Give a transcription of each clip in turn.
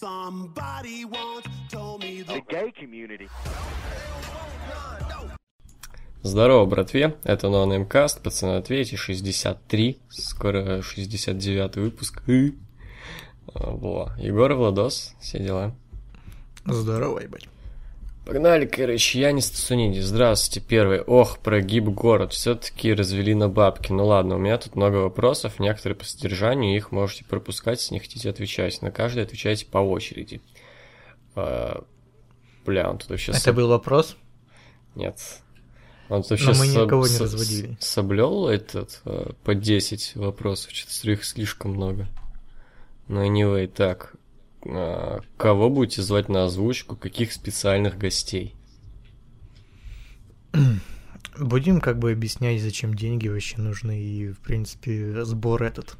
Somebody once told me the gay community. Здорово, братве, это NoNameCast, пацаны, ответьте, 63, скоро 69 выпуск. И... Во, Егор, Владос, все дела. Здорово, ебать. Погнали, короче, Янис Цуниди, здравствуйте, первый. Ох, прогиб город, все-таки развели на бабки. Ну ладно, у меня тут много вопросов, некоторые по содержанию, их можете пропускать, если не хотите отвечать. На каждый отвечайте по очереди. А, бля, он тут вообще... Это был вопрос? Нет. Он тут вообще Но мы никого не с- разводили. с- Соблел этот э, по 10 вопросов, что-то их слишком много. Ну, anyway, так. А, Кого будете звать на озвучку, каких специальных гостей? Будем как бы объяснять, зачем деньги вообще нужны и, в принципе, сбор этот.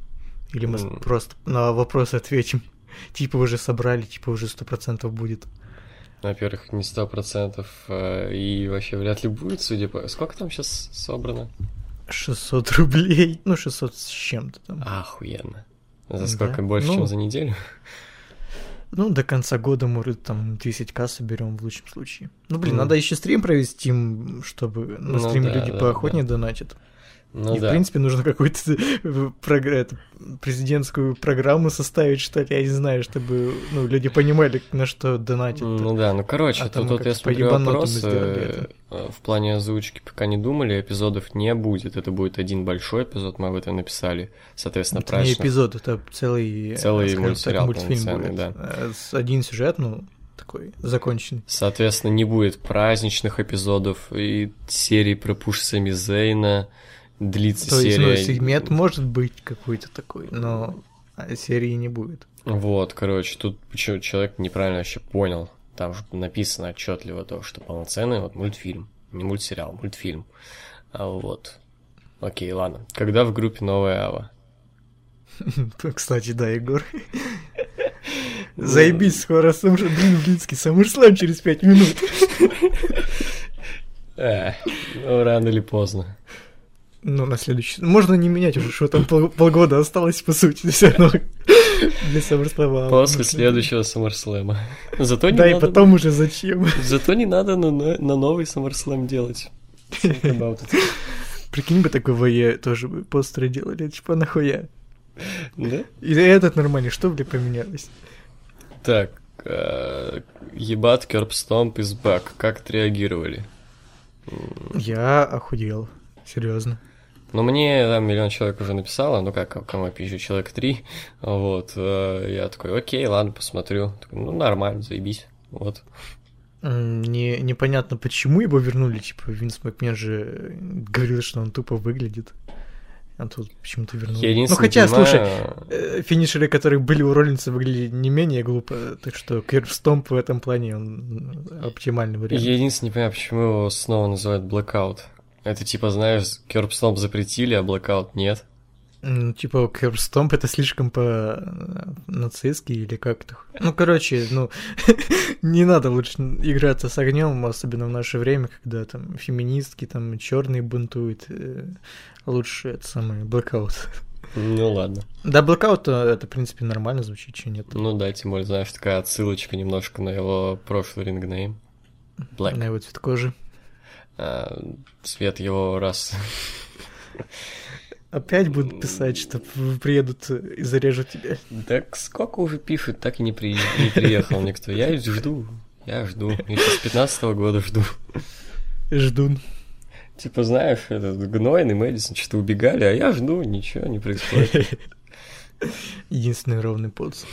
Или мы М. просто на вопросы ответим. Типа уже собрали, типа уже сто процентов будет. Во-первых, не сто процентов, э, и вообще вряд ли будет, судя по... Сколько там сейчас собрано? 600 рублей. Ну, 600 с чем-то там. Охуенно. За Да. сколько больше, Ну. чем за неделю? Ну, до конца года, может, там 10к соберем в лучшем случае. Ну, блин, Ну. надо еще стрим провести, чтобы на Ну стриме да, люди да, поохотнее донатят. Ну и, да. в принципе, нужно какую-то э, это, президентскую программу составить, что ли, я не знаю, чтобы ну, люди понимали, на что донатить. Ну да, ну короче, А тут как я смотрю это. э, в плане озвучки пока не думали, эпизодов не будет, это будет один большой эпизод, мы об этом написали, соответственно, это не праздничных. эпизод, это целый, э, Целый скажем так, мультсериал мультфильм будет. да. Один сюжет, ну, такой, законченный. Соответственно, не будет праздничных эпизодов и серии про Пуш Сами Зейна, длится То есть, серия... ну, сегмент может быть какой-то такой, но а, серии не будет. Вот, короче, тут почему человек неправильно вообще понял. Там же написано отчетливо то, что полноценный вот мультфильм. Не мультсериал, мультфильм. А вот. Окей, ладно. Когда в группе новая Ава? Кстати, да, Егор. Заебись, скоро Сам- блин, блинский Саммерслэм через пять минут. Э, ну, рано или поздно. Ну, на следующий. Можно не менять уже, что там пол- полгода осталось, по сути, все равно для Саммерслэма. После следующего SummerSlam. Зато не Да, и потом уже зачем? Зато не надо на, на, новый SummerSlam делать. Прикинь бы такой ВЕ тоже бы постеры делали, типа нахуя. Да? И этот нормальный, что, бля, поменялось? Так, э, ебат Керпстомп из Бак. Как отреагировали? Я охуел, серьезно. Ну, мне там миллион человек уже написало, ну как, кому я пишу, человек три, вот, э, я такой, окей, ладно, посмотрю, Такой, ну, нормально, заебись, вот. Не, непонятно, почему его вернули, типа, Винс Макмен же говорил, что он тупо выглядит. А тут почему-то вернули. Я Ну, хотя, понимаю, слушай, э, финишеры, которые были у Роллинса, выглядели не менее глупо, так что Керп Стомп в этом плане он оптимальный вариант. я единственное не понимаю, почему его снова называют Blackout. Это типа, знаешь, Керпстомп запретили, а Blackout нет. Ну, типа, Керп Стомп это слишком по нацистски или как-то. Ну, короче, ну, не надо лучше играться с огнем, особенно в наше время, когда там феминистки, там черные бунтуют. э, Лучше это самое, blackout. Ну ладно. Да, blackout э, это, в принципе, нормально звучит, что нет. Ну да, тем более, знаешь, такая отсылочка немножко на его прошлый ring name. Black. На его цвет кожи. А, цвет его раз. Опять будут писать, что приедут и зарежут тебя. Так сколько уже пишут, так и не, при... не приехал никто. Я жду, я жду. Я с 15 года жду. Ждун. Типа, знаешь, этот Гнойн и Мэдисон что-то убегали, а я жду, ничего не происходит. Единственный ровный поц.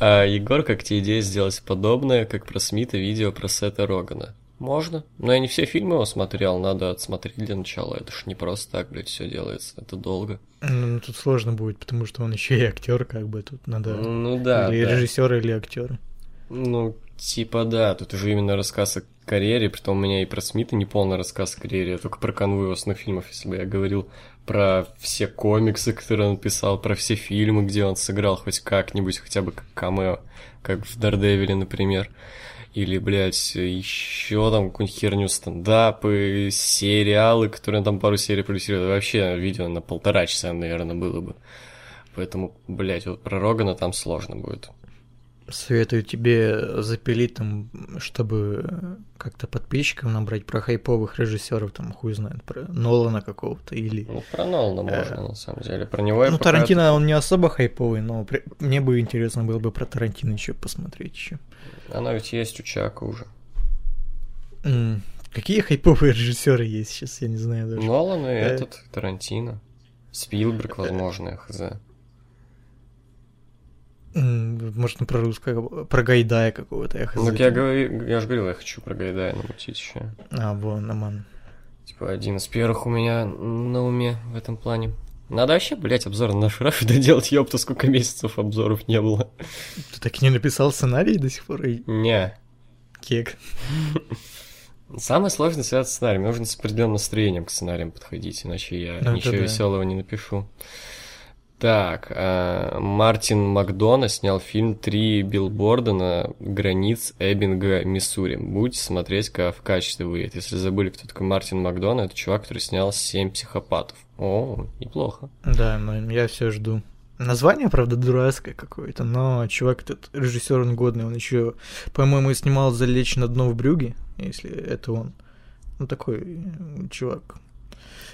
А Егор, как тебе идея сделать подобное, как про Смита видео про Сета Рогана? Можно. Но я не все фильмы его смотрел, надо отсмотреть для начала. Это ж не просто так, блядь, все делается. Это долго. Ну, тут сложно будет, потому что он еще и актер, как бы тут надо. Ну да, или да. режиссер, или актер. Ну, типа да, тут уже именно рассказ о карьере, притом у меня и про Смита не полный рассказ о карьере, я только про конвой его основных фильмов, если бы я говорил про все комиксы, которые он писал, про все фильмы, где он сыграл хоть как-нибудь, хотя бы как камео, как в Дардевиле, например. Или, блядь, еще там какую-нибудь херню, стендапы, сериалы, которые там пару серий продюсировал. Вообще видео на полтора часа, наверное, было бы. Поэтому, блядь, вот про Рогана там сложно будет. Советую тебе запилить там, чтобы как-то подписчиков набрать про хайповых режиссеров, там хуй знает, про Нолана какого-то или... Ну, про Нолана можно, на самом деле. Про него я Ну, пока- Тарантино, он не особо хайповый, но при- мне бы интересно было бы про Тарантино еще посмотреть еще. Она ведь есть у Чака уже. М, Какие хайповые режиссеры есть сейчас, я не знаю даже. Нолан и Э. этот, Тарантино. Спилберг, возможно, я хз. Может, про русского, про Гайдая какого-то, я хз. Ну, я, говорю, я же говорил, я хочу про Гайдая намутить еще. А, вон, Аман. Типа, один из первых у меня на уме в этом плане. Надо вообще, блядь, обзор на наш раф доделать, ёпта, сколько месяцев обзоров не было. Ты так и не написал сценарий до сих пор? И Не. Кек. Самое сложное связано с сценарием. Нужно с определенным настроением к сценариям подходить, иначе я Ну, ничего да. веселого не напишу. Так, э, Мартин Макдона снял фильм «Три билборда на границ Эббинга, Миссури». Будете смотреть как в качестве выйдет. Если забыли, кто такой Мартин Макдона, это чувак, который снял «Семь психопатов». О, неплохо. Да, ну, я все жду. Название, правда, дурацкое какое-то, но чувак этот режиссер он годный, он еще, по-моему, снимал «Залечь на дно в брюге», если это он. Ну, такой м, чувак.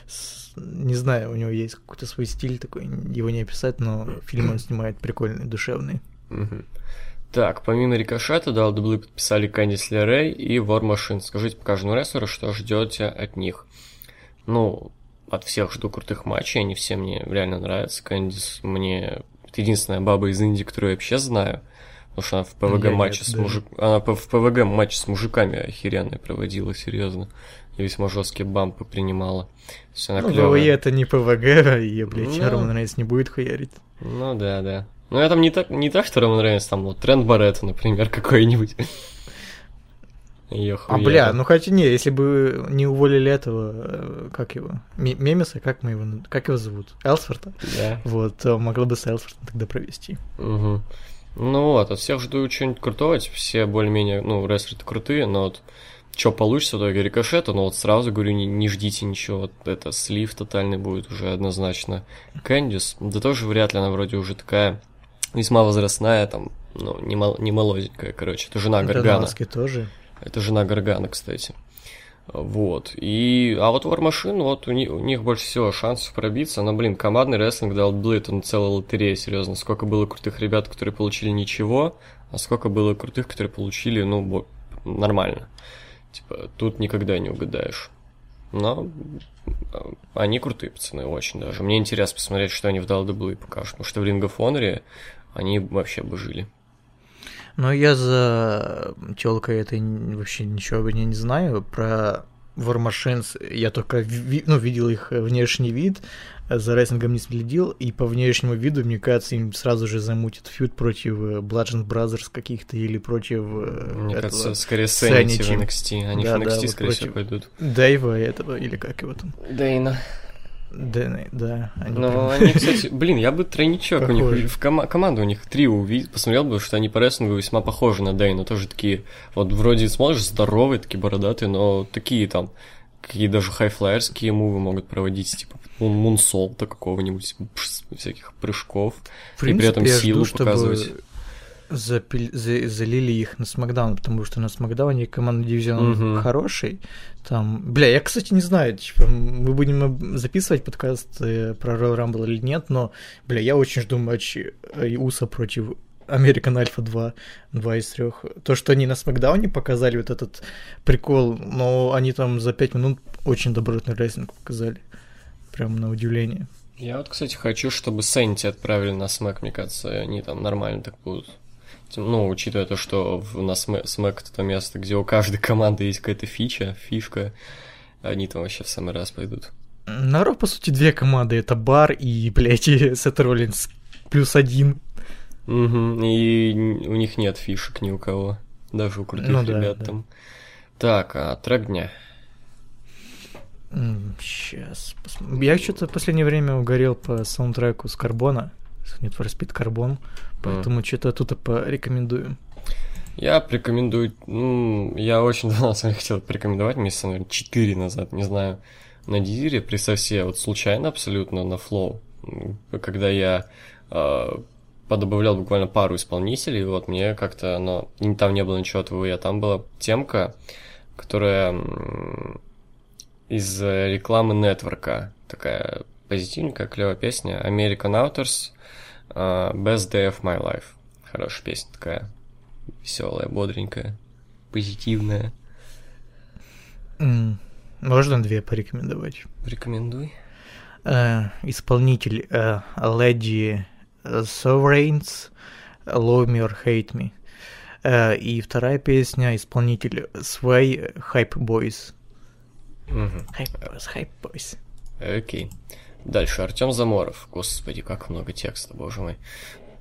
С- Не знаю, у него есть какой-то свой стиль такой, его не описать, но фильм он снимает прикольный, душевный. Мгм. Так, помимо Рикошета, дал дублы подписали Кэндис Лерей и War Machine. Скажите по каждому рестлеру, что ждете от них. Ну, от всех жду крутых матчей, они все мне реально нравятся. Кэндис мне... Это единственная баба из Индии, которую я вообще знаю. Потому что она в Я PWG нет матче с даже. мужик... Она в PWG матче с мужиками охеренные проводила, серьезно. И весьма жесткие бампы принимала. То есть она Ну, клёвая. WWE это не PWG, и, блядь, Ну. Роман Рейнс не будет хуярить. Ну да, да. Ну я там не так, не так, что Роман Рейнс, там вот Трент Барретта, например, какой-нибудь. А, хуя. бля, ну хотя не, если бы не уволили этого, э, как его, Ме- Мемеса, как мы его, как его зовут? Элсфорта? Да. Вот, могла бы с Элсфортом тогда провести. Мгм. Ну вот, от всех жду чего-нибудь крутого, типа, все более-менее, ну, рестлеры крутые, но вот что получится в итоге рикошета, но вот сразу говорю, не, не ждите ничего, вот это слив тотальный будет уже однозначно. Кэндис, да тоже вряд ли, она вроде уже такая весьма возрастная, там, ну, не, мол- не молоденькая, короче, это жена Гаргана. Маски тоже. Это жена Гаргана, кстати. Вот. И... А вот War Machine, вот у, ни- у них больше всего шансов пробиться. Но, блин, командный рестлинг дал на целая лотерея, серьезно. Сколько было крутых ребят, которые получили ничего, а сколько было крутых, которые получили, ну, нормально. Типа, тут никогда не угадаешь. Но э, они крутые пацаны, очень даже. Мне интересно посмотреть, что они в WWE покажут. Потому что в Ring of Honor они вообще бы жили. Но я за телкой этой н- вообще ничего об ней не знаю. Про War Machines я только ви- ну, видел их внешний вид, э, за рестлингом не следил, и по внешнему виду, мне кажется, им сразу же замутят фьюд против э, Bludgeon Brothers каких-то или против э, Мне этого кажется, скорее Sanity в Sanity. NXT. Они Да, в да, NXT, вот скорее всего, против- пойдут. Дэйва этого, или как его там. Дейна. Да, да, они Ну, прям- они, кстати, блин, я бы тройничок у них, в кома- команду у них трио увидел, посмотрел бы, что они по рестлингу весьма похожи на Дейна, тоже такие, вот вроде смотришь, здоровые, такие бородатые, но такие там, какие даже хайфлайерские мувы могут проводить, типа мун- мунсолта какого-нибудь, всяких прыжков. В и при этом принципе, силу жду, чтобы показывать. запил- за- залили их на Смакдаун, потому что на Смакдауне командный дивизион Мгм. хороший. Там, бля, я, кстати, не знаю, типа, мы будем записывать подкаст э, про Royal Rumble или нет, но, бля, я очень жду матч э, Уса против American Alpha 2, два из трех. То, что они на Смакдауне показали вот этот прикол, но они там за пять минут очень добротный рестлинг показали. Прям на удивление. Я вот, кстати, хочу, чтобы Сенти отправили на смэк, мне кажется, они там нормально так будут. Ну, учитывая то, что в, на смэк, смэк это то место, где у каждой команды есть какая-то фича, фишка, они там вообще в самый раз пойдут. На Ро, по сути, две команды. Это Бар и, блядь, Сет Роллинс плюс один. Угу, и у них нет фишек ни у кого, даже у крутых Ну да, ребят да. там. Так, а трек дня. Сейчас. Я что-то в последнее время угорел по саундтреку с Карбона. Need for Speed Carbon. Поэтому что-то тут порекомендую. Я порекомендую, ну, я очень давно с вами хотел порекомендовать, месяца, наверное, 4 назад, не знаю, на Дизере при совсе, вот случайно абсолютно на флоу, когда я э, подобавлял буквально пару исполнителей, и вот мне как-то оно... Там не было ничего твоего, а там была темка, которая из э, рекламы нетворка. Такая позитивненькая, клевая песня. American Authors, э, Best Day of My Life. Хорошая песня такая. Веселая, бодренькая, позитивная. М, Можно две порекомендовать? Рекомендуй. Э, исполнитель э, Lady Sovereigns Love Me or Hate Me. Э, и вторая песня исполнитель Sway Hype Boys. Мгм. Hype Boys, Hype Boys. Окей. Дальше. Артем Заморов. Господи, как много текста, боже мой.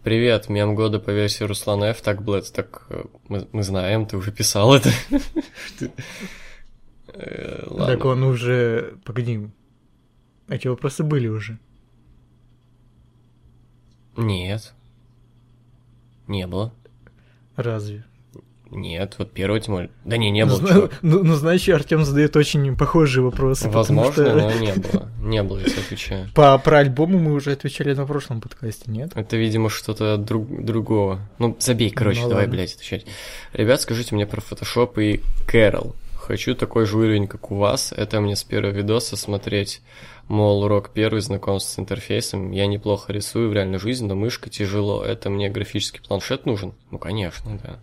Привет, мем года по версии Руслана Ф. Так, Блэд, так э, мы, мы знаем, ты уже писал это. Э. Так он уже... Погоди. Эти вопросы были уже. Нет. Не было. Разве? Нет, вот первого более. Да не, не ну, было. зна- чувак. ну, ну, значит, Артем задает очень похожие вопросы. Возможно, что но не было. Не было, если отвечаю. По, про альбомы мы уже отвечали на прошлом подкасте, нет? Это, видимо, что-то друг, другого. Ну, забей, короче, Ну, давай, ладно. блядь, отвечать. Ребят, скажите мне про Photoshop и Кэрол. Хочу такой же уровень, как у вас. Это мне с первого видоса смотреть. Мол, урок первый, знакомство с интерфейсом. Я неплохо рисую в реальной жизни, но мышка тяжело. Это мне графический планшет нужен? Ну, конечно, да.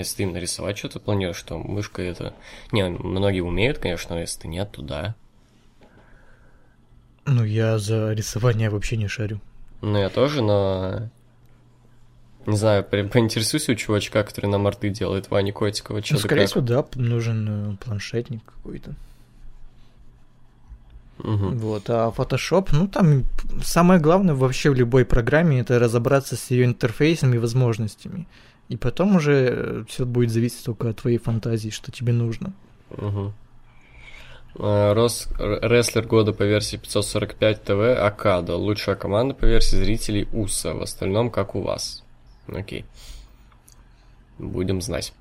Если ты им нарисовать что-то планируешь, то мышка это... Не, многие умеют, конечно, но если ты нет, то да. Ну, я за рисование вообще не шарю. Ну, я тоже, но... Не знаю, по- поинтересуйся у чувачка, который нам арты делает, Вани Котикова, Ну, что скорее всего, да, нужен э, планшетник какой-то. Вот, а Photoshop, ну там самое главное вообще в любой программе это разобраться с ее интерфейсом и возможностями. И потом уже все будет зависеть только от твоей фантазии, что тебе нужно. Рос... р- Рестлер года по версии 545 ТВ Акада. Лучшая команда по версии зрителей УСА. В остальном, как у вас. Окей. Будем знать.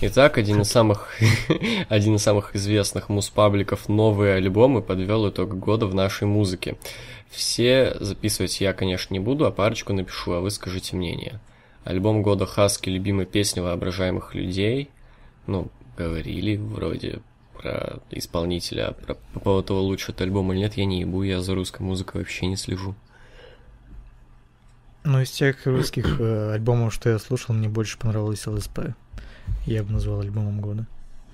Итак, один из самых, один из самых известных муз-пабликов «Новые альбомы» подвел итог года в нашей музыке. Все записывать я, конечно, не буду, а парочку напишу, а вы скажите мнение. Альбом года Хаски, любимая песня воображаемых людей. Ну, говорили вроде про исполнителя, а про, по поводу того, лучше это альбом или нет, я не ебу, я за русской музыкой вообще не слежу. Но из тех русских э, альбомов, что я слушал, мне больше понравилось ЛСП. Я бы назвал альбомом года.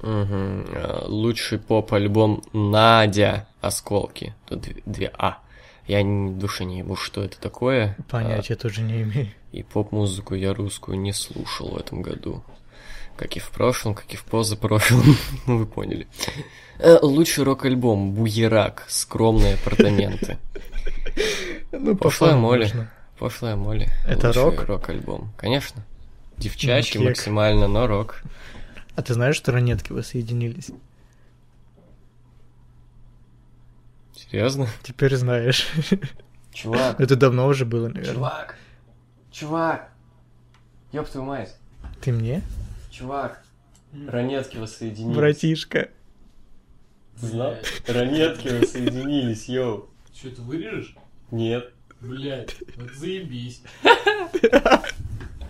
А, Лучший поп-альбом Надя Осколки. Тут две, А. Я в душе не ебу, что это такое. Понятия тоже не имею. И поп-музыку я русскую не слушал в этом году. Как и в прошлом, как и в позапрошлом. ну, вы поняли. Э, Лучший рок-альбом Буерак. Скромные апартаменты. Ну, Пошлая Молли. Пошлая Молли. Это рок? рок-альбом. Конечно. Девчачий кек. максимально, но рок. А ты знаешь, что ранетки воссоединились? Серьезно? Теперь знаешь. Чувак, Это давно уже было, наверное. чувак, чувак. Ёб твою мать. Ты мне? Чувак, ранетки воссоединились. Братишка. Знал? Ранетки воссоединились, йоу. Что, ты вырежешь? Нет. Блять, вот заебись.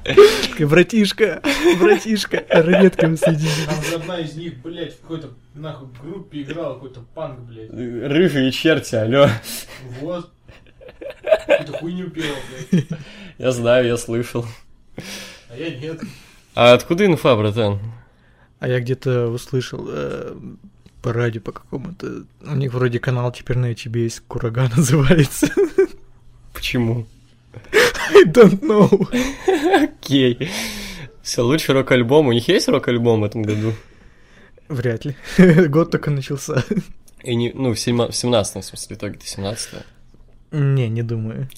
Такой, Братишка, братишка, ранетками соединились. Там одна из них, блять, в какой-то нахуй группе играла какой-то панк, блять. Рыжие черти, алло. Вот. Какую-то хуйню пела, блядь. Я знаю, я слышал. А я нет. А откуда инфа, братан? А я где-то услышал э, по радио по какому-то... У них вроде канал теперь на YouTube есть, Курага называется. Почему? I don't know. Окей. Все, лучший рок-альбом. У них есть рок-альбом в этом году? Вряд ли. Год только начался. И не, ну, в, сема- в 17 в смысле, в итоге-то 17 Не, не думаю.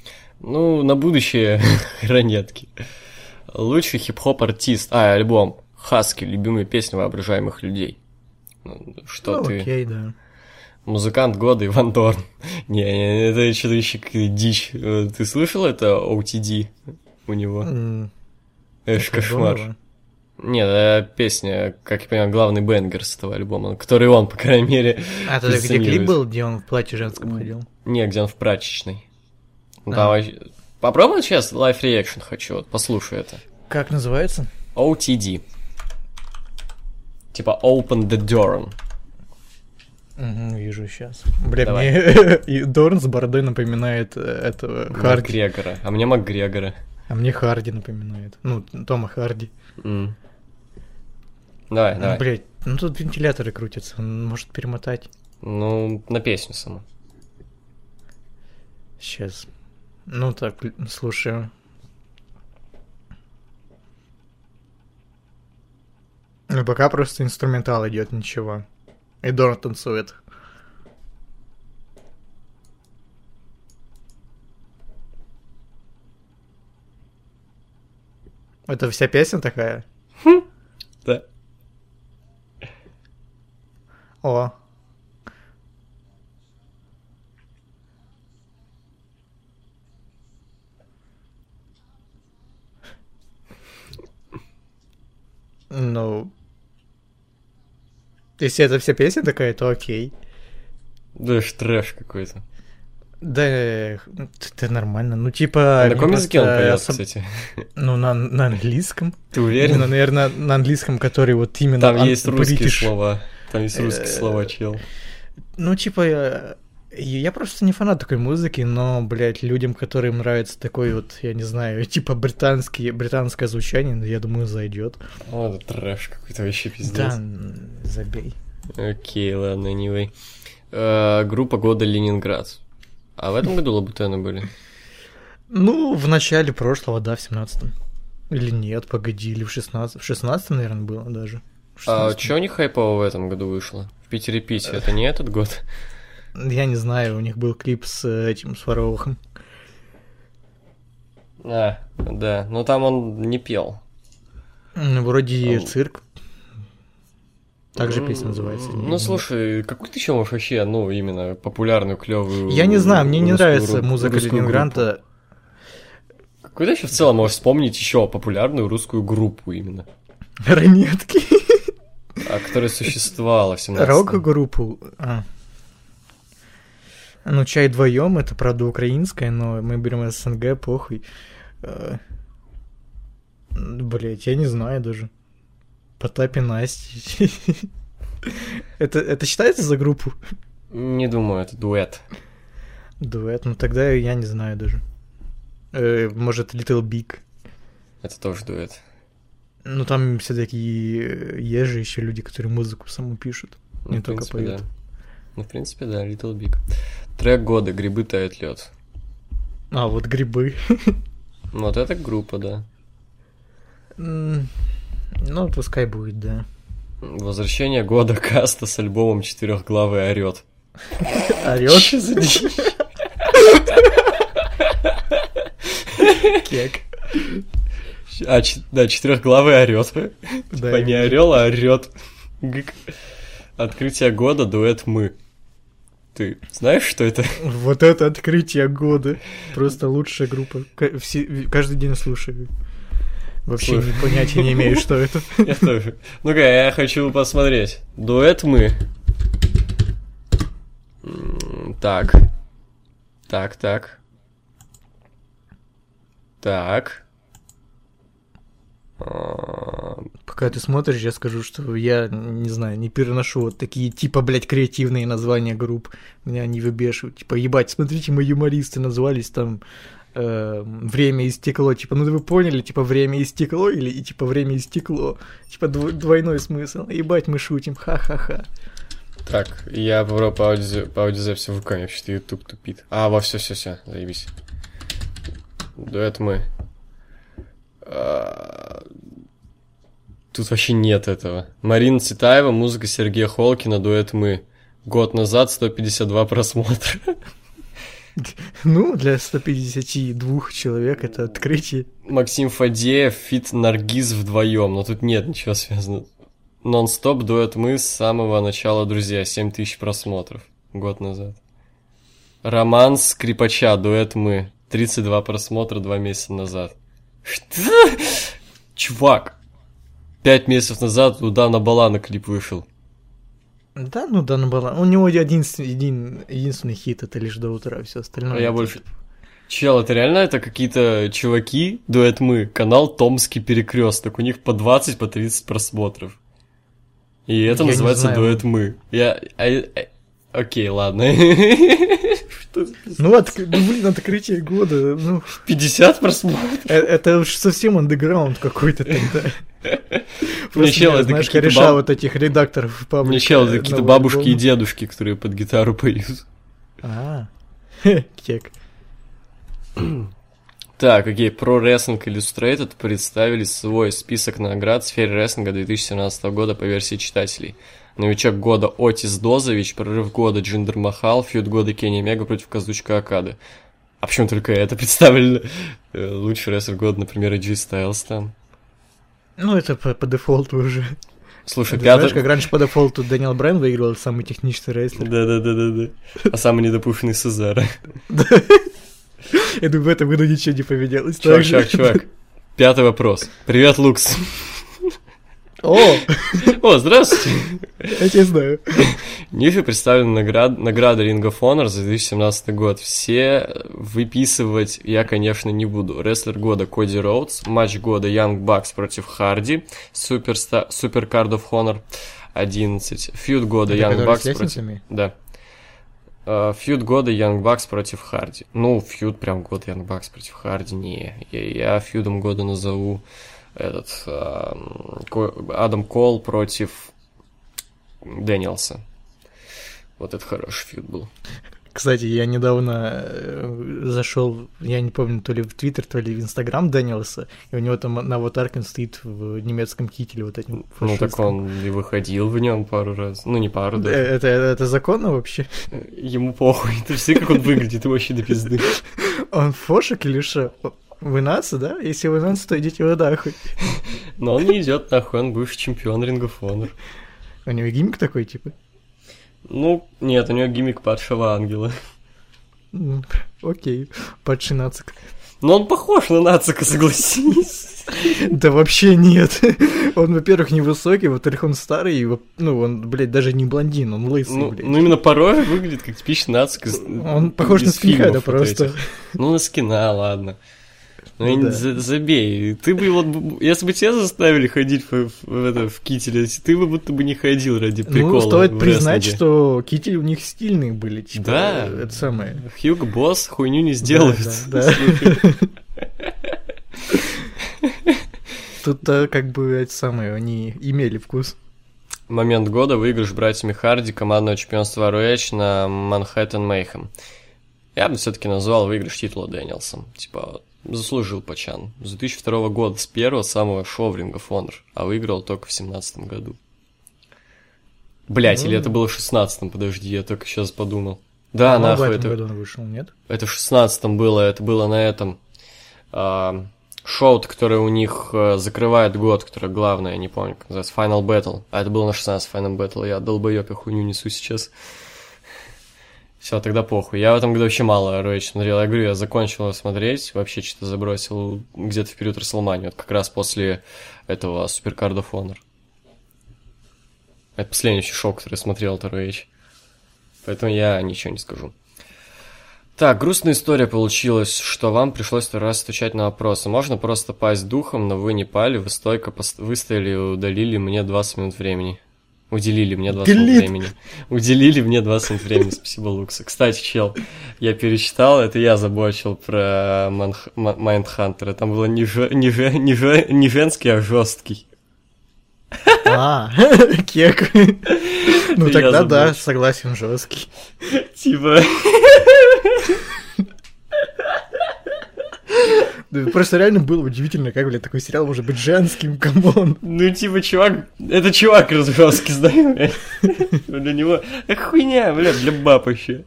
Ну, на будущее ранетки. Лучший хип-хоп артист. А, альбом. Хаски, любимые песни воображаемых людей. Ну, Что Ну, ты? Окей, да. Музыкант года Иван Дорн. Не, не, это что-то еще дичь. Э, Ты слышал это OTD у него? Эш, кошмар. здорово. Нет, это песня, как я понимаю, главный бенгер с этого альбома, который он, по крайней мере... А это где клип был, где он в платье женском ходил? Не, где он в прачечной. Ну, А. Вообще- Попробуй сейчас live reaction хочу, вот послушай это. Как называется? OTD. Типа open the door. Угу, вижу сейчас. Бля, Давай. мне и Дорн с бородой напоминает э, этого Харди. Макгрегора. А мне Макгрегора. А мне Харди напоминает. Ну, Тома Харди. М. Давай, Ну, давай. блядь, ну тут вентиляторы крутятся, он может перемотать. Ну, на песню саму. Сейчас. Ну так, слушаю. Ну, пока просто инструментал идет, ничего. И Дорн танцует. Это вся песня такая? Да. О. Ну, если это вся песня такая, то окей. Да ж трэш какой-то. Да, это нормально. Ну, типа... А на каком языке он поет, особ- кстати? Ну, на, на английском. Ты уверен? наверное, на английском, который вот именно... Там ан- есть русские British. слова. Там есть русские Э, слова, чел. Ну, типа, я просто не фанат такой музыки, но, блядь, людям, которым нравится такой вот, я не знаю, типа британский, британское звучание, ну, я думаю, зайдет. О, это трэш какой-то вообще пиздец. Да, забей. Окей, ладно, anyway. Э, группа года Ленинград. А в этом году Лабутены были? Ну, в начале прошлого, да, в 17-м. Или нет, погоди, или в 16 В 16 наверное, было даже. А 16-м. что у них хайпово в этом году вышло? В Питере Пите, это не этот год? Я не знаю, у них был клип с э, этим, с Фаровым. А, да, но там он не пел. Вроде Ау. цирк. Так же песня называется. Ну, не- слушай, какую ты еще можешь вообще, ну, именно популярную, клевую Я не знаю, мне не нравится музыка? Ленинграда. Какую ты еще в целом можешь вспомнить еще популярную русскую группу именно? Ранетки. А, которая существовала в 17 Рок-группу. А. Ну, чай вдвоем, это правда украинская, но мы берем СНГ, похуй. Э, Блять, я не знаю даже. Потап и Настя. Это, это считается за группу? Не думаю, это дуэт. Дуэт, ну тогда я не знаю даже. Э, может, Little Big. Это тоже дуэт. Ну там все-таки есть же еще люди, которые музыку саму пишут. Ну, Не только принципе, поют. да. Ну, в принципе, да, Little Big. Трек года «Грибы тает лед. А, вот грибы. Вот это группа, да. Ну, пускай будет, да. Возвращение года Каста с альбомом «Четырехглавый орет». Орет. Чё за? Кек. А, ч- да, четырехглавый орет. Да, Типа не орел, а орет. Открытие года, дуэт мы. Ты знаешь, что это? Вот это открытие года. Просто лучшая группа. Каждый день слушаю. Вообще Слушай. понятия не имею, что это. Я тоже. Ну-ка, я хочу посмотреть. Дуэт мы. Так. Так, так. Так. Пока ты смотришь, я скажу, что я, не знаю, не переношу вот такие, типа, блядь, креативные названия групп. Меня они выбешивают. Типа, ебать, смотрите, мы юмористы назвались там э, «Время истекло». Типа, ну вы поняли, типа, «Время истекло» или и, типа «Время истекло». Типа, дв- двойной смысл. Ебать, мы шутим, ха-ха-ха. Так, я попробую по, аудио, по аудиозаписи руками, вообще-то YouTube тупит. А, во, все, все, все, заебись. Дуэт мы. А, Тут вообще нет этого. Марина Цветаева, музыка Сергея Холкина, дуэт мы. Год назад 152 просмотра. Ну, для 152 человек это открытие. Максим Фадеев, Фит Наргиз вдвоем, но тут нет ничего связанного. Нон-стоп дуэт мы с самого начала, друзья, 7000 просмотров год назад. Роман Скрипача, дуэт мы, 32 просмотра два месяца назад. Что? Чувак, пять месяцев назад у Дана Балана клип вышел. Да, ну да, ну была. У него единственный, един- единственный хит это лишь до утра, все остальное. А я больше- Чел, это реально это какие-то чуваки, дуэт мы, канал Томский Перекресток, у них по 20, по 30 просмотров. И это Я называется дуэт мы. Я... а- а- Окей, ладно. Что? Ну, от, ну, блин, открытие года, ну, 50 просмотров? э- это уж совсем андеграунд какой-то тогда. Просто, чел, это знаешь, кореша баб- вот этих редакторов паблика. Мне чел, это какие-то бабушки и дедушки, которые под гитару поют. А, кек. Так, окей, про Wrestling Illustrated представили свой список наград в сфере рестлинга 2017 года по версии читателей. Новичок года Отис Дозович, прорыв года Джиндер Махал, фьюд года Кенни Омега против Казучики Окады. А почему только это представлено? Э, Лучший рестлер года, например, AJ Styles там. Ну, это по, по дефолту уже. Слушай, Ты знаешь, пятый... как раньше по дефолту Дэниел Брайан выигрывал самый техничный рестлер. Да-да-да-да-да. А самый недопушенный Сезаро. Я думаю, в этом году ничего не поменялось. Чувак, чувак, чувак. Пятый вопрос. Привет, Лукс. О, О, здравствуйте. я тебя знаю. Нифи представлены наград... награды Ring of Honor за 2017 год. Все выписывать я, конечно, не буду. Рестлер года Коди Роудс, матч года Young Bucks против Харди, Суперста... Супер Card of Honor 11, фьюд года Это Young Bucks против... Да. Э, Фьюд года Young Bucks против Харди. Ну, фьюд прям год Young Bucks против Харди. Не, я, я фьюдом года назову этот Ко- Адам Кол против Дэниелса. Вот это хороший фьюд был. Кстати, я недавно э, зашел, я не помню, то ли в Твиттер, то ли в Инстаграм Дэниелса, и у него там на аватарке он стоит в немецком кителе вот этим Ну, так он и выходил в нем пару раз. Ну, не пару, Э, да. Это, это законно вообще? Ему похуй. Ты все как он выглядит, вообще до пизды. Он фошек или что? Вы нация, да? Если вы нация, то идите вы нахуй. Но он не идет нахуй, он бывший чемпион Ring of Honor. У него гиммик такой, типа? Ну, нет, у него гиммик падшего ангела. М, Окей, падший нацик. Но он похож на Нацика, согласись. Да вообще нет. Он, во-первых, невысокий, во-вторых, он старый, и, ну, он, блядь, даже не блондин, он лысый, Ну, блядь. ну, именно порой выглядит как типичный Нацик из Он похож на из скинхеда вот просто. Ну, на скина, ладно. Ну, Ну да. за- забей. Ты бы вот, если бы тебя заставили ходить в, в- в это, в кителе, ты бы будто бы не ходил ради прикола. Ну, стоит признать, рестлинге. что кители у них стильные были, типа, Да. э, это самое. Хьюго Босс хуйню не сделает. Да, да, да. Тут-то как бы это самое, они имели вкус. Момент года выигрыш братьями Харди командного чемпионства ROH на Манхэттен Мейхем. Я бы все-таки назвал выигрыш титула Дэниелсом. Типа, заслужил Пачан. С 2002 года, с первого самого шоу в Ring of Honor, а выиграл только в 17 году. Блять, или Ну. это было в 16 подожди, я только сейчас подумал. Да, По-моему, нахуй, в этом это, году он вышел, нет? это в 16 было, это было на этом а, шоу, которое у них а, закрывает год, которое главное, я не помню, как называется, Final Battle. А это было на 16 Final Battle, я долбоёб, я хуйню несу сейчас. Все, тогда похуй. Я в этом году вообще мало ROH смотрел. Я говорю, я закончил смотреть, вообще что-то забросил где-то в период Расселмани, вот как раз после этого Суперкард of. Это последний вообще шоу, который смотрел от ROH. Поэтому я ничего не скажу. Так, грустная история получилась, что вам пришлось второй раз стучать на вопросы. Можно просто пасть духом, но вы не пали, вы стойко пост- выстояли и удалили мне 20 минут времени. Уделили мне 20 минут Глит. времени. Уделили мне 20 минут времени, спасибо, Лукса. Кстати, чел, я перечитал, это я забочил про Майндхантера. Там было не, жё- не, жё- не, жё- не женский, а жесткий. А, кек. Ну тогда да, согласен, жесткий. Типа... Просто реально было удивительно, как, блядь, такой сериал может быть женским, come on. Ну, типа, чувак, это чувак знаю, блядь. Для него, хуйня, блядь, для баб вообще.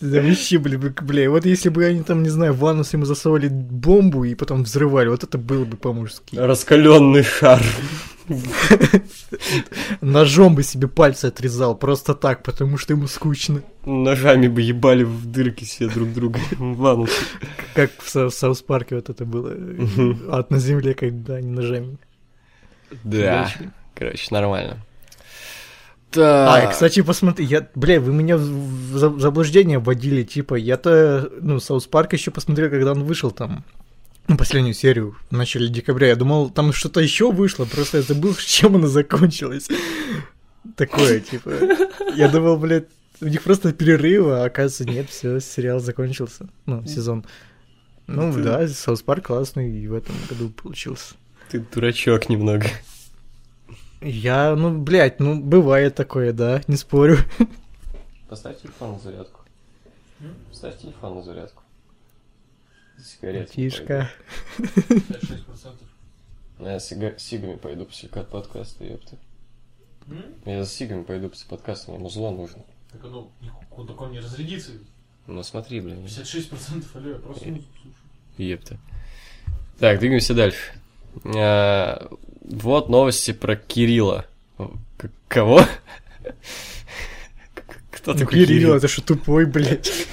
Да вообще, бля, бля, вот если бы они там, не знаю, в анус ему засовывали бомбу и потом взрывали, вот это было бы по-мужски. Раскаленный шар. Ножом бы себе пальцы отрезал, просто так, потому что ему скучно. Ножами бы ебали в дырки все друг друга в анус. Как в, Са- в Саус Парке вот это было. Ад на земле, когда они ножами. Да, короче, нормально. Да. А, кстати, посмотри, я, бля, вы меня в заблуждение вводили, типа, я-то, ну, Саус Парк еще посмотрел, когда он вышел там, ну, последнюю серию в начале декабря. Я думал, там что-то еще вышло, просто я забыл, чем она закончилась. Такое, типа. Я думал, блядь, у них просто перерыв, а оказывается, нет, все, сериал закончился, ну, сезон. Ну, Ты- да, South Park классный и в этом году получился. Ты дурачок немного. Я, ну, блядь, ну, бывает такое, да, не спорю. Поставь телефон на зарядку. М? Ставь телефон на зарядку. Сигареты. Тишка. 56%. пойду. Я с сига- сигами пойду после кат подкаста, ёпта. М? Я за сигами пойду после подкаста, мне музло нужно. Так оно, нихуя, так он не разрядится. Ну смотри, блин. 56% алло, я просто музыку слушаю. Епта. Так, двигаемся дальше. А, вот новости про Кирилла. К- кого? Кто такой Кирилл, Кирилл? это что тупой, блядь.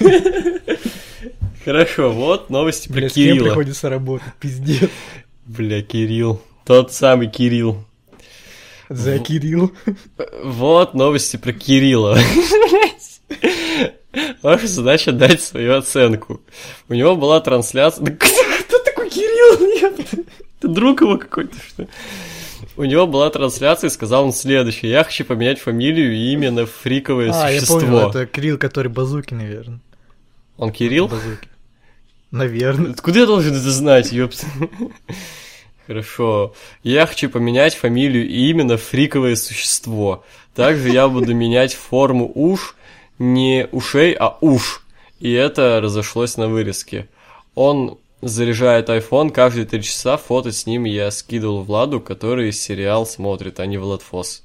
Хорошо, вот новости про с кем Кирилла. приходится работать, пиздец. Бля, Кирилл. Тот самый Кирилл. За В- Кирилл. Вот новости про Кирилла. Ваша задача дать свою оценку. У него была трансляция... Да кто, такой Кирилл? Ёпта. Ты друг его какой-то, что? У него была трансляция, и сказал он следующее. Я хочу поменять фамилию и имя на фриковое А, я существо. понял, это Кирилл, который базуки, наверное. Он Кирилл? Базуки. Наверное. Откуда я должен это знать, ёпта? Хорошо. Я хочу поменять фамилию и имя на фриковое существо. Также я буду менять форму уш, не ушей, а уш. И это разошлось на вырезке. Он заряжает iPhone каждые три часа, фото с ним я скидывал Владу, который сериал смотрит, а не Влад Фос.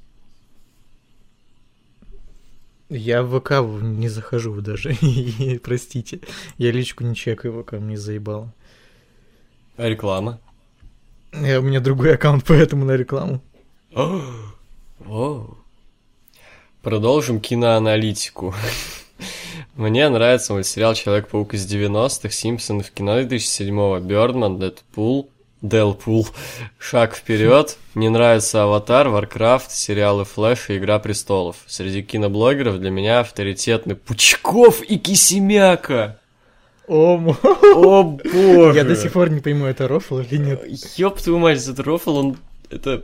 Я в ВК не захожу даже. Простите. Я личку не чекаю, ВК мне заебало. А реклама? Я, у меня другой аккаунт, поэтому на рекламу. Воу. Продолжим киноаналитику. Мне нравится мультсериал Человек-паук из 90-х, Симпсоны в кино 2007-го, Бёрдман, Дэдпул, Делпул, Шаг вперед. Не нравится Аватар, Варкрафт, сериалы Флэш и Игра престолов. Среди киноблогеров для меня авторитетны Пучков и Кисемяка. О, О боже. Я до сих пор не пойму, это рофл или нет. Ёб твою мать, этот рофл, он... Это...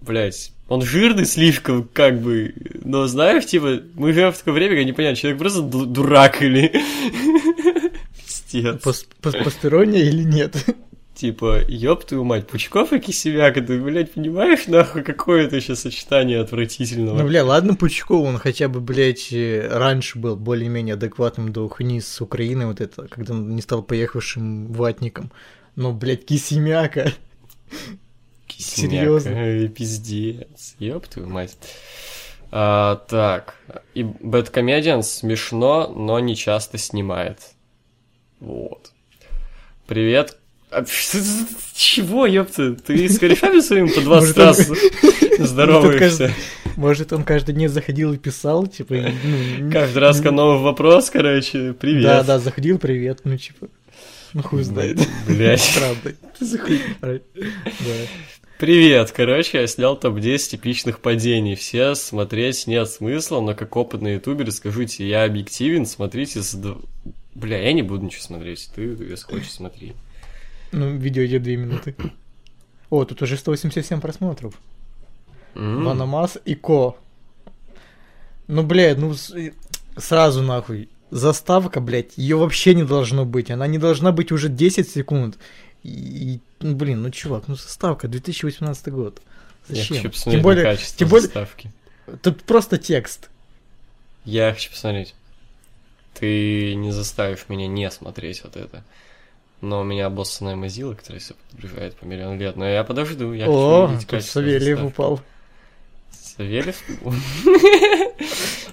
Блять, он жирный слишком, как бы, но знаешь, типа, мы живем в такое время, когда непонятно, человек просто ду- дурак или... Пиздец. Пос- пос- Посторонняя или нет? Типа, ёб твою мать, Пучков и Кисевяк, ты, блядь, понимаешь, нахуй, какое это сейчас сочетание отвратительного? Ну, бля, ладно, Пучков, он хотя бы, блядь, э, раньше был более-менее адекватным до хуйни с Украины, вот это, когда он не стал поехавшим ватником. Но, блядь, Кисемяка. Кисемяк, серьёзно? эй, пиздец, ёб твою мать. А, так, и Бэткомедиан смешно, но не часто снимает. Вот. Привет. А, Чего, ёпта? Ты с корешами своим по 20 Может, он- раз Может, здороваешься? он Может, он каждый день заходил и писал, типа, ну, Каждый раз новый вопрос, короче, привет. Да, да, заходил, привет, ну, типа, ну, хуй знает. Блять. Правда. Да. Привет, короче, я снял топ-10 эпичных падений. Все смотреть нет смысла, но как опытный ютубер скажу тебе, я объективен, смотрите с... Бля, я не буду ничего смотреть, ты, если хочешь, смотри. Ну, видео идет две минуты. О, тут уже 187 просмотров. Ванамас и Ко. Ну, блядь, ну сразу нахуй. Заставка, блядь, ее вообще не должно быть. Она не должна быть уже 10 секунд. И, ну, блин, ну, чувак, ну, заставка, 2018 год. Я Зачем? хочу посмотреть Тем более, на качество тем более, заставки. тут просто текст. Я хочу посмотреть. Ты не заставишь меня не смотреть вот это. Но у меня обоссанная Mozilla, которая все подгружает по миллиону лет. Но я подожду, я О, хочу увидеть тут качество Савельев упал. Савельев?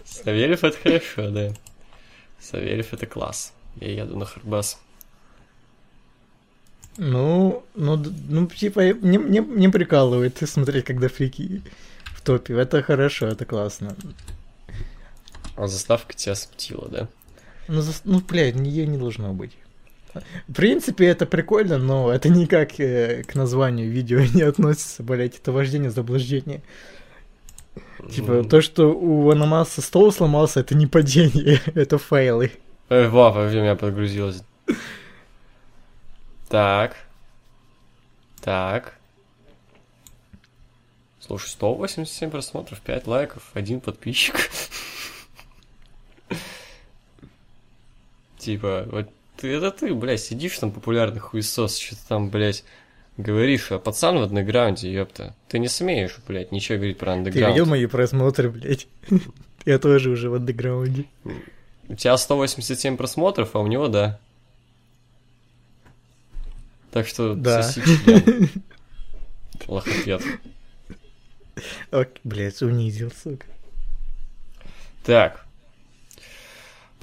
Савельев это хорошо, да. Савельев это класс. Я еду на Харбас. Ну, ну, ну, типа, не, не, не прикалывает смотреть, когда фрики в топе. Это хорошо, это классно. А заставка тебя смутила, да? Ну, зас- ну блядь, ее не должно быть. В принципе, это прикольно, но это никак э, к названию видео не относится, блядь, это вождение заблуждения. Типа, то, что у Аномаса стол сломался, это не падение, это фейлы. Во, во время подгрузилось. Так. Так. Слушай, 187 просмотров, 5 лайков, один подписчик. Типа, вот ты, это ты, блядь, сидишь там популярный хуесос, что-то там, блядь, говоришь, а пацан в андеграунде, ёпта. Ты не смеешь, блядь, ничего говорить про Ты андеграунд. видел мои просмотры, блядь? Я тоже уже в андеграунде. У тебя 187 просмотров, а у него да. Так что Да. соси член. Лохопед. Ок, блядь, унизил, сука. Так.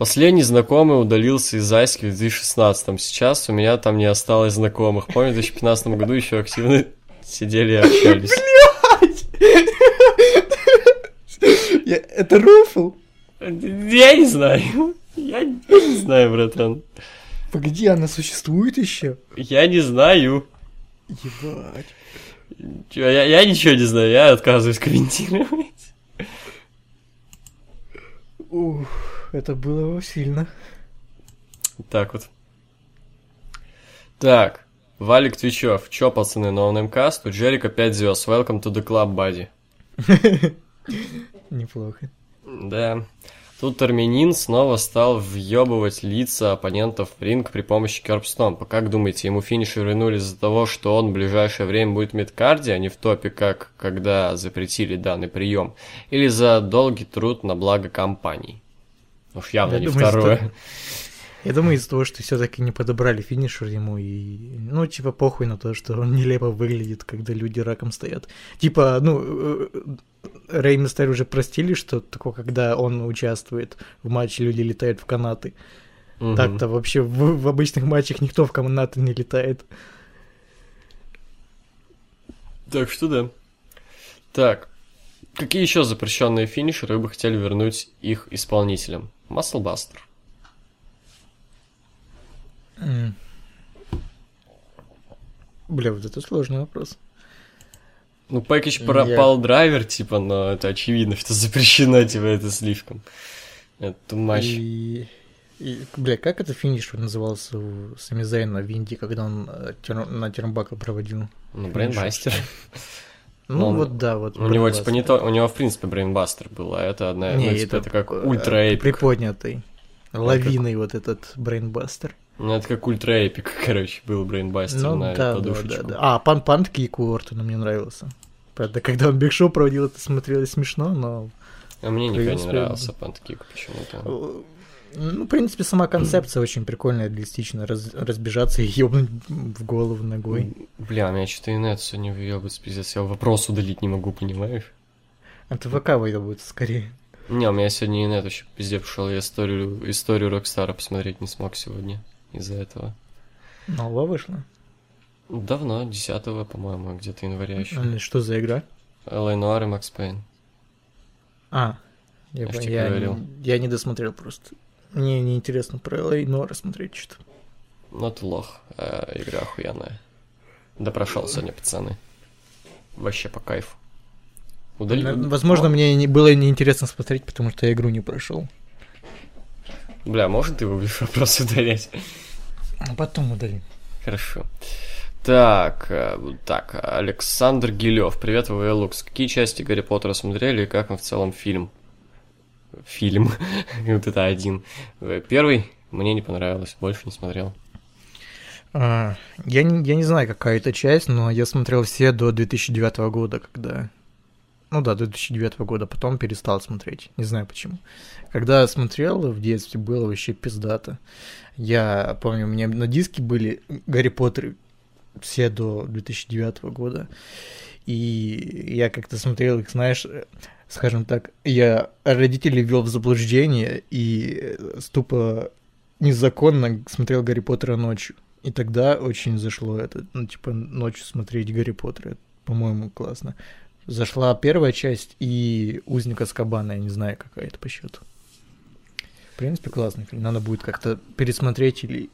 Последний знакомый удалился из Айски в 2016 Сейчас у меня там не осталось знакомых. Помню, в 2015 году еще активно сидели и общались. Я- Это Руфл? Я не знаю. Я не знаю, братан. Погоди, она существует еще? Я не знаю. Ебать. Чё, Я, я ничего не знаю, я отказываюсь комментировать. Ух, это было сильно. Так вот. Так, Валик Твичев. Чё, пацаны, новый МКС? Тут Джерик 5 звезд. Welcome to the club, buddy. Неплохо. Да. Тут армянин снова стал въебывать лица оппонентов в ринг при помощи керпстомпа. Как думаете, ему финиши вернули из-за того, что он в ближайшее время будет в медкарде, а не в топе, как когда запретили данный прием? Или за долгий труд на благо компании? Уж явно Я не думаю, второе. что- Я думаю, из-за того, что все-таки не подобрали финишер ему и... Ну, типа, похуй на то, что он нелепо выглядит, когда люди раком стоят. Типа, ну, э, Рэй Мистерио уже простили, что такое, когда он участвует в матче, люди летают в канаты. Мгм. Так-то вообще в, в обычных матчах никто в канаты не летает. Так что да. Так. Какие еще запрещенные финишеры вы бы хотели вернуть их исполнителям? Маслбастер. Бля, вот это сложный вопрос. Ну, пэкэдж про Я- драйвер, типа, но это очевидно, что запрещено, типа, это слишком. Это матч. И, и, бля, как это финишер назывался у Сами Зайна в Индии, когда он э, тер- на Тернбака проводил? Ну, брейнбастер. Ну, Ну, он- вот да, вот. У него, типа, не то, у него, в принципе, brainbuster был, а это одна, Не, ну, типа, это как э, ultra epic. Приподнятый. Лавиной вот этот brainbuster. Ну, это как ultra epic, короче, был brainbuster Ну на да, да, подушечку. да, да. А, punt punt kick у Ортона мне нравился. Правда, когда он Биг Шоу проводил, это смотрелось смешно, но... А мне никогда не нравился punt kick почему-то. Ну, в принципе, сама концепция очень прикольная, реалистичная. Раз- разбежаться и ёбнуть в голову ногой. Бля, у меня что-то инет сегодня въебывается, пиздец. Я вопрос удалить не могу, понимаешь? Это ВК выебывается скорее. Не, у меня сегодня инет вообще пизде пошел. Я историю, историю Рокстара посмотреть не смог сегодня из-за этого. Новая вышла. Давно, 10 по-моему, где-то января еще. А, Что за игра? L.A. Noire и Max Payne. А, я, Я я, я не досмотрел просто. Мне неинтересно про L.A. Noire смотреть что-то. Ну ты лох, а игра охуенная. Да прошел сегодня, пацаны. Вообще по кайфу. Удали... Возможно, мне не было неинтересно смотреть, потому что я игру не прошел. Бля, может ты будешь вопрос удалять? А потом удалим. Хорошо. Так, э, так, Александр Гилев, привет, Лукс. Какие части Гарри Поттера смотрели и как вам в целом фильм? Фильм, вот это один. Первый мне не понравилось, больше не смотрел. А, я, не, я не знаю, какая это часть, но я смотрел все до 2009 года, когда... Ну да, до 2009 года, потом перестал смотреть. Не знаю почему. Когда смотрел в детстве, было вообще пиздато. Я помню, у меня на диске были Гарри Поттеры все до 2009 года. И я как-то смотрел их, знаешь, скажем так, я родителей ввел в заблуждение и э, тупо незаконно смотрел Гарри Поттера ночью. И тогда очень зашло это, ну, типа, ночью смотреть Гарри Поттера. По-моему, классно. Зашла первая часть и Узник Аскабана, я не знаю, какая это по счету. В принципе, классный фильм. Надо будет как-то пересмотреть или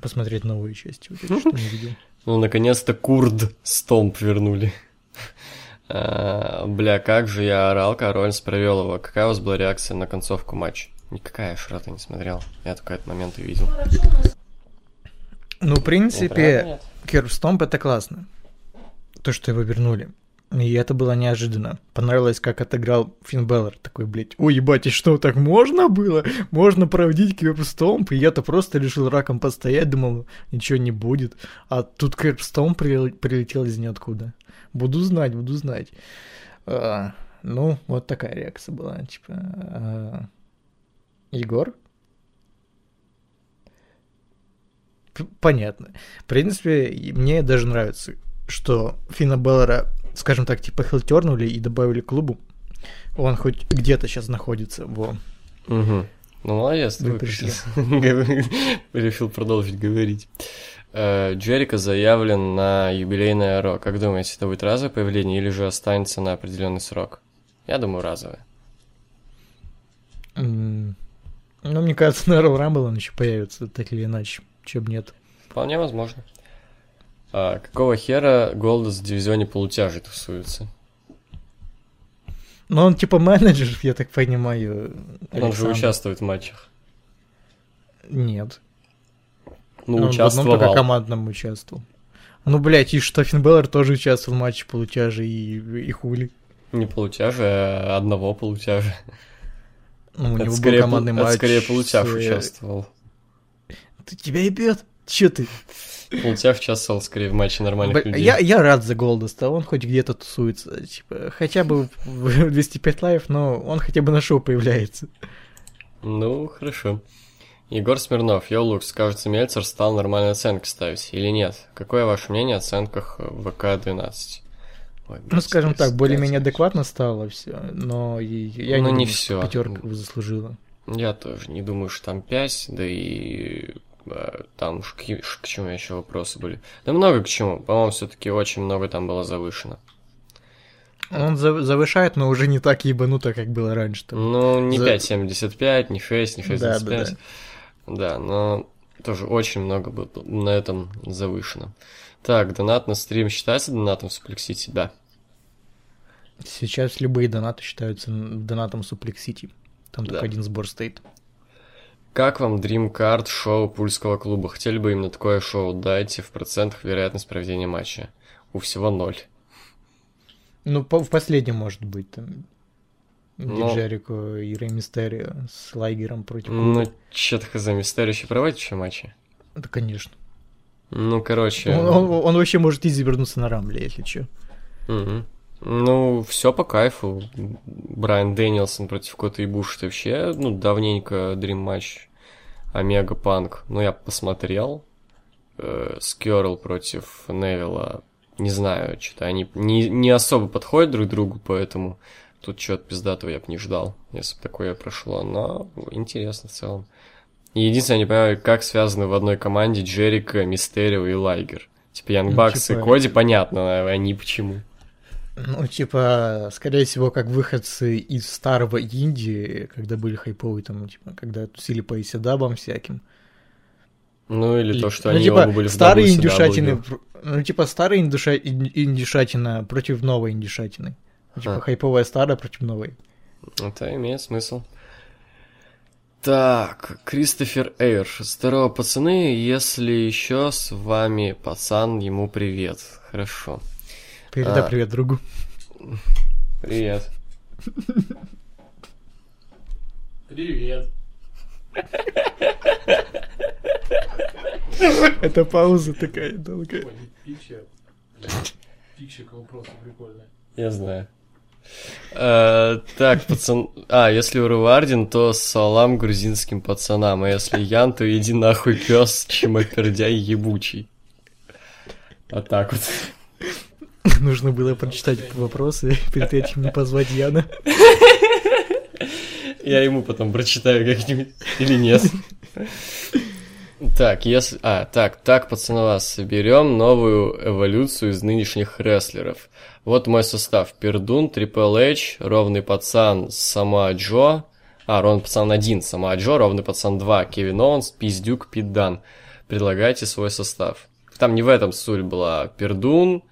посмотреть новые части. Вот эти, что не видел. Ну, наконец-то Курд Стомп вернули. А, бля, как же я орал, Роллинс провел его. Какая у вас была реакция на концовку матча? Никакая, Шрата не смотрел. Я только этот момент и видел. Ну, в Ну, принципе, нет? Кербстомп это классно. То, что его вернули. И это было неожиданно. Понравилось, как отыграл Финн Беллар. Такой, блядь, ой, ебать, и что, так можно было? Можно проводить Кербстомп? И я-то просто решил раком постоять, думал, ничего не будет. А тут Кербстомп прил- прилетел из ниоткуда. Буду знать, буду знать. А, ну, вот такая реакция была. Типа, а, Егор? Понятно. В принципе, мне даже нравится, что Фина Беллера, скажем так, типа хилтернули и добавили к клубу. Он хоть где-то сейчас находится. Во. Угу. Ну, молодец, ты Решил продолжить говорить. Э, Джерика заявлен на юбилейное Ро. Как думаете, это будет разовое появление или же останется на определенный срок? Я думаю, разовое. М, Ну, мне кажется, на Royal Rumble он еще появится, так или иначе. Чем нет. Вполне возможно. А какого хера Голдас в дивизионе полутяжей тусуется? Но он типа менеджер, я так понимаю. Он же Александр. участвует в матчах. Нет. Ну, Он в одном только участвовал. командном участвовал. Ну, блядь, и Беллар тоже участвовал в матче полутяжи и, и хули. Не полутяжи, а одного полутяжа. Ну, у Это него скорее, был командный пол- матч. скорее полутяж с, э, участвовал. Ты тебя ебет? Че ты? Полутяж участвовал скорее в матче нормальных Б- людей. Я, я рад за Голдаста, он хоть где-то тусуется. Типа, хотя бы в 205 Live, но он хотя бы на шоу появляется. Ну, хорошо. Егор Смирнов, Йо Лукс, кажется, Мельцер стал нормальные оценки ставить или нет? Какое ваше мнение о оценках ВК-12? Ой, Ну, скажем так, более-менее адекватно стало все, но я Ну, не, не что пятерка заслужила. Я тоже не думаю, что там 5, да и э, там уж к, к чему еще вопросы были. Да много к чему. По-моему, все-таки очень много там было завышено. Он за- завышает, но уже не так ебануто, как было раньше. там. Ну, не За- 5.75, не 6, не 6.25. Да, да, Да, но тоже очень много было на этом завышено. Так, донат на стрим считается донатом в Suplex City? Да. Сейчас любые донаты считаются донатом Suplex City. Там Да. только один сбор стоит. Как вам Dream Card шоу Пульского клуба? Хотели бы именно такое шоу? Дайте в процентах вероятность проведения матча. У всего ноль. Ну, по- в последнем может быть. Там, где Ну. Джерико и Рэй Мистерио с Лайгером против Ну, чё-то хз, Мистерио еще проводит еще матчи? Да, конечно. Ну, короче... Он, он- он вообще может изи вернуться на Рамбле, если что. Мгм. Ну, все по кайфу. Брайан Дэнилсон против Кота и Буш это вообще, ну, давненько дрим матч Омега Панк. Ну, я посмотрел. Э, Скерл против Невилла. Не знаю, что-то они не, не особо подходят друг другу, поэтому тут чего-то пиздатого я бы не ждал, если бы такое прошло. Но интересно в целом. И единственное, я не понимаю, как связаны в одной команде Джерика, Мистерио и Лайгер. Типа Янг Ну, типа- и Коди, понятно, а они почему. Ну, типа, скорее всего, как выходцы из старого Индии, когда были хайповые, там, типа, когда тусили по иседабам всяким. Ну, или Или- то, что ну, они типа, оба были в старые WCW. индюшатины, ну, типа, старые индюша... ин- индюшатина против новой индюшатины. Типа, Ха. хайповая старая против новой. Это имеет смысл. Так, Кристофер Эйр. Здорово, пацаны. Если еще с вами пацан, ему привет. Хорошо. Передай А. привет другу. Привет. Привет. Это пауза такая долгая. Пикчер. Пикчик вопросы прикольные. Я знаю. Э, так, пацан... А, если Урвардин, то салам грузинским пацанам, а если Ян, то иди нахуй пес, чемопердяй ебучий. Вот так вот. Нужно было прочитать вопросы, перед этим не позвать Яна. Я ему потом прочитаю как-нибудь или нет. Так, если... А, так, так, пацаны, вас соберем новую эволюцию из нынешних рестлеров. Вот мой состав. Пердун, Трипл Эйч, Ровный Пацан, Сама Джо. А, Ровный Пацан 1, Сама Джо, Ровный Пацан 2, Кевин Оуэнс, Пиздюк, Пит Дан. Предлагайте свой состав. Там не в этом суть была. Пердун,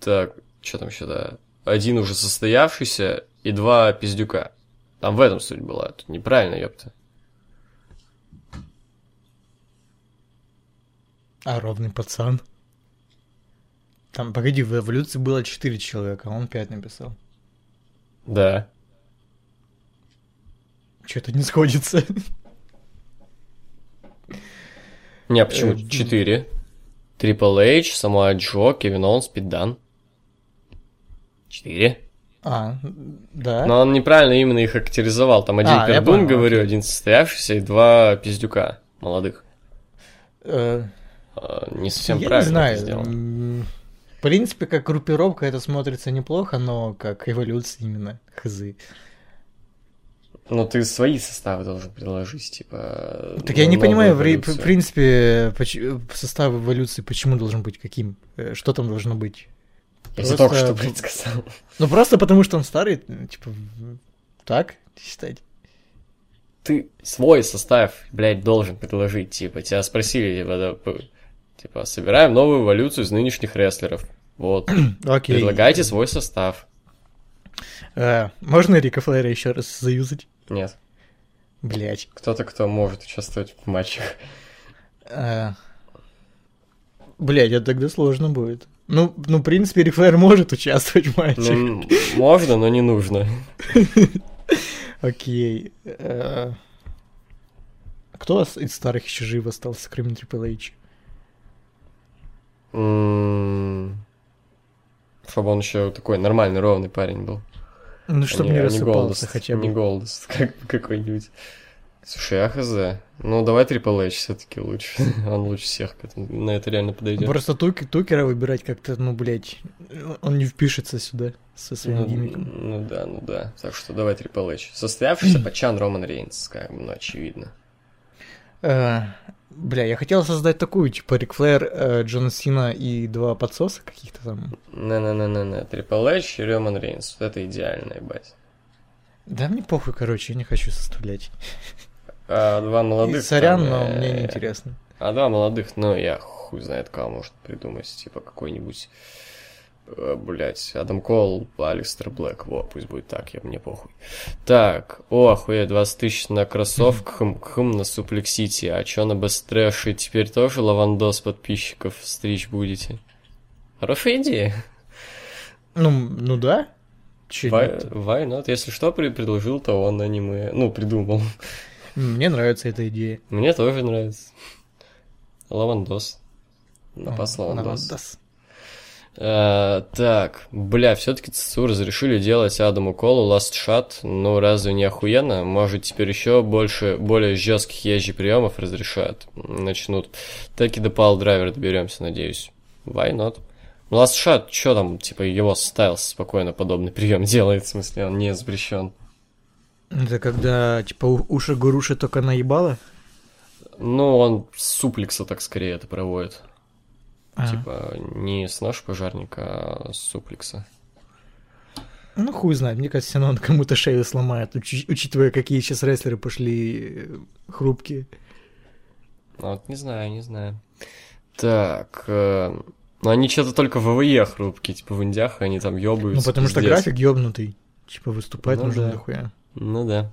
так, что там еще, да? один уже состоявшийся и два пиздюка. Там в этом суть была. Тут неправильно, ёпта. А ровный пацан. Там, погоди, в эволюции было 4 человека, а он 5 написал. Да. Что-то не сходится. Не, а почему? Э, Четыре. Трипл Эйч, Самуа Джо, Кевин Оуэнс, Питдан. Четыре. А, да. Но он неправильно именно их характеризовал. Там один А, пердун, понял, говорю, окей. один состоявшийся и два пиздюка молодых. Э, Не совсем Я не правильно знаю. это сделал. м, В принципе, как группировка это смотрится неплохо, но как эволюция именно, хз. Ну, ты свои составы должен предложить, типа... Так я не понимаю, эволюцию. в принципе, состав эволюции почему должен быть каким? Э, Что там должно быть? Я Просто- только что, блядь, сказал. Ну просто потому, что он старый, э, типа, так считать? Ты свой состав, блядь, должен предложить, типа, тебя спросили, типа, да, типа, собираем новую эволюцию из нынешних рестлеров. Вот, Окей. предлагайте свой состав. Э, можно Рика Флэра еще раз заюзать? Нет, Блять. кто-то, кто может участвовать в матчах. Блять, это тогда сложно будет. Ну, ну, в принципе, Рик Флэр может участвовать в матчах. Ну, можно, но не нужно. Окей. Э, Кто из старых еще жив остался, кроме Triple H? Чтобы он еще такой нормальный, ровный парень был. Ну, чтобы не а рассыпался Голдост, хотя бы. Не Голдост, как, какой-нибудь. Слушай, а хз. Ну, давай Triple H все-таки лучше. Он лучше всех к этому, на это реально подойдет. Просто Тук- Тукера выбирать как-то, ну, блядь, он не впишется сюда со своим Ну, гиммиком. ну да, ну да. Так что давай Triple H. Состоявшийся пачан Роман Рейнс, как бы, ну, очевидно. Э, Бля, я хотел создать такую, типа, Рик Флэр, э, Джон Сина и два подсоса каких-то там. Не-не-не-не-не. Triple H и Роман Рейнс. Вот это идеально, ебать. Да мне похуй, короче, я не хочу составлять. А два И молодых... сорян, там, но э, мне неинтересно. А два молодых, ну, я хуй знает, кого может придумать. Типа какой-нибудь, э, блядь, Адам Кол, Алистер Блэк. Во, пусть будет так, я мне похуй. Так, о, охуеть, 20 тысяч на кроссовках, хм, хм, на Suplex City. А чё на Бестрэше? Теперь тоже лавандос подписчиков стричь будете? Хорошая идея. Ну, ну да. Че Why, why not? Если что, предложил, то он аниме. Ну, придумал. Мне нравится эта идея. Мне тоже нравится. Лавандос. Напас лавандос. Лавандос. Э, так, бля, все-таки ЦСУ разрешили делать Адаму Колу Last Shot, ну разве не охуенно? Может теперь еще больше, более жестких езжий приемов разрешают, начнут. Так и до Пал Драйвер доберемся, надеюсь. Why not? Ну, Last Shot, что там, типа, его Стайлс спокойно подобный прием делает, в смысле, он не запрещен. Это когда, типа, уши Гуруши только наебало? Ну, он с суплекса так скорее это проводит. А. Типа, не с нож пожарника, а с суплекса. Ну, хуй знает, мне кажется, все равно он кому-то шею сломает, учи- учитывая, какие сейчас рестлеры пошли э, хрупкие. Ну, Вот не знаю, не знаю. Так, э, ну они что-то только в WWE хрупкие, типа в Индиях они там ёбаются. Ну, потому что пиздец. график ёбнутый. Типа, выступать Ну нужно да. дохуя. Ну да.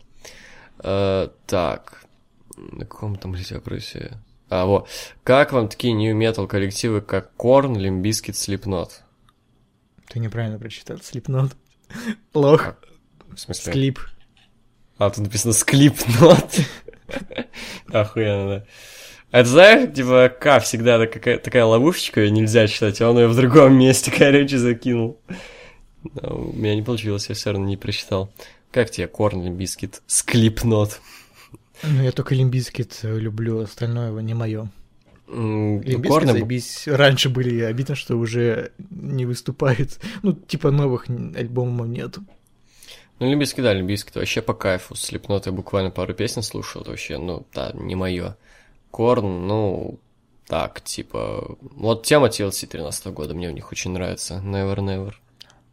Э, так, на каком там, блядь, вопросе? А, вот. Как вам такие nu metal коллективы, как Korn, Limp Bizkit, Slipknot? Ты неправильно прочитал. Slipknot. Лох. В смысле? Склип. А, тут написано Склипнот. Охуенно, да. А ты знаешь, типа, К всегда такая, такая ловушечка, её нельзя читать, а он ее в другом месте, короче, закинул. Да, у меня не получилось, я все равно не прочитал. Как тебе Korn, Limp Bizkit, Склипнот? Ну, я только Limp Bizkit люблю, остальное не мое. Korn, заебись. Раньше были обидно, что уже не выступает. Ну, типа, новых альбомов нету. Ну, Limp Bizkit, да, Limp Bizkit вообще по кайфу. Slipknot я буквально пару песен слушал, это вообще, ну, да, не мое. Korn, ну, так, типа... Вот тема TLC 13 года, мне у них очень нравится. Never Never.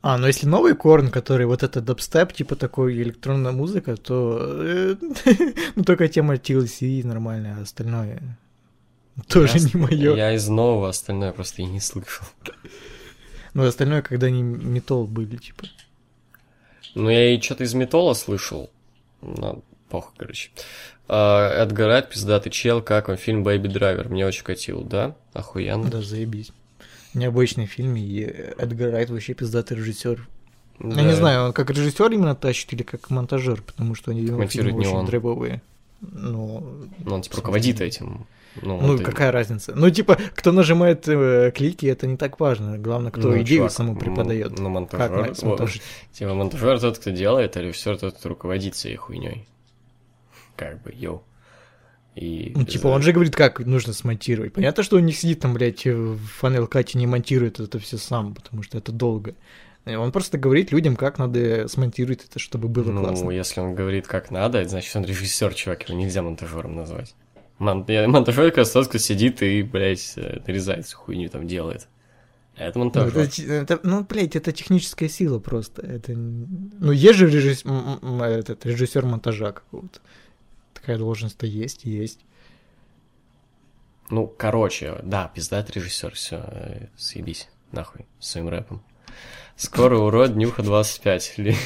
А, ну если новый Korn, который вот этот дабстеп, типа такой электронная музыка, то... э, Ну, только тема TLC нормальная, а остальное тоже не мое. Я из нового, остальное просто и не слышал. Но остальное, когда они метол были, типа. Ну, я и что-то из металла слышал. Ну, похуй, короче. А, Эдгар Райт, пиздатый чел, как вам фильм «Бэйби Драйвер»? Мне очень катил, да? Охуенно. Да, заебись. Необычный фильм, и Эдгар Райт вообще пиздатый режиссер. Да. Я не знаю, он как режиссер именно тащит или как монтажер, потому что они его фильмы не очень он. драйвовые. Ну, Ну, он типа руководит этим. Ну, ну и- какая разница? Ну, типа, кто нажимает э, клики, это не так важно. Главное, кто Ну, идею чувак, саму преподает. Ну, Как монтажер. на- смонтаж- Типа монтажер тот, кто делает, а режиссер тот, кто руководит всей хуйней. Как бы, йоу. И... Ну, типа, он же говорит, как нужно смонтировать. Понятно, что он не сидит там, блядь, в Final Cut не монтирует это все сам, потому что это долго. Он просто говорит людям, как надо смонтировать это, чтобы было Ну, классно. если он говорит, как надо, значит, он режиссер, чувак, его нельзя монтажером назвать. Мон- Монтажер кто сидит и, блядь, э, нарезает всю хуйню, там делает. Это Ну, монтажер. это, это- ну, блядь, это техническая сила просто. Это... Ну, есть же режисс- этот, режиссер монтажа какого-то. Такая должность-то есть, есть. Ну, короче, да, пиздат режиссер, все, съебись, нахуй, своим рэпом. Скоро урод, днюха 25 лет.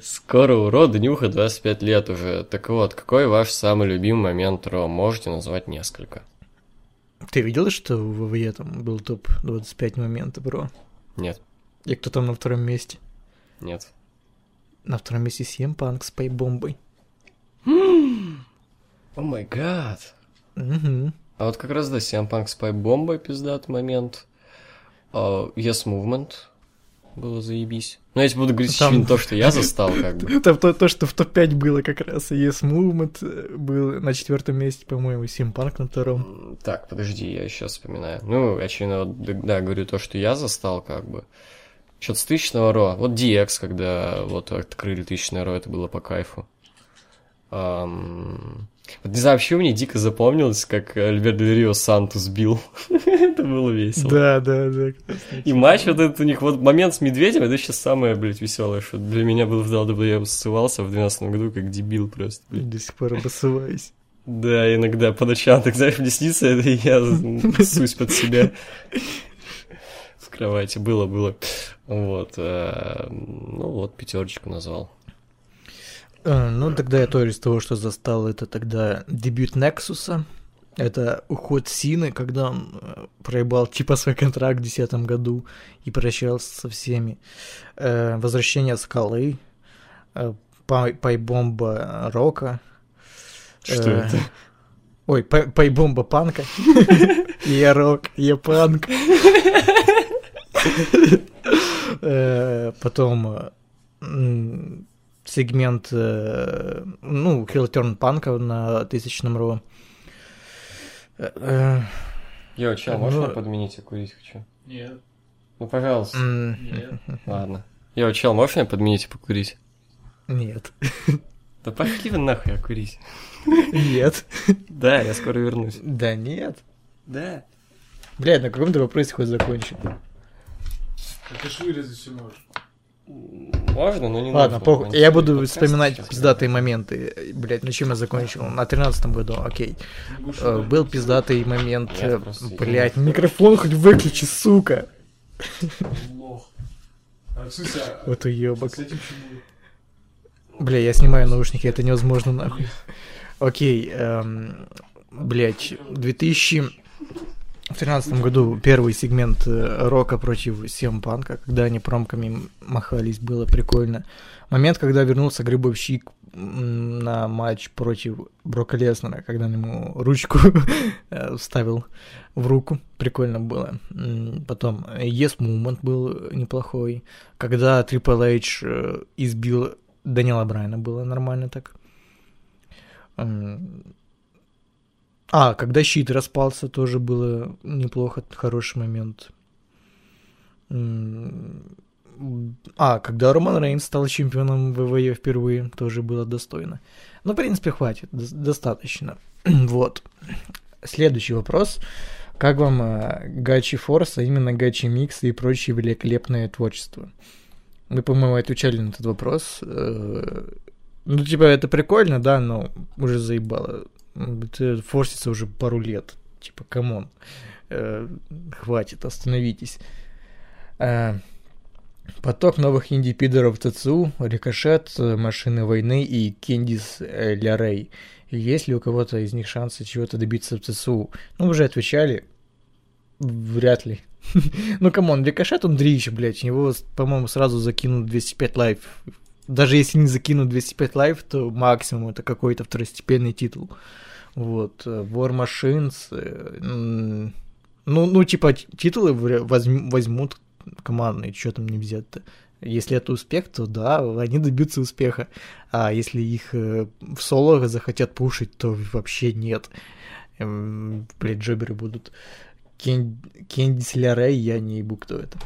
Скоро урод, днюха 25 лет уже. Так вот, какой ваш самый любимый момент Ро? Можете назвать несколько. Ты видел, что в ВВЕ там был топ-25 моментов, бро? Нет, И кто там на втором месте? нет. На втором месте CM Punk с пайбомбой. О май гад. А вот как раз, да, CM Punk с бомбой пиздатый момент. А, Yes Movement было заебись. Но я тебе буду говорить Там- то, что я застал, как бы. Это то, то, что в топ-5 было как раз. Yes Movement э, был на четвертом месте, по-моему, Punk на втором. Так, подожди, я сейчас вспоминаю. Ну, очевидно, вот, да, говорю то, что я застал, как бы. Что-то с тысячного ро. Вот DX, когда вот открыли тысячное ро, это было по кайфу. Ам, Вот не знаю, вообще мне дико запомнилось, как Альберт Дель Рио Санту сбил. это было весело. Да, да, да. И матч вот этот у них, вот момент с Медведем, это сейчас самое, блядь, веселое, что для меня был в WWE, я ссывался в 12 году как дебил просто, блядь. До сих пор обоссываюсь. Да, иногда по ночам, так знаешь, мне снится, это я ссусь под себя. В кровати было, было. Вот. э, Ну вот, пятерочку назвал. Э, Ну, тогда я тоже из того, что застал, это тогда дебют Нексуса. Это уход Сины, когда он э, проебал типа свой контракт в 2010 году и прощался со всеми. Э, Возвращение Скалы. э, пай- Пайбомба Рока. Что Э, это? Ой, пай- пайбомба Панка. Я Рок, я Панк. Потом сегмент, э, ну, Хилтерн Панка на тысячном ро. Э, э, Йо, чел, Ну- можешь меня подменить? Я курить хочу. Нет, Ну, пожалуйста. нет. Ладно. Йо, чел, можешь меня подменить и покурить? Нет. Да пошли вы нахуй, я курить. Нет. Да, я скоро вернусь. Да нет. Да. Блядь, на каком ты вопросе хоть закончим? Это ж вырезать все можешь. Можно, но не Ладно, нужно. похуй. Монтировать Я буду подкаст вспоминать сейчас. пиздатые моменты. Блядь, на чем я закончил? На тринадцатом году, окей. Э. Был пиздатый момент. Э, извиняюсь. микрофон хоть выключи, сука. А, а- Вот уебок. с этим чему? Бля, я снимаю наушники, это невозможно нахуй. Окей, эм, блядь, в 2013 году первый сегмент э, Рока против Сем Панка, когда они промками махались, было прикольно. Момент, когда вернулся Грибовщик на матч против Брока Леснера, когда он ему ручку э, вставил в руку, прикольно было. Потом Yes Movement был неплохой, когда Triple H э, избил Данила Брайна, было нормально так. А, когда щит распался, тоже было неплохо, хороший момент. А, когда Роман Рейнс стал чемпионом ВВЕ впервые, тоже было достойно. Ну, в принципе, хватит, дос- достаточно. вот. Следующий вопрос. Как вам э, Гачи Форс, а именно Гачи Микс и прочее великолепное творчество? Мы, по-моему, отвечали на этот вопрос. Э, Ну, типа, это прикольно, да, но уже заебало. Это форсится уже пару лет. Типа, камон. Э, Хватит, остановитесь. Э, Поток новых инди-пидоров ЦЦУ, Рикошет, Машины войны и Кендис э, Лярей. Есть ли у кого-то из них шансы чего-то добиться в ЦСУ? Ну, уже отвечали. Вряд ли. ну, come on, Рикошет, он дрищ, блядь. У него, по-моему, сразу закинут 205 Live. Даже если не закинут 205 Live, то максимум это какой-то второстепенный титул. Вот. War Machines... э, Ну, ну, типа, титулы возьмут командные, что там не взять-то. Если это успех, то да, они добьются успеха. А если их э, в соло захотят пушить, то вообще нет. Блядь, джоберы будут. Кен... Кендис Лярей, я не ебу, кто это.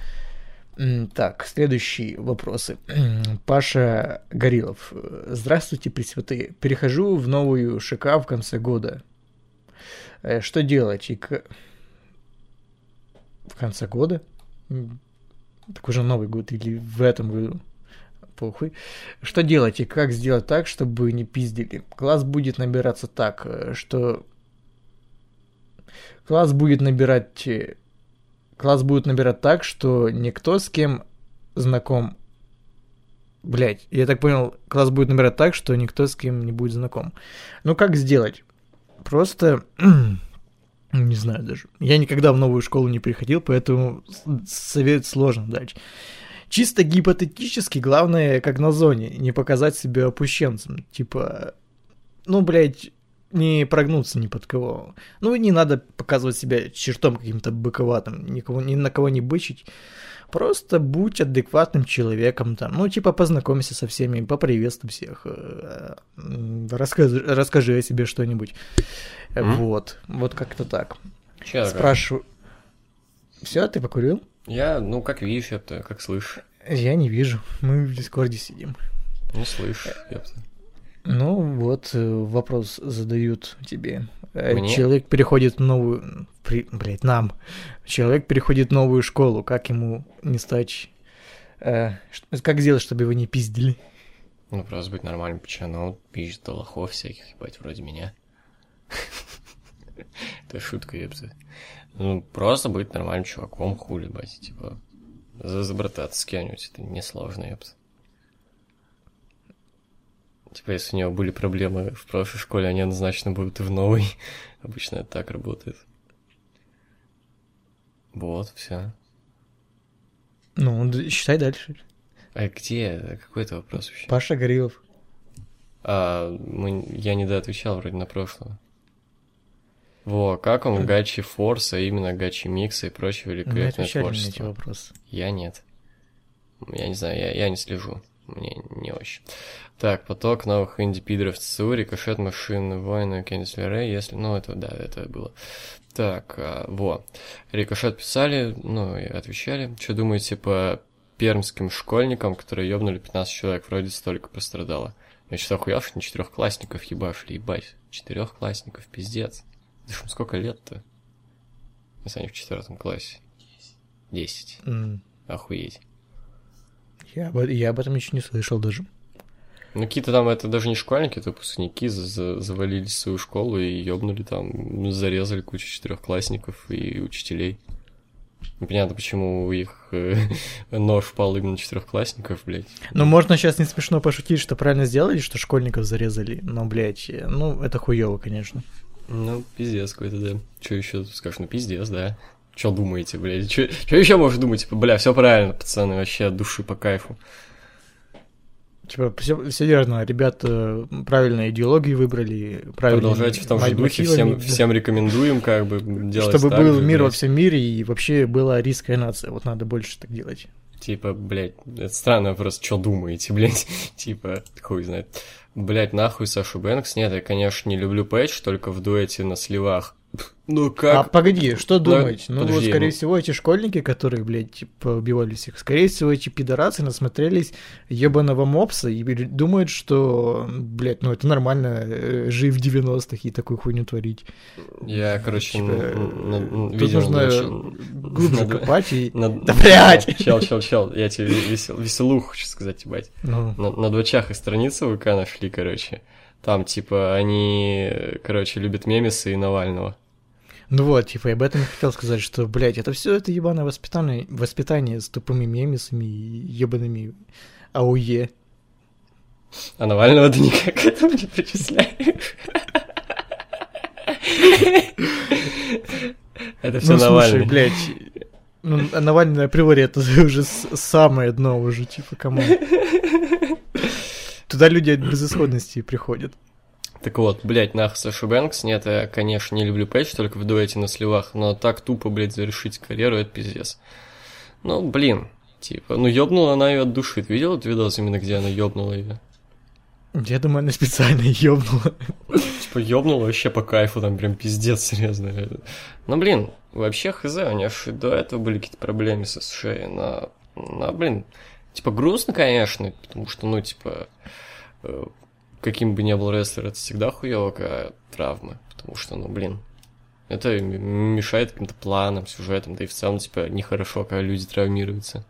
Так, следующие вопросы. Паша Горилов. Здравствуйте, пресвятые. Перехожу в новую ШК в конце года. Э, Что делать? И к- В конце года? Так уже Новый год или в этом году? Похуй. Что делать и как сделать так, чтобы не пиздили? Класс будет набираться так, э, что... Класс будет набирать... Класс будет набирать так, что никто с кем знаком... Блять, я так понял, класс будет набирать так, что никто с кем не будет знаком. Ну как сделать? Просто... Не знаю даже. Я никогда в новую школу не приходил, поэтому совет сложно дать. Чисто гипотетически, главное, как на зоне, не показать себя опущенцем. Типа, ну, блядь, не прогнуться ни под кого. Ну, и не надо показывать себя чертом каким-то быковатым, никого, ни на кого не бычить. Просто будь адекватным человеком там. Ну, типа, познакомься со всеми, поприветствуй всех. э, Расскажи, расскажи о себе что-нибудь. М? Вот. Вот как-то так. Такое? Спрашиваю. Все, ты покурил? Я, ну, как видишь, это, как слышишь. Я не вижу. Мы в Дискорде сидим. Ну, слышь, ёпта. Ну, вот э, вопрос задают тебе. Э, Мне? Человек переходит в новую... При... Блять, нам. Человек переходит в новую школу. Как ему не стать... э, Как сделать, чтобы его не пиздили? Ну, просто быть нормальным пацаном, пишет лохов всяких, ебать, вроде меня. Это шутка, ёпта. Ну, просто быть нормальным чуваком, хули, бать, типа, за забрататься с кем-нибудь, это несложно, ёпта. Типа, если у него были проблемы в прошлой школе, они однозначно будут и в новой. Обычно это так работает. Вот, все. Ну, считай дальше. А где? Какой это вопрос вообще? Паша Горилов. А, мы, я не отвечал вроде на прошлого. Во, как он гачи форса, именно гачи микса и прочее великолепное на эти творчество? вопросы. Я нет. Я не знаю, я, я не слежу. Мне не очень. Так, поток новых инди-пидоров ЦУ, рикошет машин, войны, Кендис Лерей, если... Ну, это, да, это было. Так, а, во. Рикошет писали, ну, и отвечали. Что думаете по пермским школьникам, которые ёбнули 15 человек, вроде столько пострадало? Я что, охуел, что не четырехклассников ебашили, ебать. Четырехклассников, пиздец. Да ж сколько лет-то? Если они в четвертом классе. Десять. М, Охуеть. Я, об- я об этом еще не слышал даже. Ну, какие-то там, это даже не школьники, это выпускники за- за- завалились в свою школу и ёбнули там, зарезали кучу четырехклассников и учителей. Непонятно, почему у их э, нож впал именно четырехклассников, блядь. Ну, можно сейчас не смешно пошутить, что правильно сделали, что школьников зарезали. Но, блядь, э, ну, это хуево, конечно. Ну, пиздец какой-то, да. Че еще скажешь? Ну, пиздец, да. Че думаете, блядь? Че еще можешь думать? Типа, бля, все правильно, пацаны, вообще от души по кайфу. Типа, все, все верно, ребята правильно идеологию выбрали, правильно. Продолжайте в том же духе, всем, всем рекомендуем, как бы, делать Чтобы так был же, мир во блядь. всем мире и вообще была арийская нация. Вот надо больше так делать. Типа, блядь, это странно просто, что думаете, блядь? Типа, хуй знает. Блядь, нахуй Сашу Бэнкс? Нет, я, конечно, не люблю Пэтч, только в дуэте на сливах. Ну А как? погоди, что думать? Ну, вот, скорее ну- всего, эти школьники, которые, блядь, типа, убивали всех, скорее всего, эти пидорасы насмотрелись ебаного мопса и думают, что, блядь, ну это нормально, э, жить в 90-х и такую хуйню творить. Я, короче, Типа, н- Тут нужно глубже копать и... Да, блядь! Чел, чел, чел, я тебе весел, веселуху хочу сказать, ебать. Ну, На, на двочах и страницы ВК нашли, короче. Там, типа, они, короче, любят мемесы и Навального. Ну вот, типа, я об этом хотел сказать, что, блядь, это все это ебаное воспитание, воспитание с тупыми мемисами и ебаными АУЕ. А Навального ты никак к этому не причисляешь. Это все Ну, Навальный. блядь, ну, а Навальный априори это уже самое дно уже, типа, кому. Туда люди от безысходности приходят. Так вот, блядь, нахуй Саша Бэнкс. Нет, я, конечно, не люблю пэтч, только в дуэте на сливах, но так тупо, блядь, завершить карьеру, это пиздец. Ну, блин, типа, ну ёбнула она ее от души. Ты видел этот видос именно, где она ёбнула ее? Я думаю, она специально ёбнула. Типа, ёбнула вообще по кайфу, там прям пиздец, серьезно. Ну, блин, вообще, хз, у нее ж и до этого были какие-то проблемы со шеей, но, но, блин, типа, грустно, конечно, потому что, ну, типа, каким бы ни был рестлер, это всегда когда травмы, потому что, ну, блин, это мешает каким-то планам, сюжетам, да и в целом, типа, нехорошо, когда люди травмируются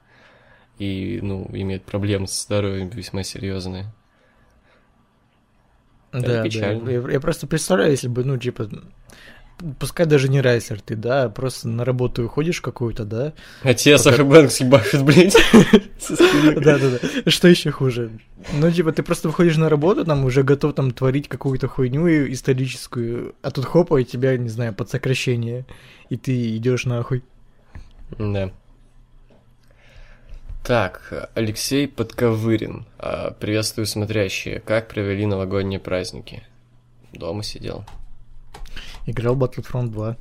и, ну, имеют проблемы со здоровьем весьма серьезные. Да, да. печально. Я, я просто представляю, если бы, ну, типа, пускай даже не райсер ты, да, просто на работу уходишь какую-то, да? А тебе Пока- Саша Бэнкс ебашит, блядь. со спины. Да, да, да. Что еще хуже? Ну, типа, ты просто выходишь на работу, там уже готов там творить какую-то хуйню историческую, а тут хопа, и тебя, не знаю, под сокращение, и ты идешь нахуй. Да. Так, Алексей Подковырин. А, Приветствую смотрящие. Как провели новогодние праздники? Дома сидел. Играл Battlefront 2.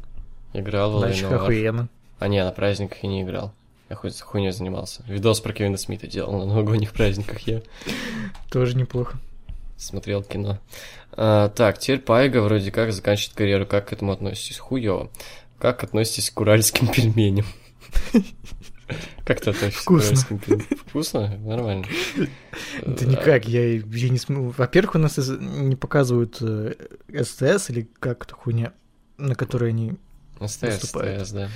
Играл в War. охуенно. А не, на праздниках я не играл. Я хоть хуйней занимался. Видос про Кевина Смита делал на новогодних праздниках. Я Тоже неплохо. смотрел кино. А, так, теперь Пайга вроде как заканчивает карьеру. Как к этому относитесь? Хуёво. Как относитесь к уральским пельменям? Как ты относишься Вкусно. к? Вкусно? Нормально. Да никак, я, я не смогу. Во-первых, у нас не показывают э, СТС или как то хуйня, на которой они СТС. СТС, да.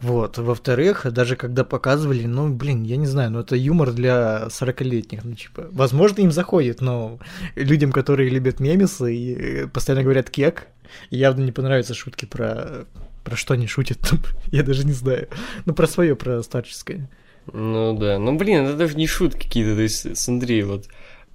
Вот, во-вторых, даже когда показывали, ну, блин, я не знаю, ну, это юмор для 40-летних, ну, типа, возможно, им заходит, но людям, которые любят мемесы и э, постоянно говорят кек, явно не понравятся шутки про... Про что они шутят там, я даже не знаю. Ну, про свое, про старческое. Ну да. Ну блин, это даже не шутки какие-то. То есть с Андрей вот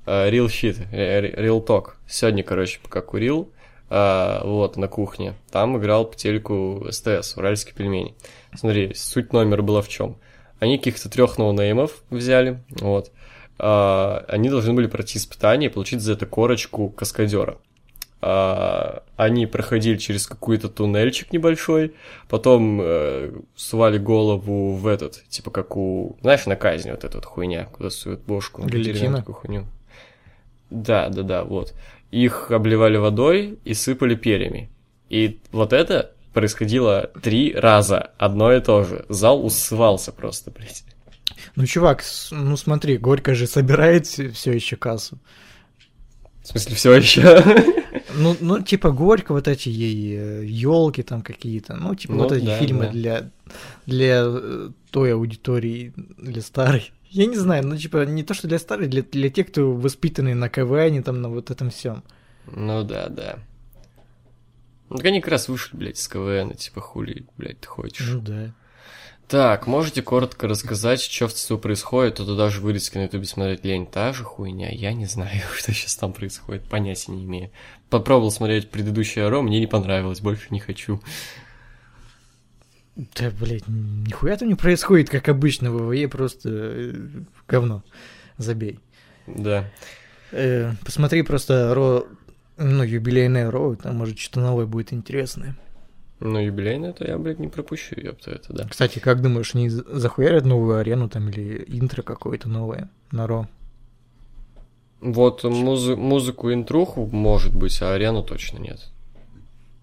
а, real shit, э, real talk. Сегодня, короче, пока курил, а, вот, на кухне. Там играл по телеку СТС, уральские пельмени. Смотри, суть номера была в чем? Они каких-то трех ноунеймов взяли, вот. А, они должны были пройти испытание и получить за это корочку каскадера. А, они проходили через какой-то туннельчик небольшой, потом э, сували голову в этот, типа как у, знаешь, на казни вот эта вот хуйня, куда суют бошку. Гильотина? Да, да, да, вот. Их обливали водой и сыпали перьями. И вот это происходило три раза, одно и то же. Зал усывался просто, блядь. Ну, чувак, ну, смотри, Горько же собирает все еще кассу. В смысле, все еще. Ну, ну, типа Горько, вот эти ей елки там какие-то, ну, типа Ну, вот эти да, фильмы да. для, для э, той аудитории, для старой. Я не знаю, ну, типа, не то, что для старой, для, для тех, кто воспитанный на КВН, там, на вот этом всем. Ну да, да. Ну, так они как раз вышли, блядь, с КВН, типа, хули, блядь, ты хочешь. Ну, да. Так, можете коротко рассказать, что в ЦСУ происходит, а то даже вырезки на ютубе смотреть лень. Та же хуйня, я не знаю, что сейчас там происходит, понятия не имею. Попробовал смотреть предыдущее Аро, мне не понравилось, больше не хочу. Да, блядь, нихуя там не происходит, как обычно в ВВЕ, просто э, говно. Забей. Да. Э, посмотри просто Ро, ну, юбилейное Ро, там, может, что-то новое будет интересное. Ну, юбилейное это я, блядь, не пропущу, ёпта, это да. Кстати, как думаешь, они за- захуярят новую арену там или интро какое-то новое на Ро? Вот музы- музыку интруху, может быть, а арену точно нет.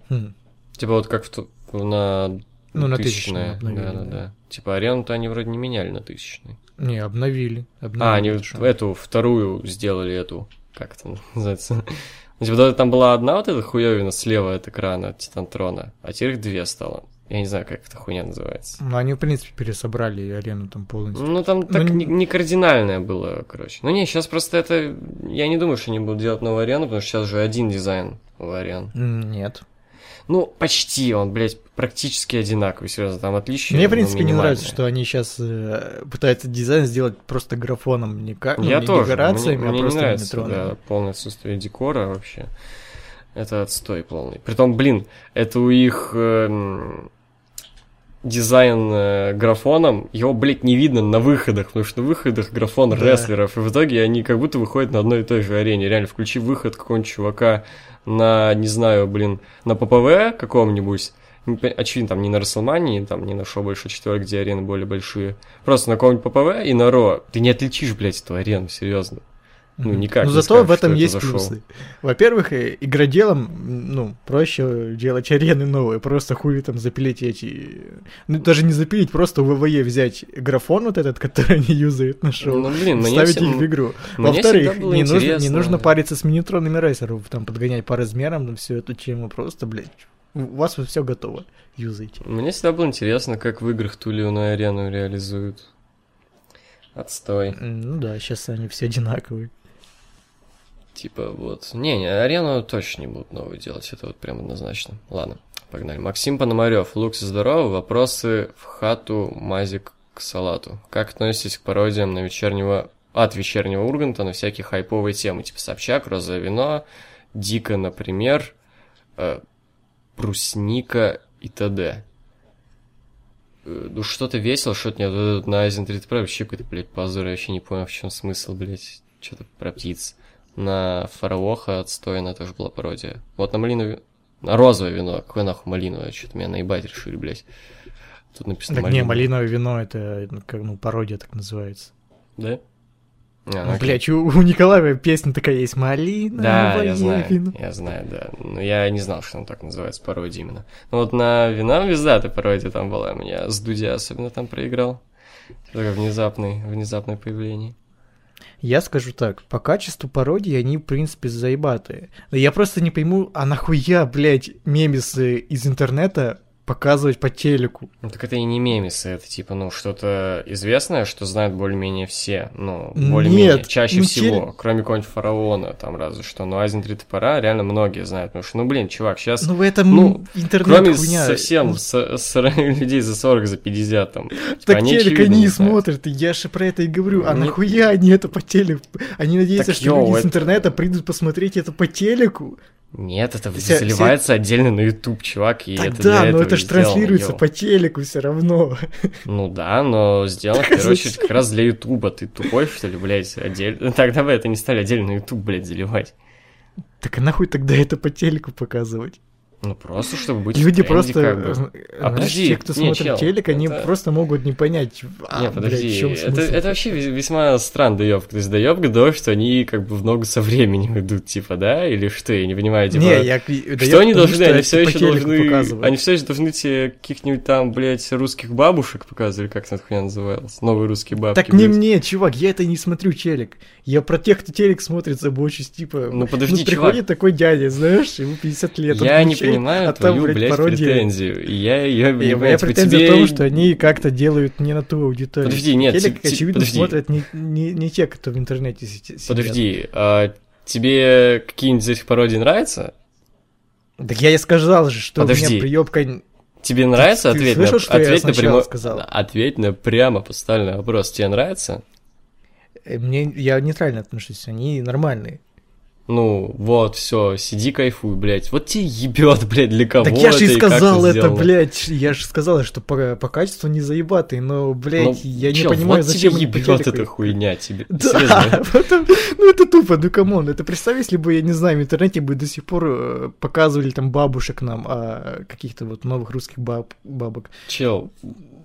Хм. Типа вот как в на Ну, на тысячное обновили, Да, да, да. да. Типа арену-то они вроде не меняли на тысячный. Не, обновили. обновили А, они шанс. эту вторую сделали эту, как это называется? Ну, Типа там была одна вот эта хуевина слева от экрана Титантрона, а теперь их две стало. Я не знаю, как эта хуйня называется. Ну, они, в принципе, пересобрали арену там полностью. Ну, там так Ну, не, не кардинальное было, короче. Ну, не, сейчас просто это... Я не думаю, что они будут делать новую арену, потому что сейчас же один дизайн у арен. Нет. Ну, почти, он, блядь, практически одинаковый, серьезно, там отличия. Мне, в принципе, не нравится, что они сейчас э, пытаются дизайн сделать просто графоном, не, как, ну, Я не тоже. декорациями, мне, а просто не нравится, да, полное отсутствие декора вообще. Это отстой полный. Притом, блин, это у их эм, дизайн э, графоном, его, блядь, не видно на выходах, потому что на выходах графон Да. рестлеров, и в итоге они как будто выходят на одной и той же арене. Реально, включи выход какого-нибудь чувака на, не знаю, блин, на ППВ каком-нибудь, очевидно, там не на Расселмании, там не на шоу больше четверок, где арены более большие, просто на каком-нибудь ППВ и на Ро, ты не отличишь, блядь, эту арену, серьезно. Ну, никак Ну, не зато скажешь, в этом это есть шоу. плюсы. Во-первых, э, игроделам, ну, проще делать арены новые, просто хули там запилить эти... Ну, даже не запилить, просто в ВВЕ взять графон вот этот, который они юзают на шоу, Ну, блин, мне вставить всем- их в игру. Во-вторых, не нужно, не нужно париться с минитронами рейсеров, там подгонять по размерам, там всю эту тему, просто, блядь, у вас все готово, юзайте. Мне всегда было интересно, как в играх ту или иную арену реализуют. Отстой. Ну да, сейчас они все одинаковые. Типа вот. Не, не, арену точно не будут новую делать, это вот прям однозначно. Ладно, погнали. Максим Пономарев, Лукс, здорово. Вопросы в хату, мазик к салату. Как относитесь к пародиям на вечернего... от вечернего Урганта на всякие хайповые темы, типа Собчак, Розовое вино, Дика, например, э, Брусника и т.д. Э, Ну, что-то весело, что-то нет. Вот на Айзен 30 Pro вообще какой-то, блядь, позор. Я вообще не понял, в чем смысл, блядь. Что-то про птиц. На Фараоха отстойно тоже была пародия. Вот на малиновое... На розовое вино. Какое нахуй малиновое? Что-то меня наебать решили, блядь. Тут написано Так не, малиновое вино, это ну, как, ну, пародия так называется. Да? А, Ну, блядь, у, у Николаева песня такая есть, малиновое Да, я знаю, я знаю, да. Но я не знал, что он так называется, пародия именно. Ну вот на вина звезда пародия там была, меня с Дудя особенно там проиграл. Такое внезапное, внезапное появление. Я скажу так, по качеству пародии они, в принципе, заебатые. Но я просто не пойму, а нахуя, блядь, мемесы из интернета показывать по телеку? Ну так это и не мемесы, это типа, ну, что-то известное, что знают более-менее все. Ну, более-менее, чаще ну, всего, теле- кроме какого-нибудь фараона, там разве что. Но Азин 3 топора реально многие знают. Потому что, ну, блин, чувак, сейчас Ну, в этом Ну, интернет Кроме хуйня. совсем Ну, с- с- людей за 40, за 50 там. Типа, Так они, телек они не смотрят, я же про это и говорю. А Ну, нахуя они это по телеку? Они надеются, Так, что йоу, люди с это- интернета придут посмотреть это по телеку. Нет, это заливается отдельно на YouTube, чувак, и Так это да, для этого это же транслируется по телеку все равно. Ну да, но сделано в первую очередь как раз для Ютуба. Ты тупой, что ли, блядь, отдельно? Тогда бы это не стали отдельно на YouTube, блядь, заливать. Так а нахуй тогда это по телеку показывать? Ну просто, чтобы быть в Люди тренде, просто, как бы. э, знаешь, подожди, те, кто не, смотрит чел, телек, они это- просто могут не понять, а, Не, блядь, подожди, в чём это, это вообще вес- весьма странный доеб. То есть доебка до что они как бы в ногу со временем идут, типа, да? Или что? Я не понимаю, типа... Не, я... Что я они потому должны? что Они это все по еще должны. показывают. Они все еще должны тебе каких-нибудь там, блядь, русских бабушек показывали, как эта хуйня называлась. Новые русские бабки. Так не блядь. мне, чувак, я это не смотрю телек. Я про тех, кто телек смотрит, забочусь, типа... Ну, подожди, приходит такой дядя, знаешь, ему 50 лет. Я не включает, понимаю а там, твою, блядь, пародия. претензию. И Я ее И понимаю. Типа, претензия тебе- в том, что они как-то делают не на ту аудиторию. Подожди, нет, Телек, ти- очевидно, подожди. смотрят не, не, не те, кто в интернете си- сидят. Подожди, а тебе какие-нибудь из этих пародий нравятся? Так я и сказал же, что у Подожди. меня приебка... Тебе нравится? ты ответь слышал, на, что я ответь на сначала прямо... сказал? Ответь на прямо поставленный вопрос. Тебе нравится? э, Мне, я нейтрально отношусь, они нормальные. Ну, вот, все, сиди, кайфуй, блядь. Вот тебе ебет, блядь, для кого так я же и это сказал это, сделано. блядь, я же сказал, что по, по качеству не заебатый, но, блядь, Ну, я чел, не понимаю, вот зачем тебе ебет эта хуйня тебе. Да, потом- ну это тупо, ну come on, это представь, если бы, я не знаю, в интернете бы до сих пор э, показывали там бабушек нам, а каких-то вот новых русских баб, бабок. Чел,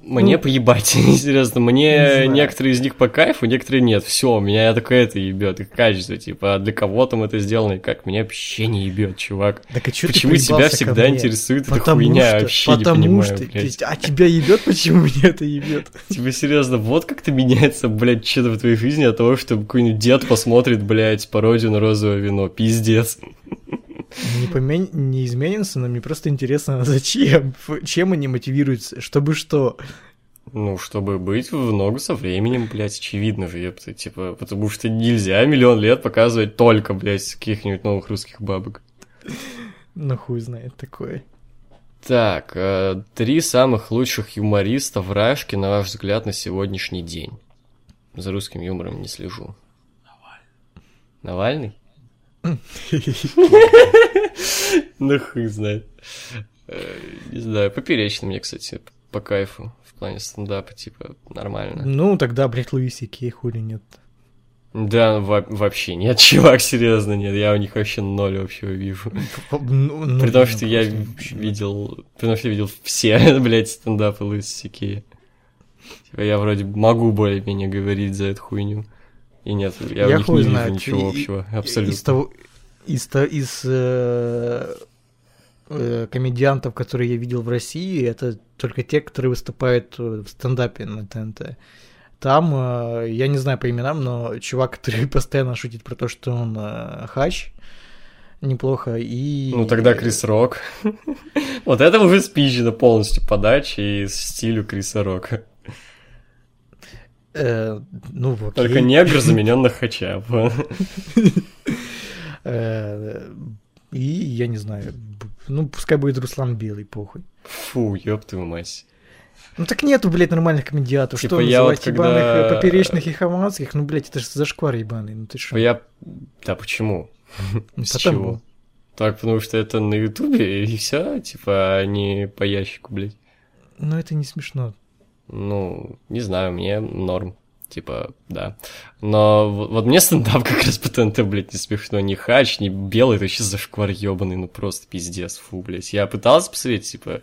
мне Ну, поебать, серьезно, не мне знаю. некоторые из них по кайфу, некоторые нет. Все, меня такое это ебет, их качество, типа, а для кого там это сделано и как, меня вообще не ебет, чувак. Так а чё Почему тебя всегда интересует эта Потому хуйня? что, вообще не потому понимаю, что, блядь. а тебя ебет, почему меня это ебет? Типа, серьезно, вот как-то меняется, блядь, что-то в твоей жизни от того, что какой-нибудь дед посмотрит, блядь, пародию на розовое вино. Пиздец. Не, помен... не изменится, но мне просто интересно, зачем? Чем они мотивируются? Чтобы что? Ну, чтобы быть в ногу со временем, блядь, очевидно же, ёпта, типа, потому что нельзя миллион лет показывать только, блядь, каких-нибудь новых русских бабок. Ну хуй знает такое. Так, э, три самых лучших юмориста в Рашке, на ваш взгляд, на сегодняшний день. За русским юмором не слежу. Навальный? Ну, хуй знает. Э, Не знаю, поперечный мне, кстати, по кайфу в плане стендапа, типа, нормально. Ну, тогда, блядь, Луиси Кей, хули нет. Да, во- вообще нет, чувак, серьезно нет, я у них вообще ноль общего вижу. Ну, ну, При том, что я просто вообще. видел, при том, что я видел все, блядь, стендапы Луиса Сикея. Типа я вроде могу более-менее говорить за эту хуйню. И нет, я, Я у них не вижу знает. ничего И- общего, Из абсолютно. того, из, из э, э, комедиантов, которые я видел в России, это только те, которые выступают э, в стендапе на ТНТ. Там, э, я не знаю по именам, но чувак, который постоянно шутит про то, что он э, хач, неплохо, и... Ну тогда Крис Рок. Вот это уже спизжено полностью подача и стилю Криса Рока. Э, ну, окей. Только негр заменен на хача. Э, И я не знаю, ну, пускай будет Руслан Белый, похуй. Фу, ёб твою мать. Ну так нету, блядь, нормальных комедиатов. Типа что я называть вот когда- ебаных э, поперечных и хаманских? Ну, блядь, это же зашквар ебаный. Ну ты что? Я... Да почему? Ну, С чего? Так, потому что это на Ютубе, и все, типа, а не по ящику, блядь. Ну это не смешно. Ну, не знаю, мне норм. Типа, да. Но вот, мне стендап как раз по ТНТ, блядь, не смешно. Ни хач, ни белый, это вообще зашквар ебаный, ну просто пиздец, фу, блядь. Я пытался посмотреть, типа,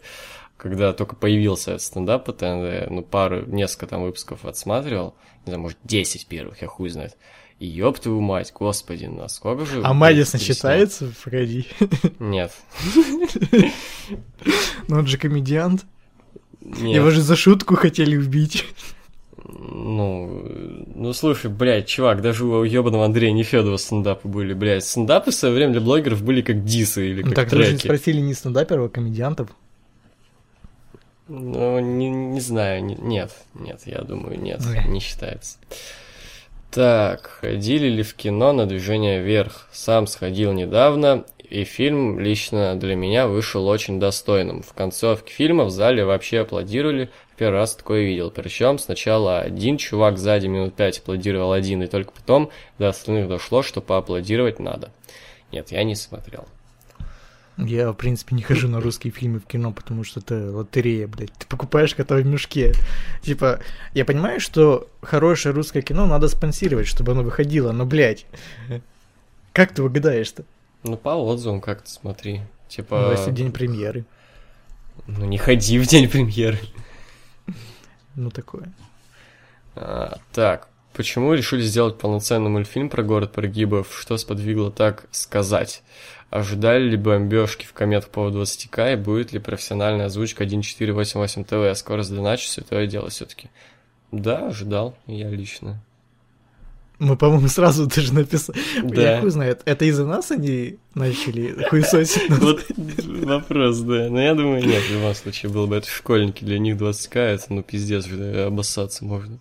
когда только появился стендап по ТНТ, ну, пару, несколько там выпусков отсматривал, не знаю, может, 10 первых, я хуй знает. И ёб твою мать, господи, насколько же... А Мэдисон считается? Погоди. Нет. Ну он же комедиант. Нет. Его же за шутку хотели убить. Ну, ну слушай, блядь, чувак, даже у ебаного Андрея Нефедова стендапы были, блядь. Стендапы в свое время для блогеров были как дисы или Ну как так даже треки. спросили не стендаперов, а комедиантов. Ну, не, не знаю, не- нет, нет, я думаю, нет, Ой. не считается. Так, ходили ли в кино на движение вверх? Сам сходил недавно, и фильм лично для меня вышел очень достойным. В концовке фильма в зале вообще аплодировали, первый раз такое видел. Причем сначала один чувак сзади минут пять аплодировал один, и только потом до остальных дошло, что поаплодировать надо. Нет, я не смотрел. Я, в принципе, не хожу на русские фильмы в кино, потому что это лотерея, блядь. Ты покупаешь кота в мешке. Типа, я понимаю, что хорошее русское кино надо спонсировать, чтобы оно выходило, но, блядь, как ты угадаешь-то? Ну, по отзывам как-то смотри. Типа... Ну, если день премьеры. Ну, не ходи в день премьеры. Ну, такое. А, так, почему решили сделать полноценный мультфильм про город прогибов? Что сподвигло так сказать? Ожидали ли бомбежки в комет по поводу 20к и будет ли профессиональная озвучка 1488 ТВ? Скоро сдоначу святое дело все-таки. Да, ожидал, я лично. Мы, по-моему, сразу даже написали. Я Да. хуй знает, это из-за нас они начали хуесосить нас? Вот вопрос, да. Но я думаю, нет, в любом случае было бы. Это школьники, для них 20к, это ну пиздец, обоссаться можно.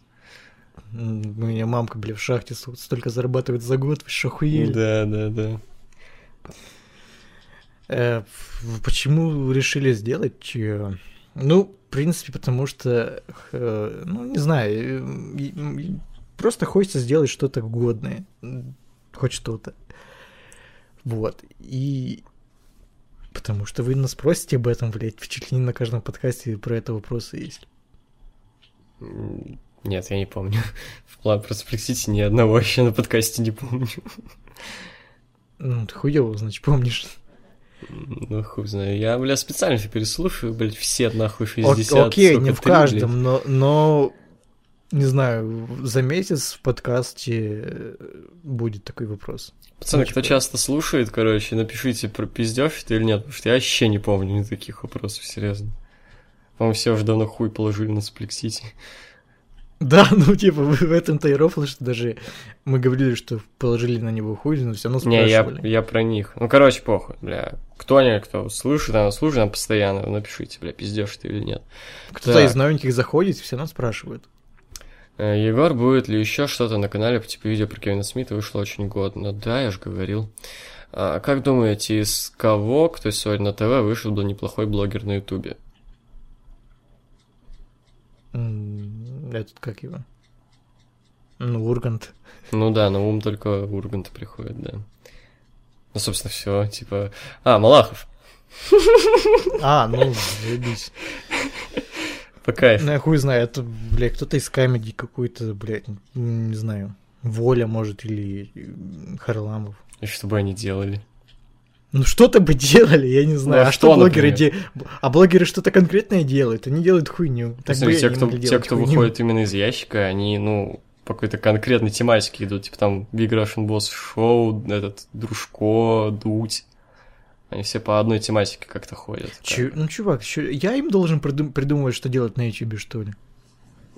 У меня мамка, бля, в шахте столько- зарабатывает за год, вы что, охуели? Да, да, да. Э, Почему решили сделать? Ну, в принципе, потому что, ну, не знаю, просто хочется сделать что-то годное, хоть что-то. Вот, и потому что вы нас спросите об этом, блядь, чуть ли не на каждом подкасте про это вопросы есть. Нет, я не помню. В план просто спросите, ни одного вообще на подкасте не помню. Ну, ты хуёво, значит, помнишь. Ну, хуй знаю. Я, бля, специально все переслушиваю, блядь, все нахуй Ок- 60. Окей, сколько, не в каждом, но, но, не знаю, за месяц в подкасте э, будет такой вопрос. Пацаны, кто часто слушает, короче, напишите, про пиздёшь это или нет, потому что я вообще не помню ни таких вопросов, серьезно. По-моему, все уже давно хуй положили на Сплексити. Да, ну типа в этом-то и рофл, что даже мы говорили, что положили на него хуй, но все равно Не, я, спрашивали. я про них. Ну, короче, похуй, бля. Кто-нибудь, кто слушает, она слушает, она постоянно, напишите, бля, пиздёшь ты или нет. Кто-то из новеньких заходит, все равно спрашивают. Э, Егор, будет ли еще что-то на канале по типу видео про Кевина Смита? Вышло очень годно. Да, я же говорил. А, как думаете, из кого, кто сегодня на ТВ, вышел бы неплохой блогер на Ютубе? Этот, как его? Ну, Ургант. Ну да, на ум только Ургант приходит, да. Ну, собственно, все, типа... А, Малахов, А, ну, заебись. По кайфу. Ну, я хуй знаю, это, блядь, кто-то из камеди какой-то, блядь, м, не знаю, Воля, может, или Харламов. И что бы они делали? Ну, что-то бы делали, я не знаю. а а что, что блогеры делают? А блогеры что-то конкретное делают, они делают хуйню. Так бы Посмотри, и те, кто, те, кто хуйню. выходит именно из ящика, они, ну, по какой-то конкретной тематике идут. Типа там Big Russian Boss Show, этот, Дружко, Дудь. Они все по одной тематике как-то ходят. Чё- ну, чувак, чё- я им должен придум- придумывать, что делать на ютубе, что ли?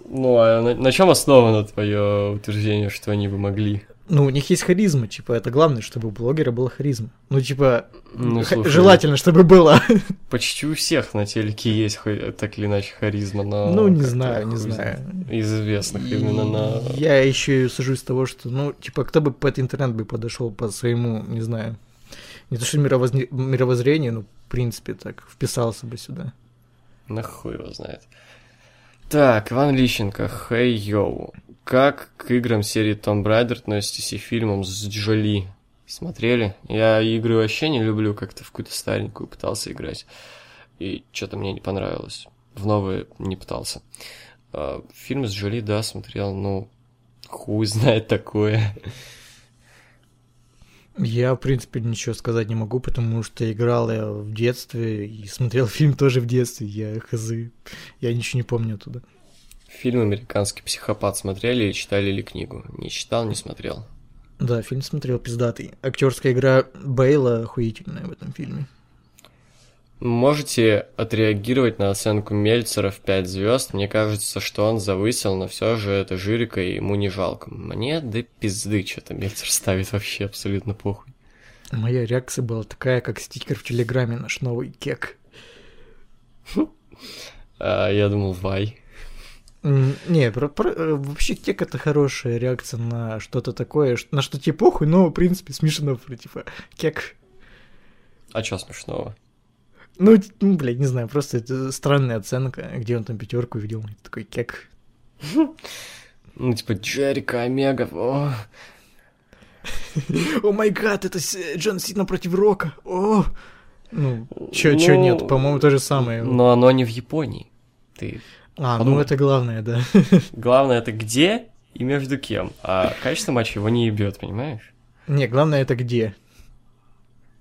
Ну, а на, на чем основано твое утверждение, что они бы могли? Ну, у них есть харизма, типа, это главное, чтобы у блогера была харизма. Ну, типа, Ну, слушай, желательно, чтобы было. Почти у всех на телеке есть так или иначе харизма, но... Ну, не знаю, не знаю. Из известных именно на... Я еще и сажусь с того, что, ну, типа, кто бы под интернет бы подошел по своему, не знаю, не то что мировозне- мировоззрению, но, в принципе, так, вписался бы сюда. На хуй его знает. Так, Иван Лищенко, хей йоу. Как к играм серии Tomb Raider относитесь и фильмам с Джоли? Смотрели? Я игры вообще не люблю, как-то в какую-то старенькую пытался играть. И что-то мне не понравилось. В новые не пытался. А, фильмы с Джоли, да, смотрел, ну, хуй знает такое. Я, в принципе, ничего сказать не могу, потому что играл я в детстве и смотрел фильм тоже в детстве. Я хз. Я ничего не помню оттуда. Фильм «Американский психопат» смотрели и читали ли книгу? Не читал, не смотрел. Да, фильм смотрел пиздатый. Актерская игра Бейла охуительная в этом фильме. Можете отреагировать на оценку Мельцера в 5 звезд? Мне кажется, что он завысил, но все же это жирика, и ему не жалко. Мне да пизды, что-то Мельцер ставит вообще абсолютно похуй. Моя реакция была такая, как стикер в Телеграме, наш новый кек. А, я думал, вай. Не, про- про- э, вообще кек это хорошая реакция на что-то такое, на что тебе похуй, но, в принципе, смешно, про, типа, кек. А чё смешного? Ну, ну, блядь, не знаю, просто это странная оценка, где он там пятерку видел, и такой кек. Ну, типа, Джерика, Омега, о, О май гад, это Джон Сина против Рока, о! Ну, чё, чё Ну, нет, по-моему, то же самое. Но оно не в Японии. Ты... А, ну подумай. это главное, да. Главное, это где и между кем. А качество матча его не ебет, понимаешь? Не, главное это где.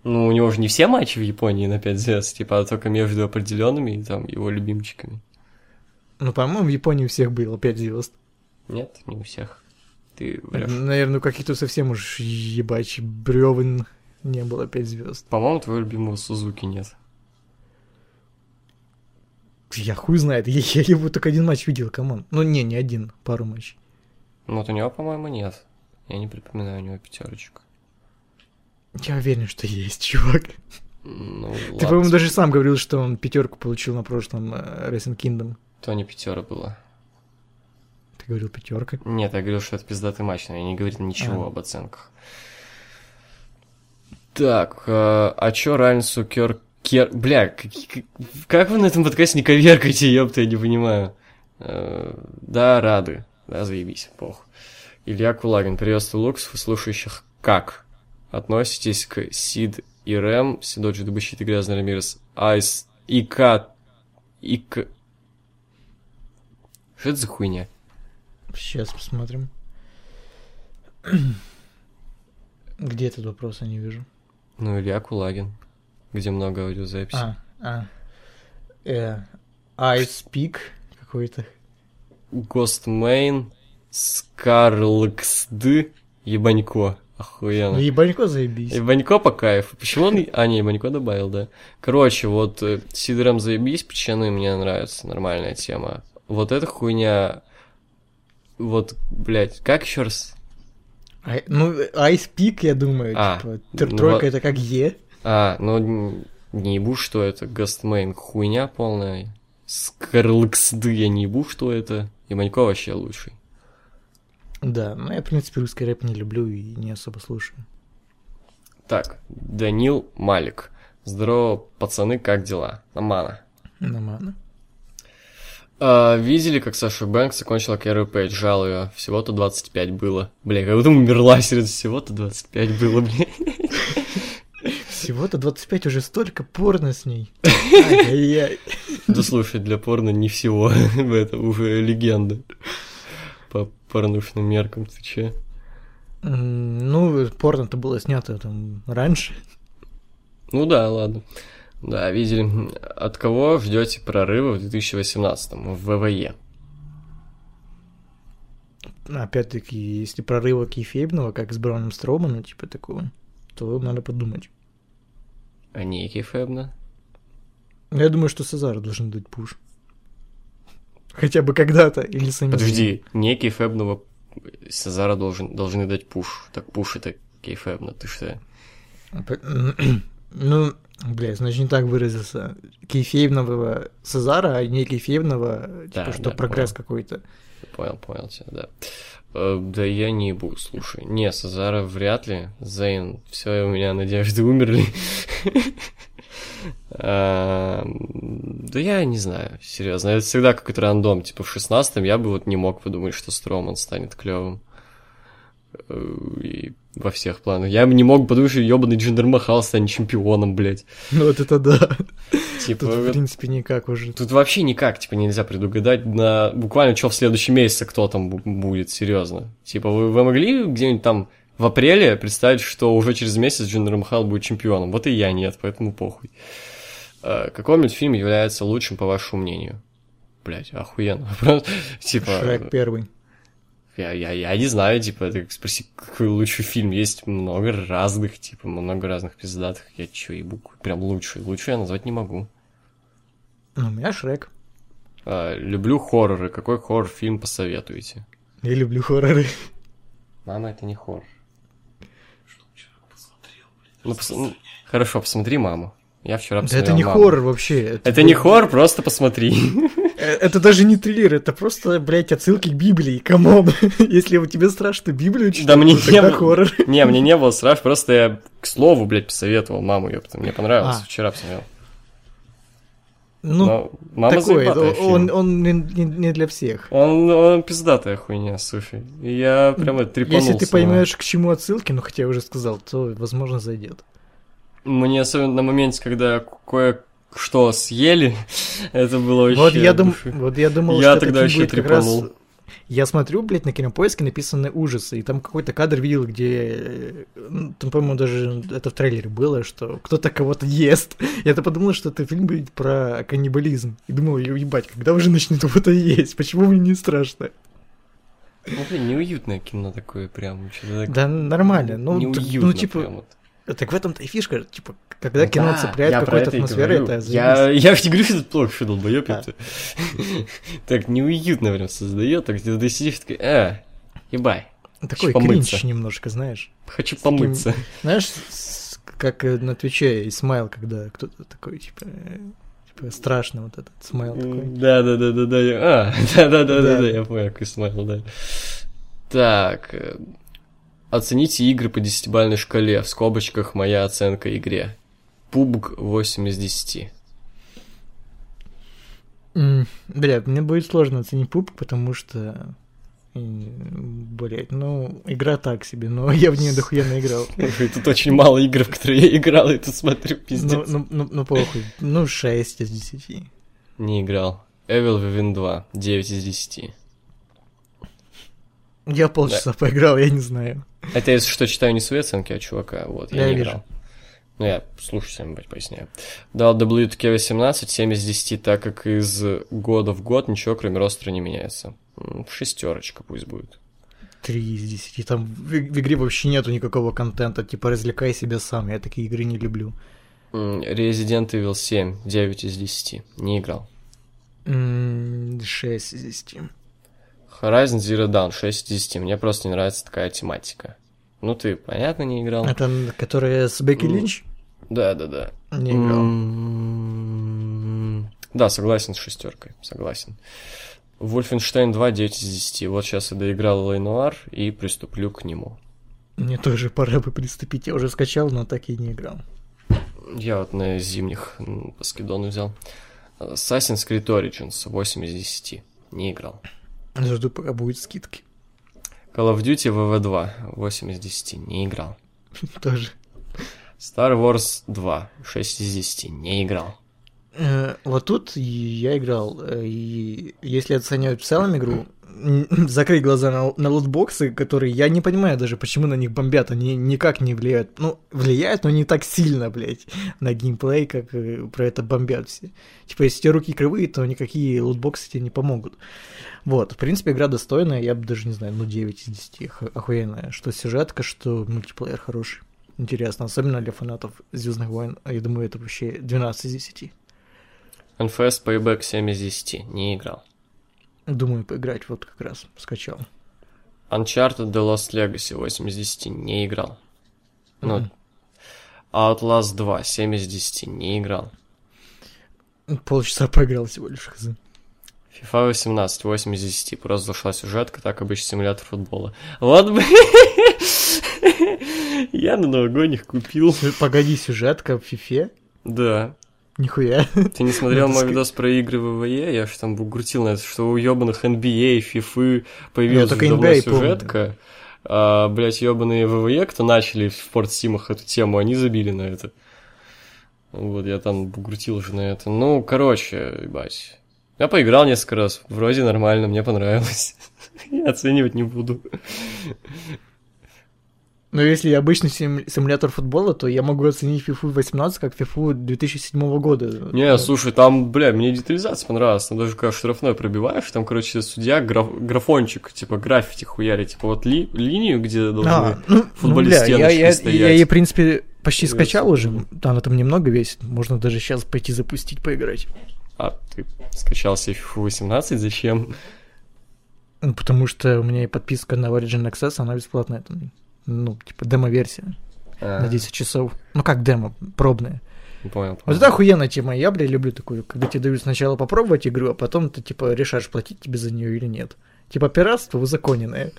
Ну, у него же не все матчи в Японии на 5 звезд, типа, а только между определенными там его любимчиками. Ну, по-моему, в Японии у всех было 5 звезд. Нет, не у всех. Ты врешь. Наверное, у каких-то совсем уж ебач бревен не было 5 звезд. По-моему, твоего любимого Сузуки нет. Я хуй знает, я, я его только один матч видел, come on. Ну, не, не один, пару матчей. Ну, вот у него, по-моему, нет. Я не припоминаю у него пятерочек. Я уверен, что есть, чувак. Ну, Ты, по-моему, даже сам говорил, что он пятерку получил на прошлом э, Wrestle Kingdom. То не пятера было. Ты говорил пятерка. Нет, я говорил, что это пиздатый матч, но я не говорил ничего А. об оценках. Так, э, а чё Райнсу Кер... Кер... Бля, как, как вы на этом подкасте не коверкаете, ёпта, я не понимаю. Э, да, рады. Да, заебись, пох. Илья Кулагин, приветствую Луксов и слушающих. Как относитесь к Сид и Рэм, Сидоджи Дубыщит и Грязный Рамирес, Айс и К... И К... Что это за хуйня? Сейчас посмотрим. Где этот вопрос, я не вижу. Ну, Илья Кулагин, где много аудиозаписей. А, а. Э, Ice Peak какой-то. Гостмейн, Скарлксд, Ебанько. Охуенно. Ну, ебанько заебись. Ебанько по кайфу. Почему он... А, не, Ебанько добавил, да. Короче, вот э, Сидором заебись, печены мне нравится, нормальная тема. Вот эта хуйня... Вот, блядь, как еще раз? А, ну, Ice Peak, я думаю, А, типа, ну тр- тройка вот. это как Е. А, ну, не ебу, что это. Гостмейн хуйня полная. Скарлксд, я не ебу, что это. Ебанько вообще лучший. Да, ну я, в принципе, русский рэп не люблю и не особо слушаю. Так, Данил Малик. Здорово, пацаны, как дела? Нормально. Нормально. А, видели, как Саша Бэнкс закончила Кэрри Пейдж? Жал ее. Всего-то 25 было. Бля, как будто умерла, серьезно. Всего-то 25 было, бля. Всего-то 25 уже столько порно с ней. Да слушай, для порно не всего. Это уже легенда. По порнушным меркам, ты че? Ну, порно-то было снято там раньше. Ну да, ладно. Да, видели. От кого ждете прорыва в 2018 в ВВЕ? Опять-таки, если прорыва Кейфейбного, как с Брауном Строуманом, типа такого, то надо подумать. А не Фэбна? Я думаю, что Сезар должен дать пуш. Хотя бы когда-то, или сами. Подожди, не Фэбного Сезара должен, должны дать пуш. Так пуш это Кейфэбна, ты что? Ну, бля, значит, не так выразился. Кейфейбного Сезара, а не Кейфейбного, типа, Да, что да, прогресс какой-то. Понял, понял тебя, да. Э, Да я не буду, слушай. Не, Сазара вряд ли. Зейн, все, у меня надежды умерли. А, Да я не знаю, серьезно. Это всегда какой-то рандом. Типа в шестнадцатом я бы вот не мог подумать, что Строман станет клевым. И во всех планах. Я бы не мог подумать, что ебаный Джиндер Махал станет чемпионом, блядь. Ну, вот это да. Типа, Тут, в принципе, никак уже. Тут вообще никак, типа, нельзя предугадать на буквально что в следующем месяце кто там бу- будет, серьезно. Типа, вы, вы могли где-нибудь там в апреле представить, что уже через месяц Джиндер Махал будет чемпионом? Вот и я нет, поэтому похуй. Э, Какой мультфильм является лучшим, по вашему мнению? Блять, охуенно. Типа, Шрек первый. я, я, я не знаю, типа, ты спроси, какой лучший фильм. Есть много разных, типа, много разных пиздатых. Я чё, ебу, прям лучший. Лучший я назвать не могу. Ну, у меня Шрек. А, люблю хорроры. Какой хоррор-фильм посоветуете? Я люблю хорроры. Мама, это не хоррор. Ну, пос- ну, хорошо, посмотри маму. Я вчера Да посмотрел это не «Маму». хоррор вообще. Это не хоррор, просто посмотри. Э, Это даже не триллер, это просто, блядь, отсылки к Библии, come on. Если у тебя страшно Библию читать, Да мне не было. хоррор. Не, мне не было страшно, просто я к слову, блядь, посоветовал маму, ёпта. Мне понравилось, А. вчера посмотрел. Ну, Но мама такой, он, фильм. он не, не- для всех. Он, он пиздатая хуйня, слушай. Я прямо трепанулся. Если ты поймешь, к чему отсылки, ну хотя я уже сказал, то, возможно, зайдет. Мне особенно на моменте, когда кое-что съели, это было очень Вот я, дум... вот я думал, Я что тогда вообще будет как раз... Я смотрю, блядь, на кинопоиске написаны ужасы, и там какой-то кадр видел, где, э, ну, там, по-моему, даже это в трейлере было, что кто-то кого-то ест. Я-то подумал, что это фильм будет про каннибализм. И думал, «Ё- ебать, когда уже начнут кого-то есть? Почему мне не страшно? Ну, блин, неуютное кино такое прям. так Да нормально, ну, т- неуютно ну типа, прям вот. Так в этом-то и фишка, типа, когда Ну кино да, цепляет про какую-то это и это я, я не говорю, что это плохо, что долбоёб А. это. Так неуютно прям создает, так ты, ты сидишь такой, э, ебай, Такой кринж немножко, знаешь. хочу таким- помыться. Знаешь, с- как э, на Твиче Исмайл, когда кто-то такой, типа, э, типа страшно вот этот смайл такой. Да, да, да, да, да. А, да, да, да, да, Да. да, я понял, какой смайл, да. Так. Э, Оцените игры по десятибалльной шкале. В скобочках моя оценка игре. PUBG 8 из 10. М, Бля, мне будет сложно оценить пупк, потому что, м, блядь, ну, игра так себе, но я в нее дохуя. Слушай, Тут очень мало игр, в которые я играл, и тут смотрю, Ну, пиздец. ну, ну, ну, похуй. Ну, 6 из 10. Не играл. Evil Within 2, 9 из 10. Я полчаса поиграл, я не знаю. Это если что, читаю не свои оценки, а чувака, вот, я, Я не вижу. играл. Ну, я слушай, блядь, поясняю. Дал WTK18, 7 из 10, так как из года в год ничего, кроме ростера, не меняется. Шестерочка пусть будет. 3 из 10. Там в, в игре вообще нету никакого контента, типа развлекай себя сам, я такие игры не люблю. Resident Evil 7, 9 из 10. Не играл. 6 из 10. Horizon Zero Dawn, 6 из 10. Мне просто не нравится такая тематика. Ну, ты, понятно, не играл? Это которая с Бекки Линч? Да, да, да. Не играл. Да, согласен с шестеркой, согласен. Wolfenstein 2, 9 из 10. Вот сейчас я доиграл Лейнуар и приступлю к нему. Мне тоже пора бы приступить. Я уже скачал, но так и не играл. Я вот на зимних м, по скидону взял. Assassin's Creed Origins 8 из 10. Не играл. Жду, пока будет скидки. Call of Duty WW2 8 из 10. Не играл. Тоже. Star Wars 2 6 из 10. Не играл. Э, Вот тут я играл, э, и если оценивать в целом игру, закрыть глаза на, на лутбоксы, которые я не понимаю даже, почему на них бомбят, они никак не влияют. Ну, влияют, но не так сильно, блядь, на геймплей, как э, про это бомбят все. Типа, если у тебя руки кривые, то никакие лутбоксы тебе не помогут. Вот, в принципе, игра достойная, я бы даже не знаю, ну 9 из 10, ох- охуенная. Что сюжетка, что мультиплеер хороший. Интересно, особенно для фанатов Звездных войн. Я думаю, это вообще 12 из 10. NFS Payback 7 из 10. Не играл. Думаю, поиграть вот как раз скачал. Uncharted The Lost Legacy 8 из 10. Не играл. Ну, Мгм. Outlast 2 7 из 10. Не играл. Полчаса поиграл всего лишь. хз. FIFA 18 8 из 10. Просто зашла сюжетка, так обычно симулятор футбола. Вот бы... Я на новогодних купил. Погоди, сюжетка в фифе? Да. Нихуя. Ты не смотрел Ну, мой видос про игры ВВЕ? Я ж там бугрутил на это, что у ебаных NBA, FIFA появилась уже давно сюжетка. А, блять, ебаные ВВЕ, кто начали в спортсимах эту тему, они забили на это. Вот, я там бугрутил уже на это. Ну, короче, ебать. Я поиграл несколько раз. Вроде нормально, мне понравилось. Я оценивать не буду. Но если обычный сим- симулятор футбола, то я могу оценить FIFA 18 как FIFA 2007 года. Не, слушай, там, бля, мне детализация понравилась. Там даже когда штрафной пробиваешь, там, короче, судья граф- графончик, типа граффити хуярит, типа вот ли- линию, где должны... А, ну, ну, футболисты бля, я, я, стоять. я, ей, в принципе, почти Э, скачал уже. мгм. Там немного весит. Можно даже сейчас пойти запустить, поиграть. А, ты скачал себе FIFA 18, зачем? Ну, потому что у меня и подписка на Origin Access, она бесплатная. Там, ну, типа демо-версия А, на 10 часов. Ну, как демо, пробная. не понял. Вот понял. это охуенная тема. Я, бля, люблю такую, когда тебе дают сначала попробовать игру, а потом ты, типа, решаешь, платить тебе за нее или нет. Типа, пиратство узаконенное.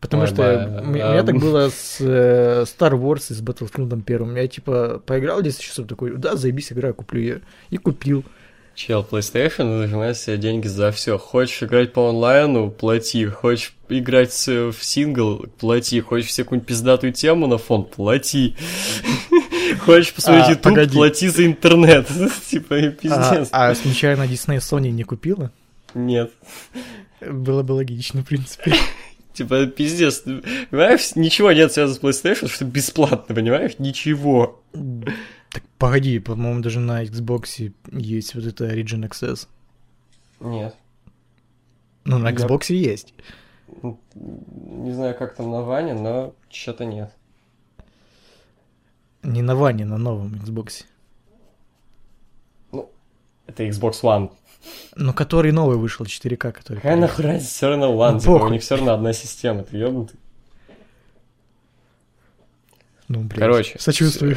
Потому Ой, что м- у меня а, так было с э, Star Wars и с Battlefield первым. Я, типа, поиграл 10 часов, такой, да, заебись, игра, куплю ее. И купил. Чел, PlayStation нажимает себе деньги за все. Хочешь играть по онлайну, плати. Хочешь играть в сингл, плати. Хочешь себе какую-нибудь пиздатую тему на фон, плати. Хочешь посмотреть А, YouTube, плати за интернет. Типа, А, пиздец. а случайно Disney Sony не купила? Нет. Было бы логично, в принципе. Типа, пиздец. Понимаешь, ничего нет связано с PlayStation, что бесплатно, понимаешь? Ничего. Так погоди, по-моему, даже на Xbox есть вот это Origin Access. Нет. Ну, на Я- Xbox есть. Не знаю, как там на Ване, но что-то нет. Не на Ване, на новом Xbox. Это Xbox One. Но который новый вышел, 4К, который... Какая нахуй разница, все равно One, Ну, типа, у них все равно одна система, ты ёбнутый. Ну, блин, Короче, Сочувствую.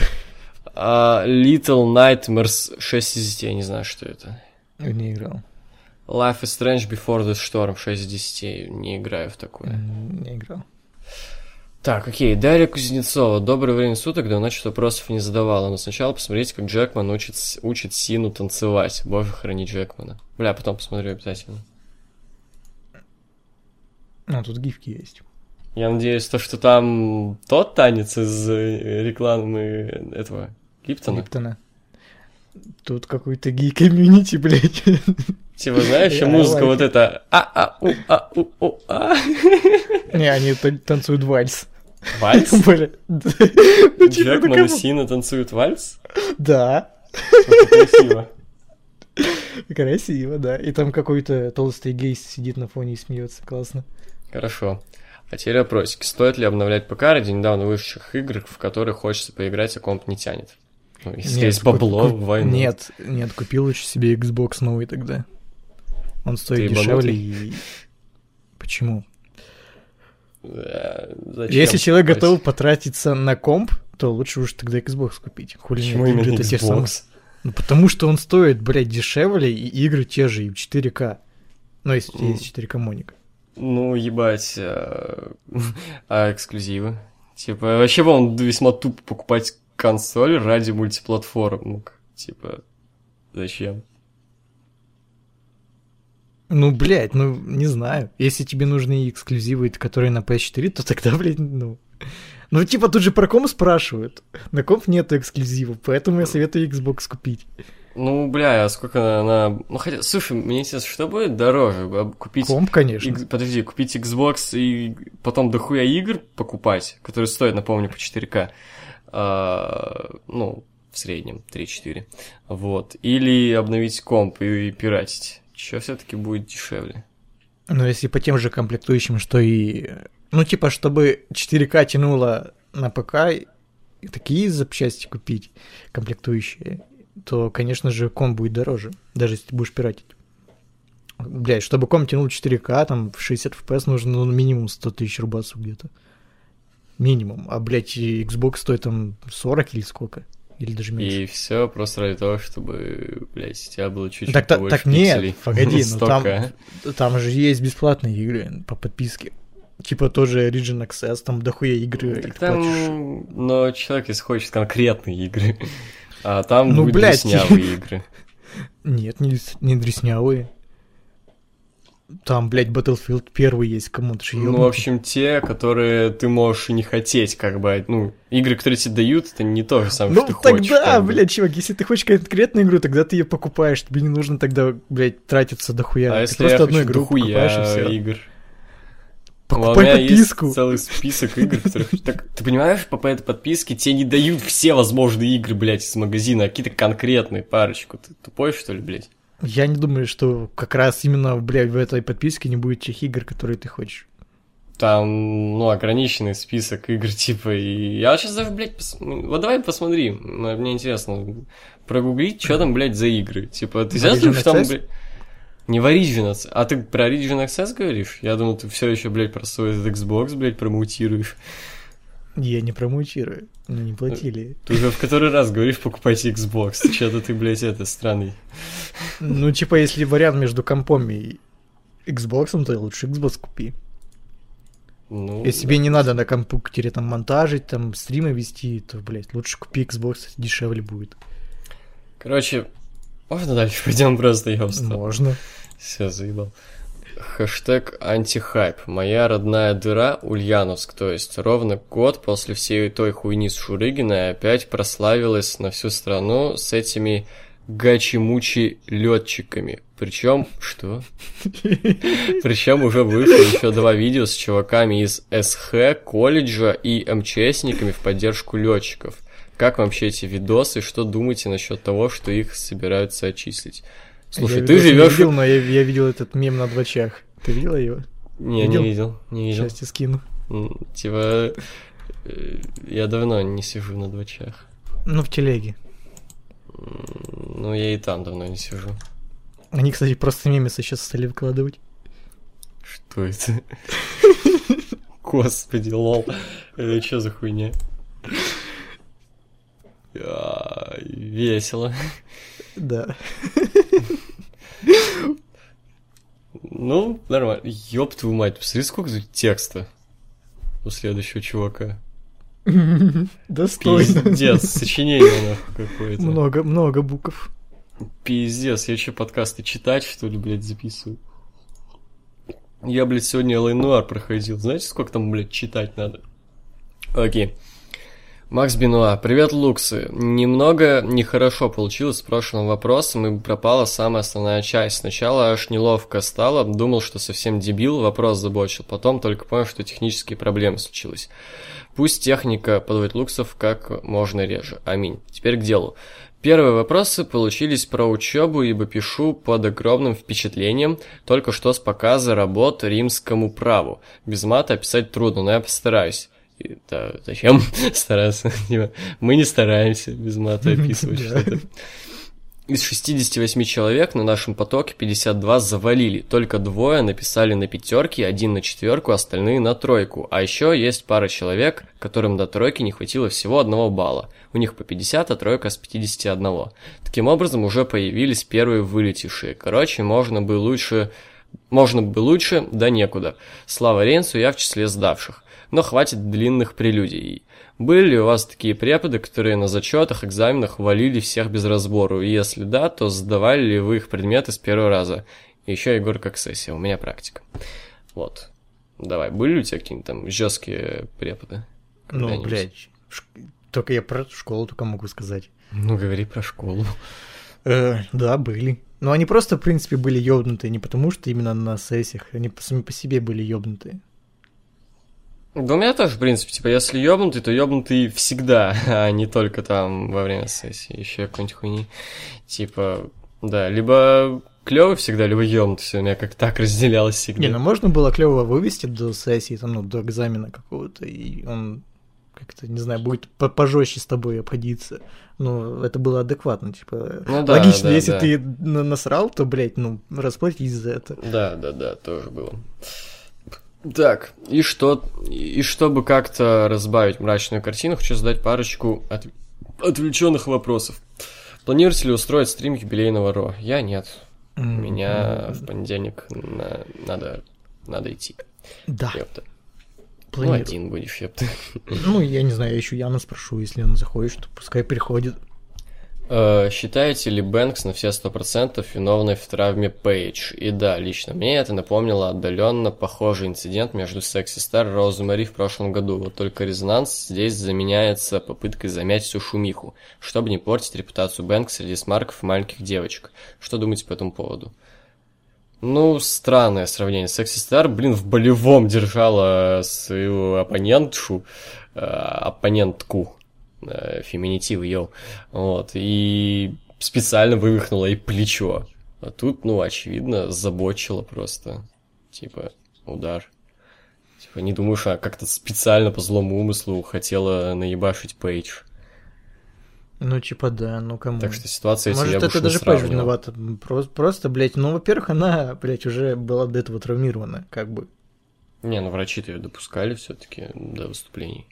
А, Little Nightmares 6 из 10, я не знаю, что это. Не играл. Life is Strange Before the Storm 6 из 10, не играю в такое. Не играл. Так, окей, Дарья Кузнецова. Доброе время суток, давно что вопросов не задавала, но сначала посмотрите, как Джекман учит, учит Сину танцевать. Боже, храни Джекмана. Бля, потом посмотрю обязательно. А, тут гифки есть. Я надеюсь, то, что там тот танец из э, рекламы этого Липтона. Липтона. Тут какой-то гей-комьюнити, блядь. Типа, знаешь, Я музыка like вот эта а а а а Не, они тан- танцуют вальс. Вальс? Бля. Ну, типа, Джекман ну, и Сина танцуют вальс? Да. Красиво. Красиво, да. И там какой-то толстый гей сидит на фоне и смеется. Классно. Хорошо. А теперь вопросик. Стоит ли обновлять ПК ради недавно вышедших игр, в которых хочется поиграть, а комп не тянет? Ну, если Нет, есть бабло, куп- война. Нет, нет, купил лучше себе Xbox новый тогда. Он стоит Ты дешевле и... Почему? Э, Зачем? Если человек Вась? готов потратиться на комп, то лучше уж тогда Xbox купить. Хули Почему нет, именно те самые. Xbox? Ну, потому что он стоит, блядь, дешевле, и игры те же, и в 4К. Ну, если у тебя есть 4К моник. Ну, ебать. э, А эксклюзивы? Типа, вообще, по весьма тупо покупать консоль ради мультиплатформ. Типа, зачем? Ну, блядь, ну, не знаю. Если тебе нужны эксклюзивы, которые на PS4, то тогда, блядь, ну... Ну, типа, тут же про комп спрашивают. На комп нету эксклюзива, поэтому я советую Xbox купить. Ну, бля, а сколько она... Ну, хотя, слушай, мне интересно, что будет дороже? Купить... Комп, конечно. Икс- Подожди, купить Xbox и потом дохуя игр покупать, которые стоят, напомню, по 4К. А, ну, в среднем 3-4. Вот. Или обновить комп и, пиратить. Чё все таки будет дешевле? Ну, если по тем же комплектующим, что и... Ну, типа, чтобы 4К тянуло на ПК, такие запчасти купить, комплектующие, то, конечно же, комп будет дороже, даже если ты будешь пиратить. Блядь, чтобы комп тянул 4К, там, в 60 FPS нужно ну, минимум 100 тысяч рубасов где-то. Минимум. А, блядь, Xbox стоит там 40 или сколько? Или даже меньше. И все просто ради того, чтобы, блядь, у тебя было чуть-чуть Так, побольше так нет, пикселей. погоди, ну там, 100К. там же есть бесплатные игры по подписке. Типа тоже Origin Access, там дохуя игры. Так и платишь. там, но человек, если хочет конкретные игры, а там Ну, будут блядь. игры. Нет, не, не дреснявые. Там, блядь, Battlefield первый есть, кому-то же Ну, в общем, те, которые ты можешь не хотеть, как бы, ну, игры, которые тебе дают, это не то же самое, Ну что ты тогда, хочешь. как бы. блядь, чувак, если ты хочешь конкретную игру, тогда ты ее покупаешь, тебе не нужно тогда, блядь, тратиться дохуя. А ты если просто я одну игру покупаешь и все. игр? У Покупай меня подписку. есть целый список игр, которых... Так, ты понимаешь, по этой подписке тебе не дают все возможные игры, блядь, из магазина, а какие-то конкретные парочку. Ты тупой, что ли, блядь? Я не думаю, что как раз именно, блядь, в этой подписке не будет тех игр, которые ты хочешь. Там, ну, ограниченный список игр, типа, и... Я сейчас даже, блядь, пос- Вот давай посмотри, м- мне интересно, прогуглить, что там, блядь, за игры. Типа, ты сейчас думаешь, там, блядь... Не в Origin Access. А ты про Origin Access говоришь? Я думал, ты все еще, блядь, про свой Xbox, блядь, промутируешь. Я не промутирую, ну не платили. Ты уже в который раз говоришь, покупайте Xbox. Что-то ты, блядь, это, странный. Ну, типа, если вариант между компом и Xbox, то лучше Xbox купи. Ну, Если тебе не надо на компьютере там монтажить, там стримы вести, то, блядь, лучше купи Xbox, дешевле будет. Короче, можно дальше пойдем просто, я устал. Можно. Все, заебал. Хэштег антихайп. Моя родная дыра Ульяновск, то есть ровно год после всей той хуйни с Шурыгиной опять прославилась на всю страну с этими гачи-мучи летчиками. Причем, что? Причем уже вышло еще два видео с чуваками из СХ, колледжа и МЧСниками в поддержку летчиков. Как вам вообще эти видосы? Что думаете насчет того, что их собираются отчислить? Слушай, Я ты не живешь видел, но я, я видел этот мем на двочах. Ты видела его? Не, Видел? не видел, не видел. Сейчас тебе скину. Типа, э, я давно не сижу на двочах. Ну, в телеге. Ну, я и там давно не сижу. Они, кстати, просто мемесы сейчас стали выкладывать. Что это? Господи, лол. Это что за хуйня? Весело. Да. Ну, нормально. Ёб твою мать, посмотри, сколько тут текста у следующего чувака. Достойно. Пиздец, сочинение нахуй какое-то. Много, много букв. Пиздец, я что, подкасты читать, что ли, блядь, записываю? Я, блядь, сегодня Элэй Нуар проходил. Знаете, сколько там, блядь, читать надо? Окей. Макс Бенуа, привет, Луксы. Немного нехорошо получилось с прошлым вопросом, и пропала самая основная часть. Сначала аж неловко стало, думал, что совсем дебил, вопрос забочил. Потом только понял, что технические проблемы случились. Пусть техника подводит Луксов как можно реже. Аминь. Теперь к делу. Первые вопросы получились про учебу, ибо пишу под огромным впечатлением только что с показа работ римскому праву. Без мата описать трудно, но я постараюсь. И, да, зачем стараться? Типа, Мы не стараемся без мата описывать что-то. Из 68 человек на нашем потоке 52 завалили. Только двое написали на пятерки, один на четверку, остальные на тройку. А еще есть пара человек, которым до тройки не хватило всего одного балла. У них по 50, а тройка с 51. Таким образом, уже появились первые вылетевшие. Короче, можно бы лучше Можно бы лучше, да некуда. Слава Рейнсу, я в числе сдавших. Но хватит длинных прелюдий. Были ли у вас такие преподы, которые на зачетах, экзаменах валили всех без разбору? И если да, то сдавали ли вы их предметы с первого раза? И еще, Егор, как сессия, у меня практика. Вот. Давай, были у тебя какие-нибудь там жесткие преподы? Ну, блядь, только я про школу только могу сказать. Ну, говори про школу. Э, да, были. Но они просто, в принципе, были ёбнутые, не потому что именно на сессиях, они сами по себе были ёбнутые. Да у меня тоже, в принципе, типа, если ёбнутый, то ёбнутый всегда, а не только там во время сессии, еще какой-нибудь хуйни. Типа, да, либо клёвый всегда, либо ёбнутый, всё, у меня как так разделялось всегда. Не, ну можно было клево вывести до сессии, там, ну, до экзамена какого-то, и он как-то, не знаю, будет по- пожестче с тобой обходиться. Ну, это было адекватно, типа. Ну да, Логично, да, если да. ты на- насрал, то, блядь, ну, расплатись за это. Да, да, да, тоже было. Так, и что, и чтобы как-то разбавить мрачную картину, хочу задать парочку от- отвлеченных вопросов. Планируете ли устроить стрим юбилейного Ро? Я нет. М, меня в понедельник на- надо, надо идти. Да, Ёпта. Ну, планирую. один будешь, ёпта. Ну, я не знаю, я еще Яну спрошу, если он захочет, пускай приходит. Э, Считаете ли Бэнкс на все сто процентов виновной в травме Пейдж? И да, лично мне это напомнило отдаленно похожий инцидент между Секси Стар и Розмари в прошлом году. Вот только резонанс здесь заменяется попыткой замять всю шумиху, чтобы не портить репутацию Бэнкс среди смарков и маленьких девочек. Что думаете по этому поводу? Ну, странное сравнение. Секси Стар, блин, в болевом держала свою оппонентшу, э, оппонентку, феминитив, йоу. Вот, и специально вывихнула ей плечо. А тут, ну, очевидно, забочила просто. Типа, удар. Типа, не думаю, что она как-то специально по злому умыслу хотела наебашить Пейдж. Ну, типа, да, ну кому. Так что ситуация я Может, бы уж это даже Пейдж виновата. Просто, просто, блядь, ну, во-первых, она, блядь, уже была до этого травмирована, как бы. Не, ну врачи-то ее допускали все-таки до выступлений.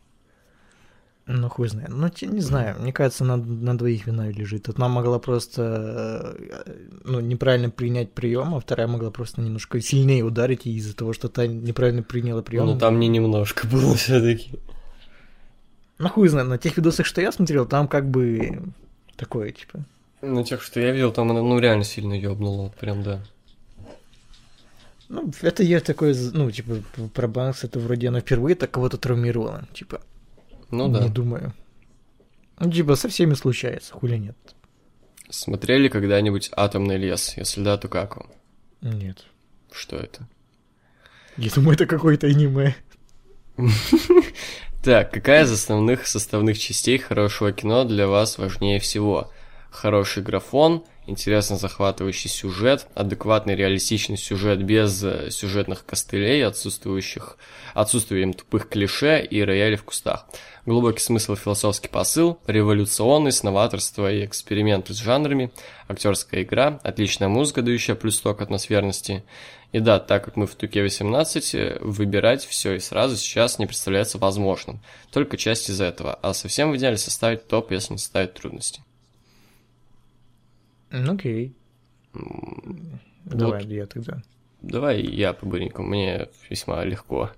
Ну, хуй знает. Ну, не знаю, мне кажется, на, на двоих вина лежит. Одна могла просто, э, ну, неправильно принять прием, а вторая могла просто немножко сильнее ударить из-за того, что та неправильно приняла прием. Ну там не немножко было все-таки. Ну, хуй знает, на тех видосах, что я смотрел, там как бы такое, типа. На тех, что я видел, там она, ну, реально сильно ёбнула, прям, да. Ну, это я такой, ну, типа, про Банкс, это вроде она впервые так кого-то травмировала, типа. Ну да. Не думаю. Ну, типа, со всеми случается, хули нет. Смотрели когда-нибудь «Атомный лес»? Если да, то как вам? Нет. Что это? Я думаю, это какое-то аниме. Так, какая из основных составных частей хорошего кино для вас важнее всего? Хороший графон, интересно захватывающий сюжет, адекватный реалистичный сюжет без э, сюжетных костылей, отсутствующих, отсутствием тупых клише и рояли в кустах. Глубокий смысл и философский посыл, революционность, новаторство и эксперименты с жанрами, актерская игра, отличная музыка, дающая плюс 100 к атмосферности. И да, так как мы в Туке 18, э, выбирать все и сразу сейчас не представляется возможным. Только часть из этого, а совсем в идеале составить топ, если не составить трудности. Ну, окей. Давай, я тогда. Давай я по-быренькому, мне весьма легко.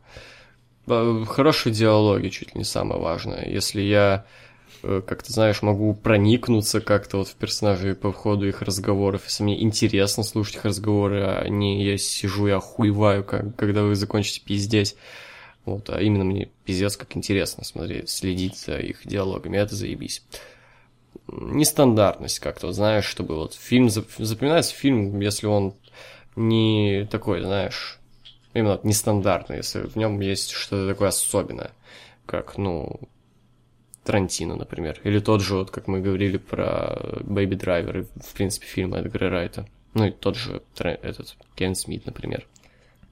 Хорошие диалоги чуть ли не самое важное. Если я, э, как ты знаешь, могу проникнуться как-то вот в персонажей по ходу их разговоров, если мне интересно слушать их разговоры, а не я сижу и охуеваю, как, когда вы закончите пиздеть. Вот, а именно мне пиздец как интересно смотреть, следить за их диалогами, это заебись. Нестандартность как-то, знаешь, чтобы вот фильм, зап- запоминается фильм, если он не такой, знаешь, именно нестандартный, если в нем есть что-то такое особенное, как, ну, Тарантино, например, или тот же, вот, как мы говорили про Бэйби Драйвер, и, в принципе, фильм Эдгара Райта, ну, и тот же, этот, Кен Смит, например.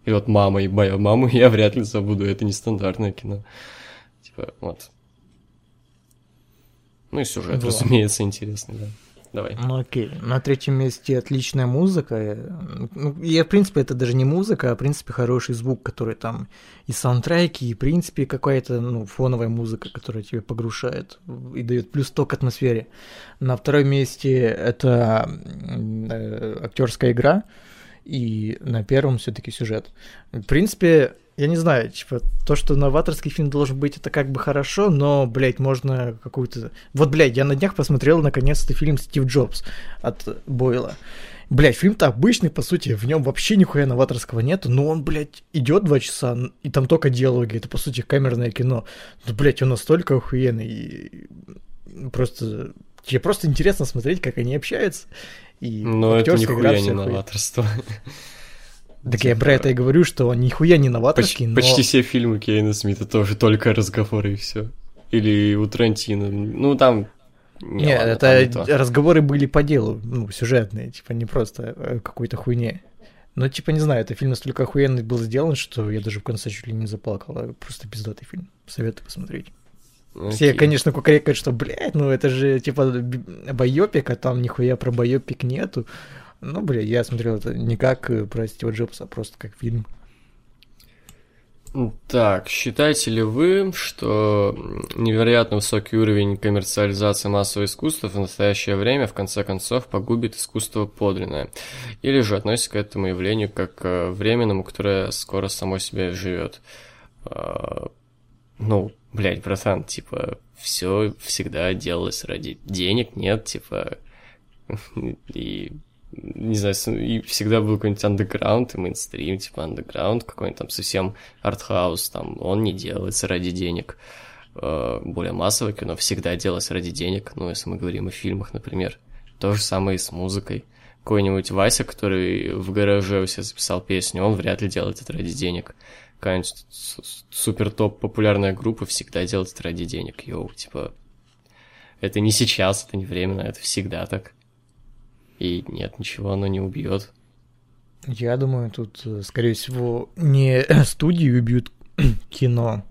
Или вот «Мама» и «Моя маму» я вряд ли забуду, это нестандартное кино. Типа, вот. Ну и сюжет, Да. разумеется, интересный, да. Давай. Ну, окей. На третьем месте отличная музыка. Э, Ну, и, в принципе, это даже не музыка, а, в принципе, хороший звук, который там и саундтреки, и, в принципе, какая-то, ну, фоновая музыка, которая тебя погружает и дает плюс 100 к атмосфере. На втором месте это актерская игра. и на первом все таки сюжет. В принципе, я не знаю, типа, то, что новаторский фильм должен быть, это как бы хорошо, но, блядь, можно какую-то... Вот, блядь, я на днях посмотрел, наконец-то, фильм «Стив Джобс» от Бойла. Блядь, фильм-то обычный, по сути, в нем вообще нихуя новаторского нету, но он, блядь, идет два часа, и там только диалоги, это, по сути, камерное кино. Ну, блядь, он настолько охуенный, и просто... Тебе просто интересно смотреть, как они общаются. И Но это нихуя не новаторство. Так я про это и говорю, что нихуя не новаторский, почти, но... Почти все фильмы Кейна Смита тоже только разговоры и все. Или у Тарантино. Ну, там... Не, Нет, ладно, это не разговоры были по делу, ну, сюжетные, типа, не просто э, какой-то хуйне. Но, типа, не знаю, этот фильм настолько охуенный был сделан, что я даже в конце чуть ли не заплакал. А просто пиздатый фильм. Советую посмотреть. Okay. Все, конечно, кукарекают, что, блядь, ну это же, типа, байопик, а там нихуя про байопик нету. Ну, бля, я смотрел это не как э, про Стива Джобса, а просто как фильм. Так, считаете ли вы, что невероятно высокий уровень коммерциализации массового искусства в настоящее время в конце концов погубит искусство подлинное? Или же относитесь к этому явлению как к временному, которое скоро само себе живет? А, ну, блядь, братан, типа, все всегда делалось ради денег, нет, типа, и не знаю, и всегда был какой-нибудь андеграунд и мейнстрим, типа андеграунд, какой-нибудь там совсем артхаус, там, он не делается ради денег. Э, более массовое кино всегда делалось ради денег, ну, если мы говорим о фильмах, например. То же самое и с музыкой. Какой-нибудь Вася, который в гараже у себя записал песню, он вряд ли делает это ради денег. Какая-нибудь супер топ популярная группа всегда делает это ради денег. Йоу, типа, это не сейчас, это не временно, это всегда так. И нет, ничего оно не убьет. Я думаю, тут, э, скорее всего, не студии убьют кино,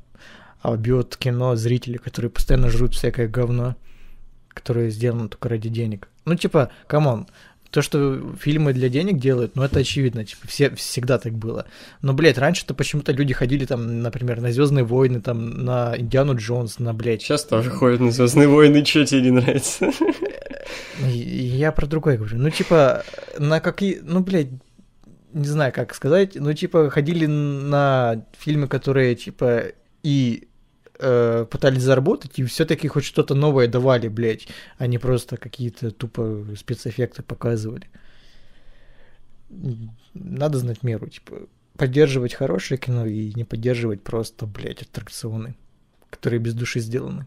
а убьет кино зрители, которые постоянно жрут всякое говно, которое сделано только ради денег. Ну, типа, come on, то, что фильмы для денег делают, ну, это очевидно, типа, все, всегда так было. Но, блядь, раньше-то почему-то люди ходили там, например, на Звездные войны, там, на Индиану Джонс, на, блядь. Сейчас тоже ходят на Звездные войны, что тебе не нравится? Я про другое говорю. Ну, типа, на какие... Ну, блядь, не знаю, как сказать. Ну, типа, ходили на фильмы, которые, типа, и э, пытались заработать, и все-таки хоть что-то новое давали, блядь, а не просто какие-то тупо спецэффекты показывали. Надо знать меру, типа, поддерживать хорошее кино и не поддерживать просто, блядь, аттракционы, которые без души сделаны.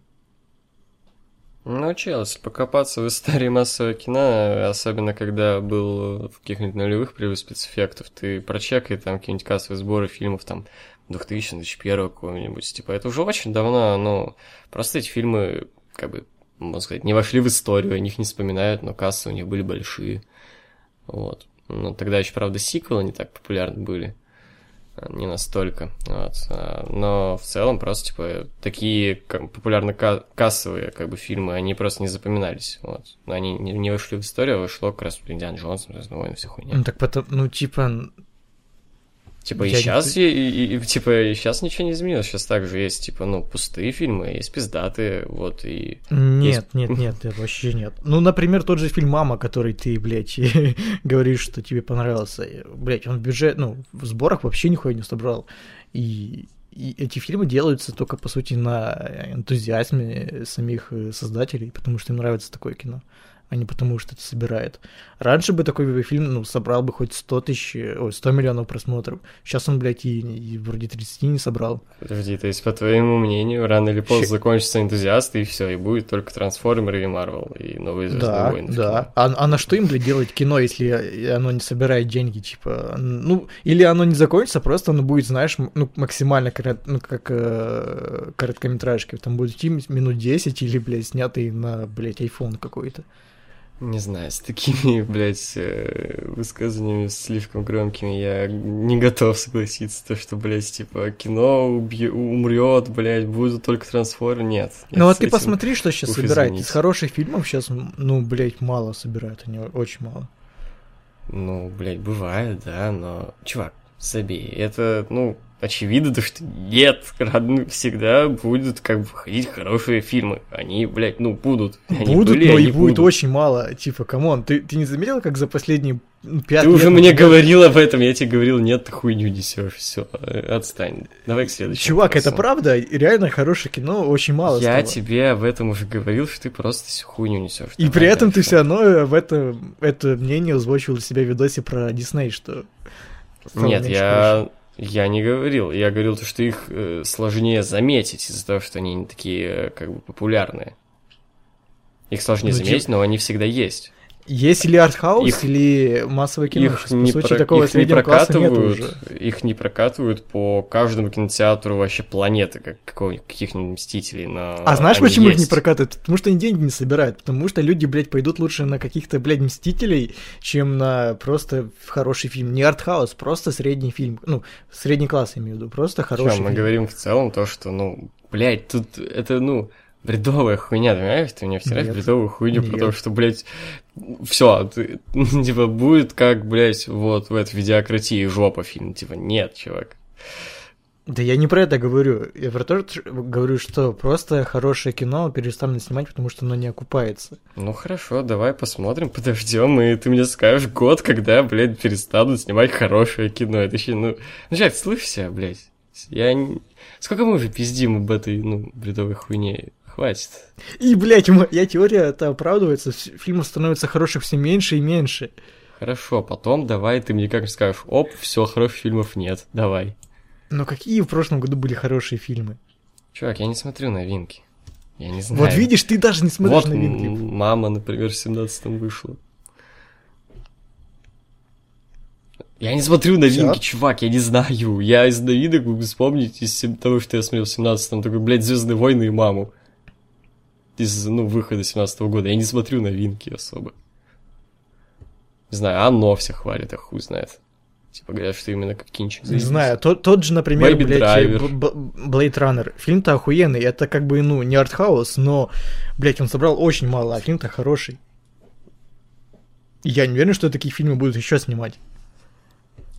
Научилась покопаться в истории массового кино, особенно когда был в каких-нибудь нулевых привез спецэффектов, ты прочекай там какие-нибудь кассовые сборы фильмов там 2000 2001 какого-нибудь, типа, это уже очень давно, но просто эти фильмы, как бы, можно сказать, не вошли в историю, о них не вспоминают, но кассы у них были большие, вот. Ну, тогда еще, правда, сиквелы не так популярны были не настолько. Вот. А, но в целом просто, типа, такие популярно кассовые, как бы, фильмы, они просто не запоминались. Вот. Они не вышли в историю, а вышло как раз Индиан Джонс, Звездные войны, все хуйня. Ну, так потом, ну, типа, Типа я и сейчас, не... и, и, типа, и сейчас ничего не изменилось. Сейчас также есть, типа, ну, пустые фильмы, есть пиздатые, вот, и... Нет, есть... нет, нет, вообще нет. Ну, например, тот же фильм «Мама», который ты, блядь, говоришь, что тебе понравился. Блядь, он в бюджет, ну, в сборах вообще нихуя не собрал. И, и эти фильмы делаются только, по сути, на энтузиазме самих э, создателей, потому что им нравится такое кино а не потому, что это собирает. Раньше бы такой фильм, ну, собрал бы хоть 100 тысяч, ой, 100 миллионов просмотров. Сейчас он, блядь, и, и вроде 30 не собрал. Подожди, то есть, по твоему мнению, рано или поздно Щ... закончится энтузиаст, и все, и будет только Трансформеры и Марвел, и новые Звездные да, войны. Да, а, а на что им, блядь, делать кино, если оно не собирает деньги, типа, ну, или оно не закончится, просто оно будет, знаешь, ну, максимально, ну, как э, короткометражки, там будет фильм минут 10 или, блядь, снятый на, блядь, iPhone какой-то. Не знаю, с такими, блядь, э, высказываниями слишком громкими я не готов согласиться, то, что, блядь, типа, кино убьё, умрет, блядь, будут только трансформеры, нет. Ну вот ты посмотри, что сейчас собирает. Из хороших фильмов сейчас, ну, блядь, мало собирают, они очень мало. Ну, блядь, бывает, да, но... Чувак, забей. Это, ну, очевидно, то, что нет, всегда будут как бы выходить хорошие фильмы. Они, блядь, ну, будут. Они будут, были, но и будет очень мало. Типа, come on, ты, ты не заметил, как за последние ну, пять Ты лет... уже мне например, говорил об этом, я тебе говорил, нет, ты хуйню несешь, все, отстань. Давай к следующему. Чувак, это вопросу. правда, и реально хорошее кино, очень мало Я стало. тебе об этом уже говорил, что ты просто всю хуйню несешь. И при этом ты все равно в это, это мнение озвучил у себя в видосе про Дисней, что... Нет, я, я не говорил. Я говорил, то, что их э, сложнее заметить из-за того, что они не такие э, как бы популярные. Их сложнее Ну, заметить, типа- но они всегда есть. Есть или артхаус, Их- или массовое кино. их не, про- такого их не прокатывают, их не прокатывают по каждому кинотеатру вообще планеты, как каких-нибудь мстителей. Но А знаешь, они почему их не есть. прокатывают? Потому что они деньги не собирают. Потому что люди, блядь, пойдут лучше на каких-то, блядь, Мстителей, чем на просто хороший фильм. Не артхаус, просто средний фильм. Ну, средний класс, я имею в виду. Просто хороший мы фильм. говорим в целом то, что, ну, блядь, тут это, ну, бредовая хуйня, понимаешь? Ты мне втираешь Нет. бредовую хуйню, Нет. потому что, блядь, все, типа, будет как, блядь, вот в этой видеократии жопа фильм. Типа, нет, чувак. Да я не про это говорю. Я про то что говорю, что просто хорошее кино перестанут снимать, потому что оно не окупается. Ну хорошо, давай посмотрим, подождем, и ты мне скажешь год, когда, блядь, перестанут снимать хорошее кино. Это еще, ну, ну, человек, слышишься, блядь. Я не... Сколько мы уже пиздим об этой, ну, бредовой хуйне? Хватит. И, блядь, моя теория это оправдывается. Фильмов становится хороших все меньше и меньше. Хорошо, потом давай ты мне как скажешь, оп, все, хороших фильмов нет, давай. Но какие в прошлом году были хорошие фильмы? Чувак, я не смотрю новинки. Я не знаю. Вот видишь, ты даже не смотришь вот новинки. мама, например, в 17-м вышла. Я не смотрю новинки, Всё? чувак, я не знаю. Я из новинок могу вспомнить из того, что я смотрел в 17-м, такой, блядь, Звездные войны и маму. Из, ну, выхода 17 года. Я не смотрю новинки особо. Не знаю, оно все хвалит, а хуй знает. Типа говорят, что именно как кинчик. Не заебись. знаю, тот, тот же, например, Baby блядь, Driver. Б- Blade Runner. Фильм-то охуенный, это как бы, ну, не артхаус, но, блядь, он собрал очень мало, а фильм-то хороший. Я не уверен, что такие фильмы будут еще снимать.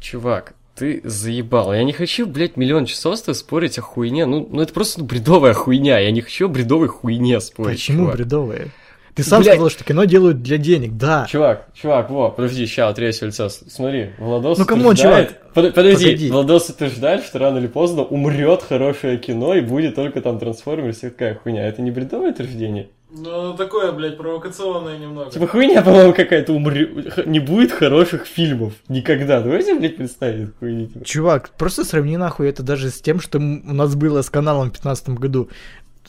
Чувак, ты заебал. Я не хочу, блядь, миллион часов с тобой спорить о хуйне. Ну, ну это просто ну, бредовая хуйня. Я не хочу о бредовой хуйне спорить. Почему чувак. бредовые? Ты сам Блядь. сказал, что кино делают для денег, да. Чувак, чувак, во, подожди, ща, от третьего лица. Смотри, Владос Ну, come on, утверждает- Под- подожди, Погоди. Владос утверждает, что рано или поздно умрет хорошее кино и будет только там Transformers и такая хуйня. Это не бредовое утверждение? Ну, такое, блядь, провокационное немного. Типа хуйня, по-моему, какая-то умрет. Не будет хороших фильмов. Никогда. Давайте, блядь, представить эту хуйню. типа. Чувак, просто сравни нахуй это даже с тем, что у нас было с каналом в 15 году.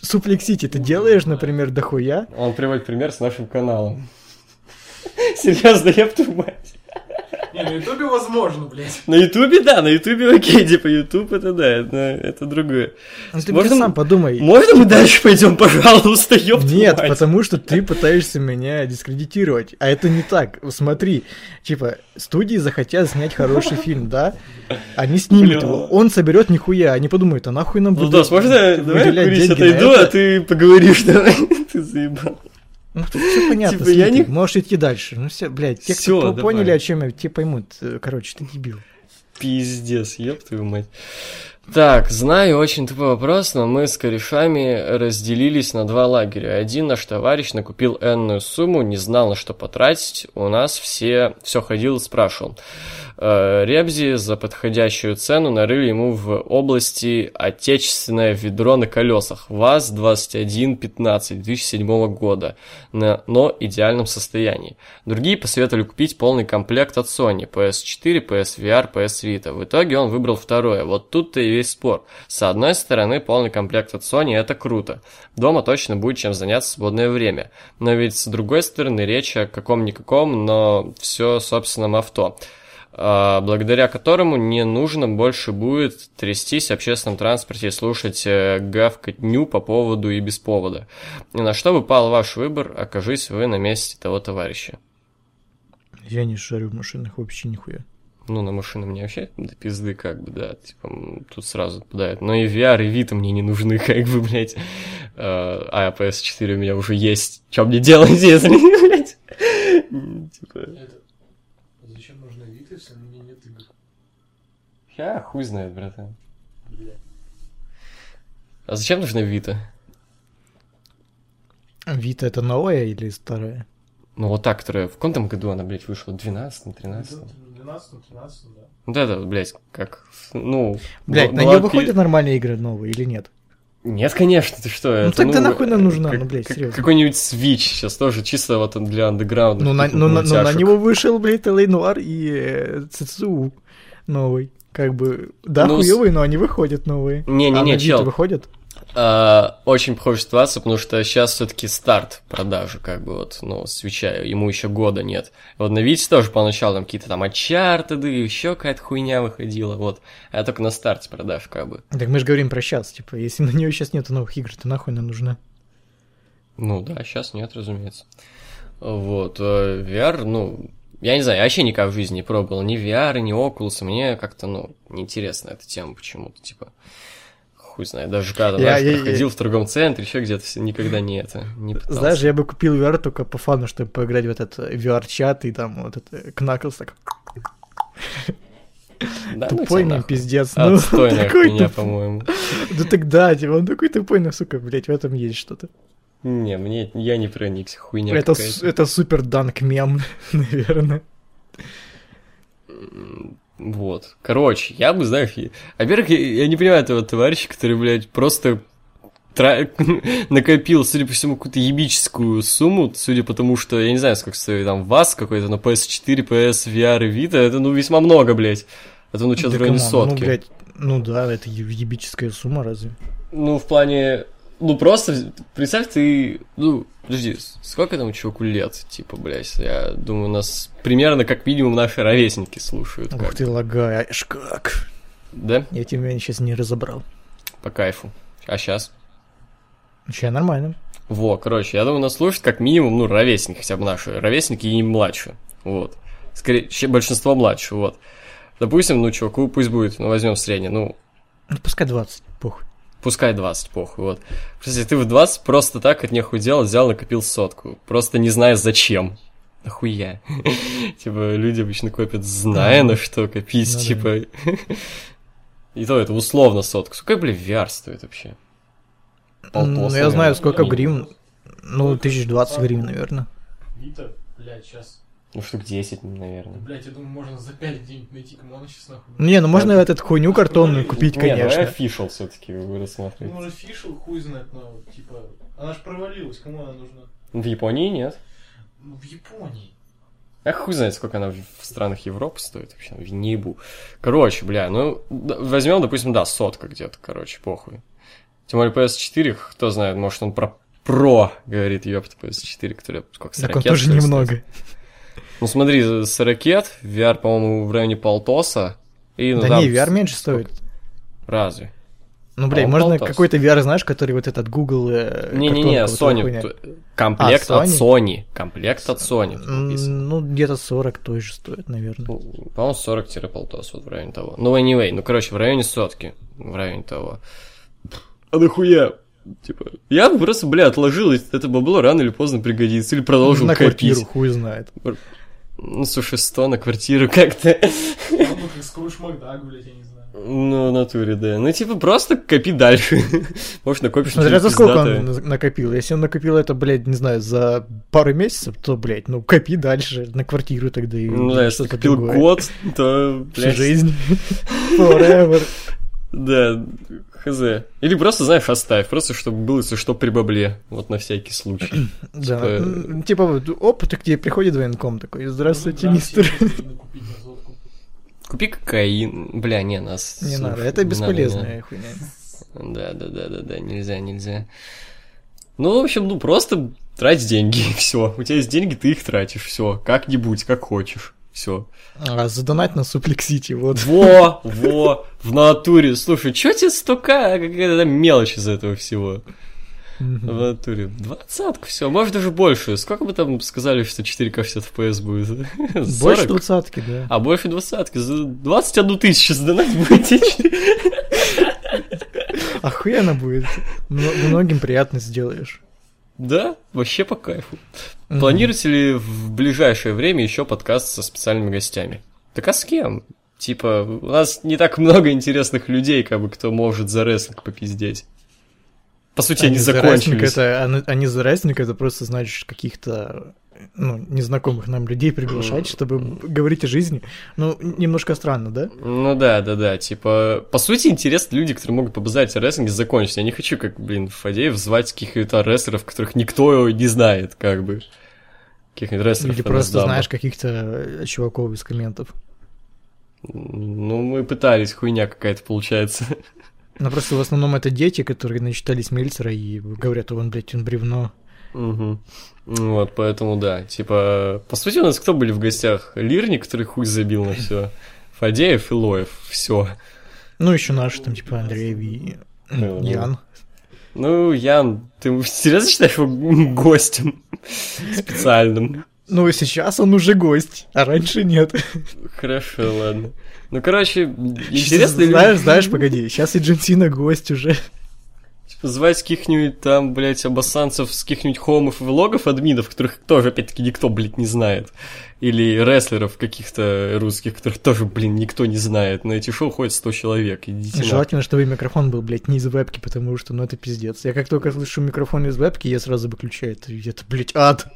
Suplex City ты делаешь, например, дохуя, Он приводит пример с нашим каналом. Серьезно, я мать. Не, на ютубе возможно, блядь. На Ютубе, да, на Ютубе окей, типа Ютуб это да, это, это другое. ну ты Можно сам подумай. Можно мы дальше пойдем, пожалуйста, ёб Нет, мать? потому что ты пытаешься меня дискредитировать. А это не так. Смотри, типа, студии захотят снять хороший фильм, да? Они снимут его. Он соберет нихуя. Они подумают, а нахуй нам Владос, выда- можно давай курить отойду, это? а ты поговоришь давай. Ты заебал. Ну, тут все понятно. Типа, я не- Можешь идти дальше. Ну все, блядь, те, Всё, кто давай. поняли, о чем я, те поймут. Короче, ты дебил. Пиздец, ёб твою мать. Так, знаю, очень тупой вопрос, но мы с корешами разделились на два лагеря. Один наш товарищ накупил энную сумму, не знал на что потратить. У нас все все ходил и спрашивал. Э, Ребзи за подходящую цену нарыли ему в области отечественное ведро на колесах ВАЗ-2115 2007 года, но идеальном состоянии. Другие посоветовали купить полный комплект от Sony PS4, PSVR, PS Vita. В итоге он выбрал второе. Вот тут-то и весь спор. С одной стороны, полный комплект от Sony это круто. Дома точно будет чем заняться в свободное время. Но ведь с другой стороны, речь о каком-никаком, но все собственном авто благодаря которому не нужно больше будет трястись в общественном транспорте и слушать э, гавкотню по поводу и без повода. И на что бы пал ваш выбор, окажись вы на месте того товарища? Я не шарю в машинах вообще нихуя. Ну, на машину мне вообще до пизды, как бы, да, типа, тут сразу отпадает. Но и VR, и Vita мне не нужны, как бы, блядь. А а PS4 у меня уже есть. Что мне делать, если, блядь? Типа. Зачем нужно вид, если у меня нет игр? Ну. Ну? Ща, хуй знает, братан. Блядь. А зачем нужна Вита? Вита это новая или старая? Ну вот так, которая... В каком там году она, блядь, вышла? В 12 13 В 12 13 да. Это, блядь, как... Ну... Блять, б- на нее пи- выходят нормальные игры новые или нет? Нет, конечно, ты что? это, тогда нахуй она нужна, ну, блядь, как- серьезно. Какой-нибудь Switch сейчас тоже чисто вот он для андеграунда. Ну на, ну, на, ну, на него вышел, блядь, LA Noir и э, ЦЦУ новый. Как бы, да, Ну, с- хуёвые, но они выходят новые. Не-не-не, а Vita чел. выходят? А, очень похожая ситуация, потому что сейчас все-таки старт продажи, как бы вот, ну, свеча, ему еще года нет. Вот на Вите тоже поначалу там какие-то там Uncharted еще какая-то хуйня выходила, вот. А только на старте продаж, как бы. Так мы же говорим про сейчас, типа, если на нее сейчас нет новых игр, то нахуй она нужна? Ну да, сейчас нет, разумеется. Вот, э, VR, ну, я не знаю, я вообще никак в жизни не пробовал ни VR, ни Oculus, мне как-то, ну, неинтересна эта тема почему-то, типа, хуй знает, даже когда Я- знаешь, я- проходил в торговом центре, еще где-то, никогда не это, не пытался. Знаешь, я бы купил VR только по фану, чтобы поиграть в этот э, VR-чат и там вот это Knuckles так Да, ну тупой нахуй. пиздец. ну, такой туп- по-моему. Да тогда, типа, он такой тупой, но, сука, блядь, в этом есть что-то. Не, мне, я не проникся, хуйня Это, это супер данк мем, наверное. Вот. Короче, я бы, знаешь, я- во-первых, я, я не понимаю этого товарища, который, блядь, просто тра- накопил, судя по всему, какую-то ебическую сумму, судя по тому, что, я не знаю, сколько стоит там ВАЗ какой-то, но PS4, PS, VR и Vita, это, ну, весьма много, блядь. Это, ну, что-то Да в районе come on, сотки. Ну, блядь, ну да, это ебическая сумма, разве? Ну, в плане... Ну, просто, представь, ты... Ну, подожди, сколько там чуваку лет? Типа, блядь, я думаю, нас примерно как минимум наши ровесники слушают. Ух как ты, лагаешь как. Да? Я тебя сейчас не разобрал. По кайфу. А сейчас? Сейчас нормально. Во, короче, я думаю, нас слушают как минимум, ну, ровесники, хотя бы наши ровесники и младше. Вот. Скорее, большинство младше, вот. Допустим, ну, чуваку пусть будет, ну, возьмем среднее, ну, Ну, пускай 20, похуй. Пускай 20, похуй, вот. Кстати, ты в 20 просто так от нехуй делал, взял, накопил сотку. Просто не зная зачем. Нахуя? Типа, люди обычно копят, зная на что копить, типа. И то это условно сотку. Сколько, бля, VR стоит вообще? Ну, я знаю, сколько гривен. Ну, тысяч двадцать гривен, наверное. Вита, блядь, сейчас. Ну, штук 10, наверное. Блядь, я думаю, можно за 5 где-нибудь найти, кому она сейчас нахуй. Не, ну можно этот хуйню картонную купить, Не, давай конечно. офишал все-таки Ну, рассматривать. может, фишел, хуй знает, но, типа, она ж провалилась, кому она нужна? В Японии нет. Ну, в Японии. А хуй знает, сколько она в странах Европы стоит вообще, в небу. Короче, бля, ну, возьмем, допустим, да, сотка где-то, короче, похуй. Тем более PS4, кто знает, может он про Про, говорит, ёпта, PS4, которая сколько, с Так он тоже немного. стоит? Ну смотри, с ракет, VR, по-моему, в районе полтоса. И, ну, Да там не, VR меньше стоит. Разве? Ну, блядь, он можно какой-то VR, знаешь, который вот этот Google... э, Не-не-не, Sony. т- Комплект А, от Sony? Sony. Комплект от Sony. Ну, где-то 40 тоже стоит, наверное. Ну, По-моему, 40-полтос, вот в районе того. Ну, anyway, ну, короче, в районе сотки. В районе того. А нахуя? Типа, я бы просто, бля, отложил, это бабло рано или поздно пригодится. Или продолжил На копить. квартиру, хуй знает. Ну, слушай, 100 на квартиру как-то. Ну, Скрудж Макдак, блядь, я не знаю. Ну, в натуре, да. Ну, типа, просто копи дальше. Может, накопишь Смотря за сколько он на- накопил. Если он накопил это, блядь, не знаю, за пару месяцев, то, блядь, ну копи дальше на квартиру тогда и Ну, да, если копил год, то, Всю блядь, жизнь. Forever. Да, хз. Или просто, знаешь, оставь, просто чтобы было, если что, при бабле. Вот на всякий случай. Да. Типа- М, Типа, вот, оп, ты к тебе приходит военком такой, здравствуйте, Ну, мистер. Купи кокаин. Бля, не, нас... Не слушай, надо, это не надо, бесполезная хуйня. надо. Да, да, да, да, да, нельзя, нельзя. Ну, в общем, ну, просто трать деньги, все. У тебя есть деньги, ты их тратишь, все. Как-нибудь, как хочешь. Все. А, задонать на Суплексити, вот. Во, во, в натуре. Слушай, чё тебе столько, а, какая-то мелочь из этого всего? В Мгм. натуре. Двадцатку, все, может даже больше. Сколько бы там сказали, что 4К 60 FPS будет? Больше 40? двадцатки, да. А больше двадцатки. За 21 тысячу сдонать будете. Охуенно будет. Мно- Многим приятно сделаешь. Да, вообще по кайфу. Мгм. Планируете ли в ближайшее время еще подкаст со специальными гостями? Так а с кем? типа, у нас не так много интересных людей, как бы, кто может за рестлинг попиздеть. По сути, они, за рестлинг закончились. Это, они, они за рестлинг, это просто значит каких-то ну, незнакомых нам людей приглашать, чтобы говорить о жизни. Ну, немножко странно, да? Ну да, да, да. Типа, по сути, интересно люди, которые могут побазарить о рестлинге, закончились. Я не хочу, как, блин, Фадеев звать каких-то рестлеров, которых никто не знает, как бы. Каких-нибудь рестлеров. Или просто NSW. знаешь каких-то э, чуваков из комментов. Ну, мы пытались, хуйня какая-то получается. Ну, просто в основном это дети, которые начитались Мельцера и говорят, он, блядь, он бревно. Ну Вот, поэтому да. Типа, по сути, у нас кто были в гостях? Лирни, который хуй забил на все. Фадеев и Лоев. Все. Ну, еще наши, там, типа, Андрей и Ну, Ян. Ну, Ян, ты серьезно считаешь его гостем специальным? Ну, сейчас он уже гость, а раньше нет. Хорошо, ладно. Ну, короче, интересно Знаешь, знаешь, погоди, сейчас и Джон Сина гость уже. Звать каких-нибудь там, блядь, обоссанцев с каких-нибудь хомов и влогов, админов, которых тоже, опять-таки, никто, блядь, не знает. Или рестлеров каких-то русских, которых тоже, блин, никто не знает. На эти шоу ходит 100 человек. Идите. Желательно, чтобы микрофон был, блядь, не из вебки, потому что, ну, это пиздец. Я как только слышу микрофон из вебки, я сразу выключаю. Это, это блядь, ад.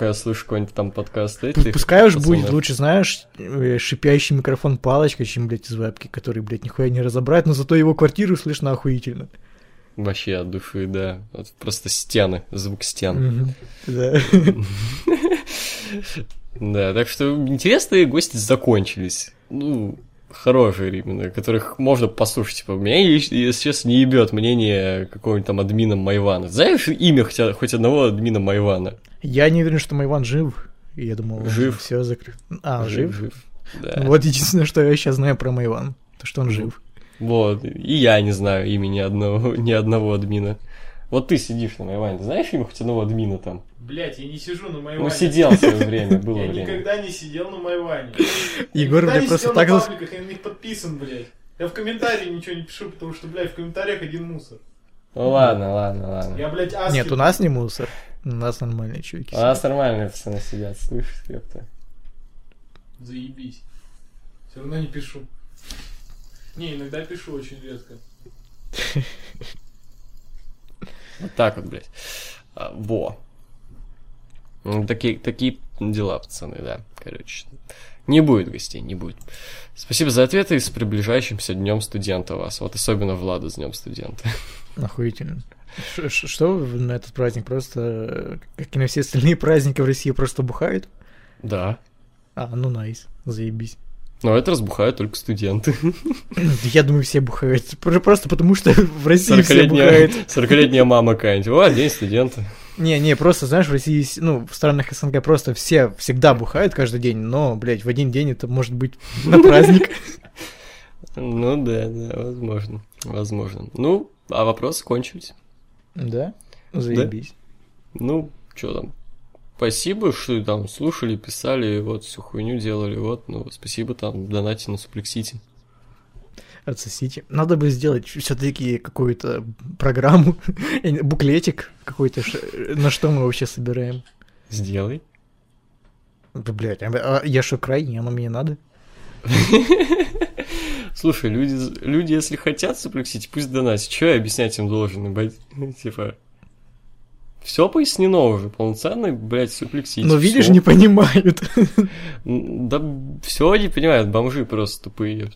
Когда слышу какой-нибудь там подкаст этих Пускай уж будет лучше, знаешь, э, шипящий микрофон палочка, чем, блядь, из вебки, который, блядь, нихуя не разобрать, но зато его квартиру слышно охуительно. Вообще от души, да. Вот просто стены, звук стен. Да. Да, так что интересные гости закончились. Ну, хорошие именно, которых можно послушать. Типа, меня, если честно, не ебет мнение какого-нибудь там админа Майвана. Знаешь имя хотя, хоть одного админа Майвана? Я не уверен, что Майван жив. И я думал, Жив. Все закрыт. А, жив? Жив. Да. Ну, Вот единственное, что я сейчас знаю про Майван. То, что он жив. Вот. И я не знаю имени одного, ни одного админа. Вот ты сидишь на Майване, ты знаешь имя хоть одного админа там? Блять, я не сижу на Майване. Ну, сидел в свое время, было Я время. никогда не сидел на Майване. Егор, я блядь, никогда просто так... зас- на пабликах, я на них подписан, блядь. Я в комментарии ничего не пишу, потому что, блядь, в комментариях один мусор. Ну ладно, ладно, ладно. Я, блядь, аски... Нет, у нас не мусор. У нас нормальные чуваки. У нас нормальные пацаны сидят, слышишь, ёпта. Заебись. Все равно не пишу. Не, иногда пишу очень редко. Вот так вот, блядь. А, во. Ну, такие, такие дела, пацаны, да. Короче. Не будет гостей, не будет. Спасибо за ответы и с приближающимся днем студента вас. Вот особенно Влада с днем студента. Охуительно. Ш- ш- Что на этот праздник? Просто, э, как и на все остальные праздники в России, просто бухают? Да. А, ну найс, заебись. Но это разбухают только студенты. Я думаю, все бухают. Пр- Просто потому, что в России все 40-летняя, бухают. 40-летняя мама какая-нибудь. О, день студента. Не, не, просто, знаешь, в России, ну, в странах СНГ просто все всегда бухают каждый день, но, блядь, в один день это может быть на праздник. Ну да, да, возможно. Возможно. Ну, а вопросы кончились. Да? Заебись. Ну, что там? Спасибо, что там слушали, писали, вот всю хуйню делали, вот, ну, спасибо там, донате на Отсосите. Надо бы сделать все-таки какую-то программу, буклетик какой-то, на что мы вообще собираем. Сделай. Да, блядь, а я что, крайний, оно мне надо? Слушай, люди, люди, если хотят Суплексити, пусть донатят. Че я объяснять им должен? Типа, все пояснено уже, полноценный, блядь, Суплексити. Но видишь, всё. не понимают. Да все не понимают, бомжи просто тупые.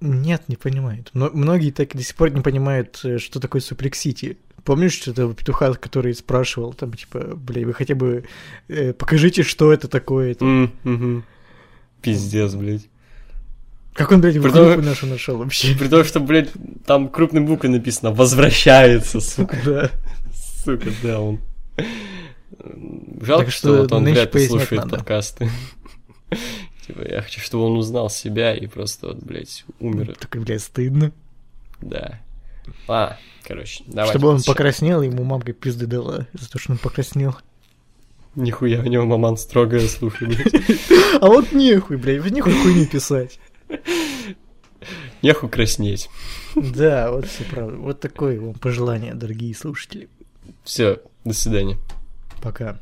Нет, не понимают. Но многие так и до сих пор не понимают, э, что такое суплексити. Помнишь, что это петуха, который спрашивал, там, типа, бля, вы хотя бы э, покажите, что это такое. М, мгм. Пиздец, блядь. Как он, блядь, в том- группу нашу нашел вообще? При том, что, блядь, там крупной буквой написано «Возвращается», сука. Да. Сука, да, он. Жалко, Так что, что вот он вряд ли слушает подкасты. Типа, я хочу, чтобы он узнал себя и просто, вот, блядь, умер. Так, блядь, стыдно. Да. А, короче, давай. Чтобы он покраснел, ему мамка пизды дала за то, что он покраснел. Нихуя, у него маман строгая, слушай, блядь. А вот нехуй, блядь, нехуй хуйню писать. Нехуй краснеть. Да, вот все правда. Вот такое вам пожелание, дорогие слушатели. Все, до свидания. Пока.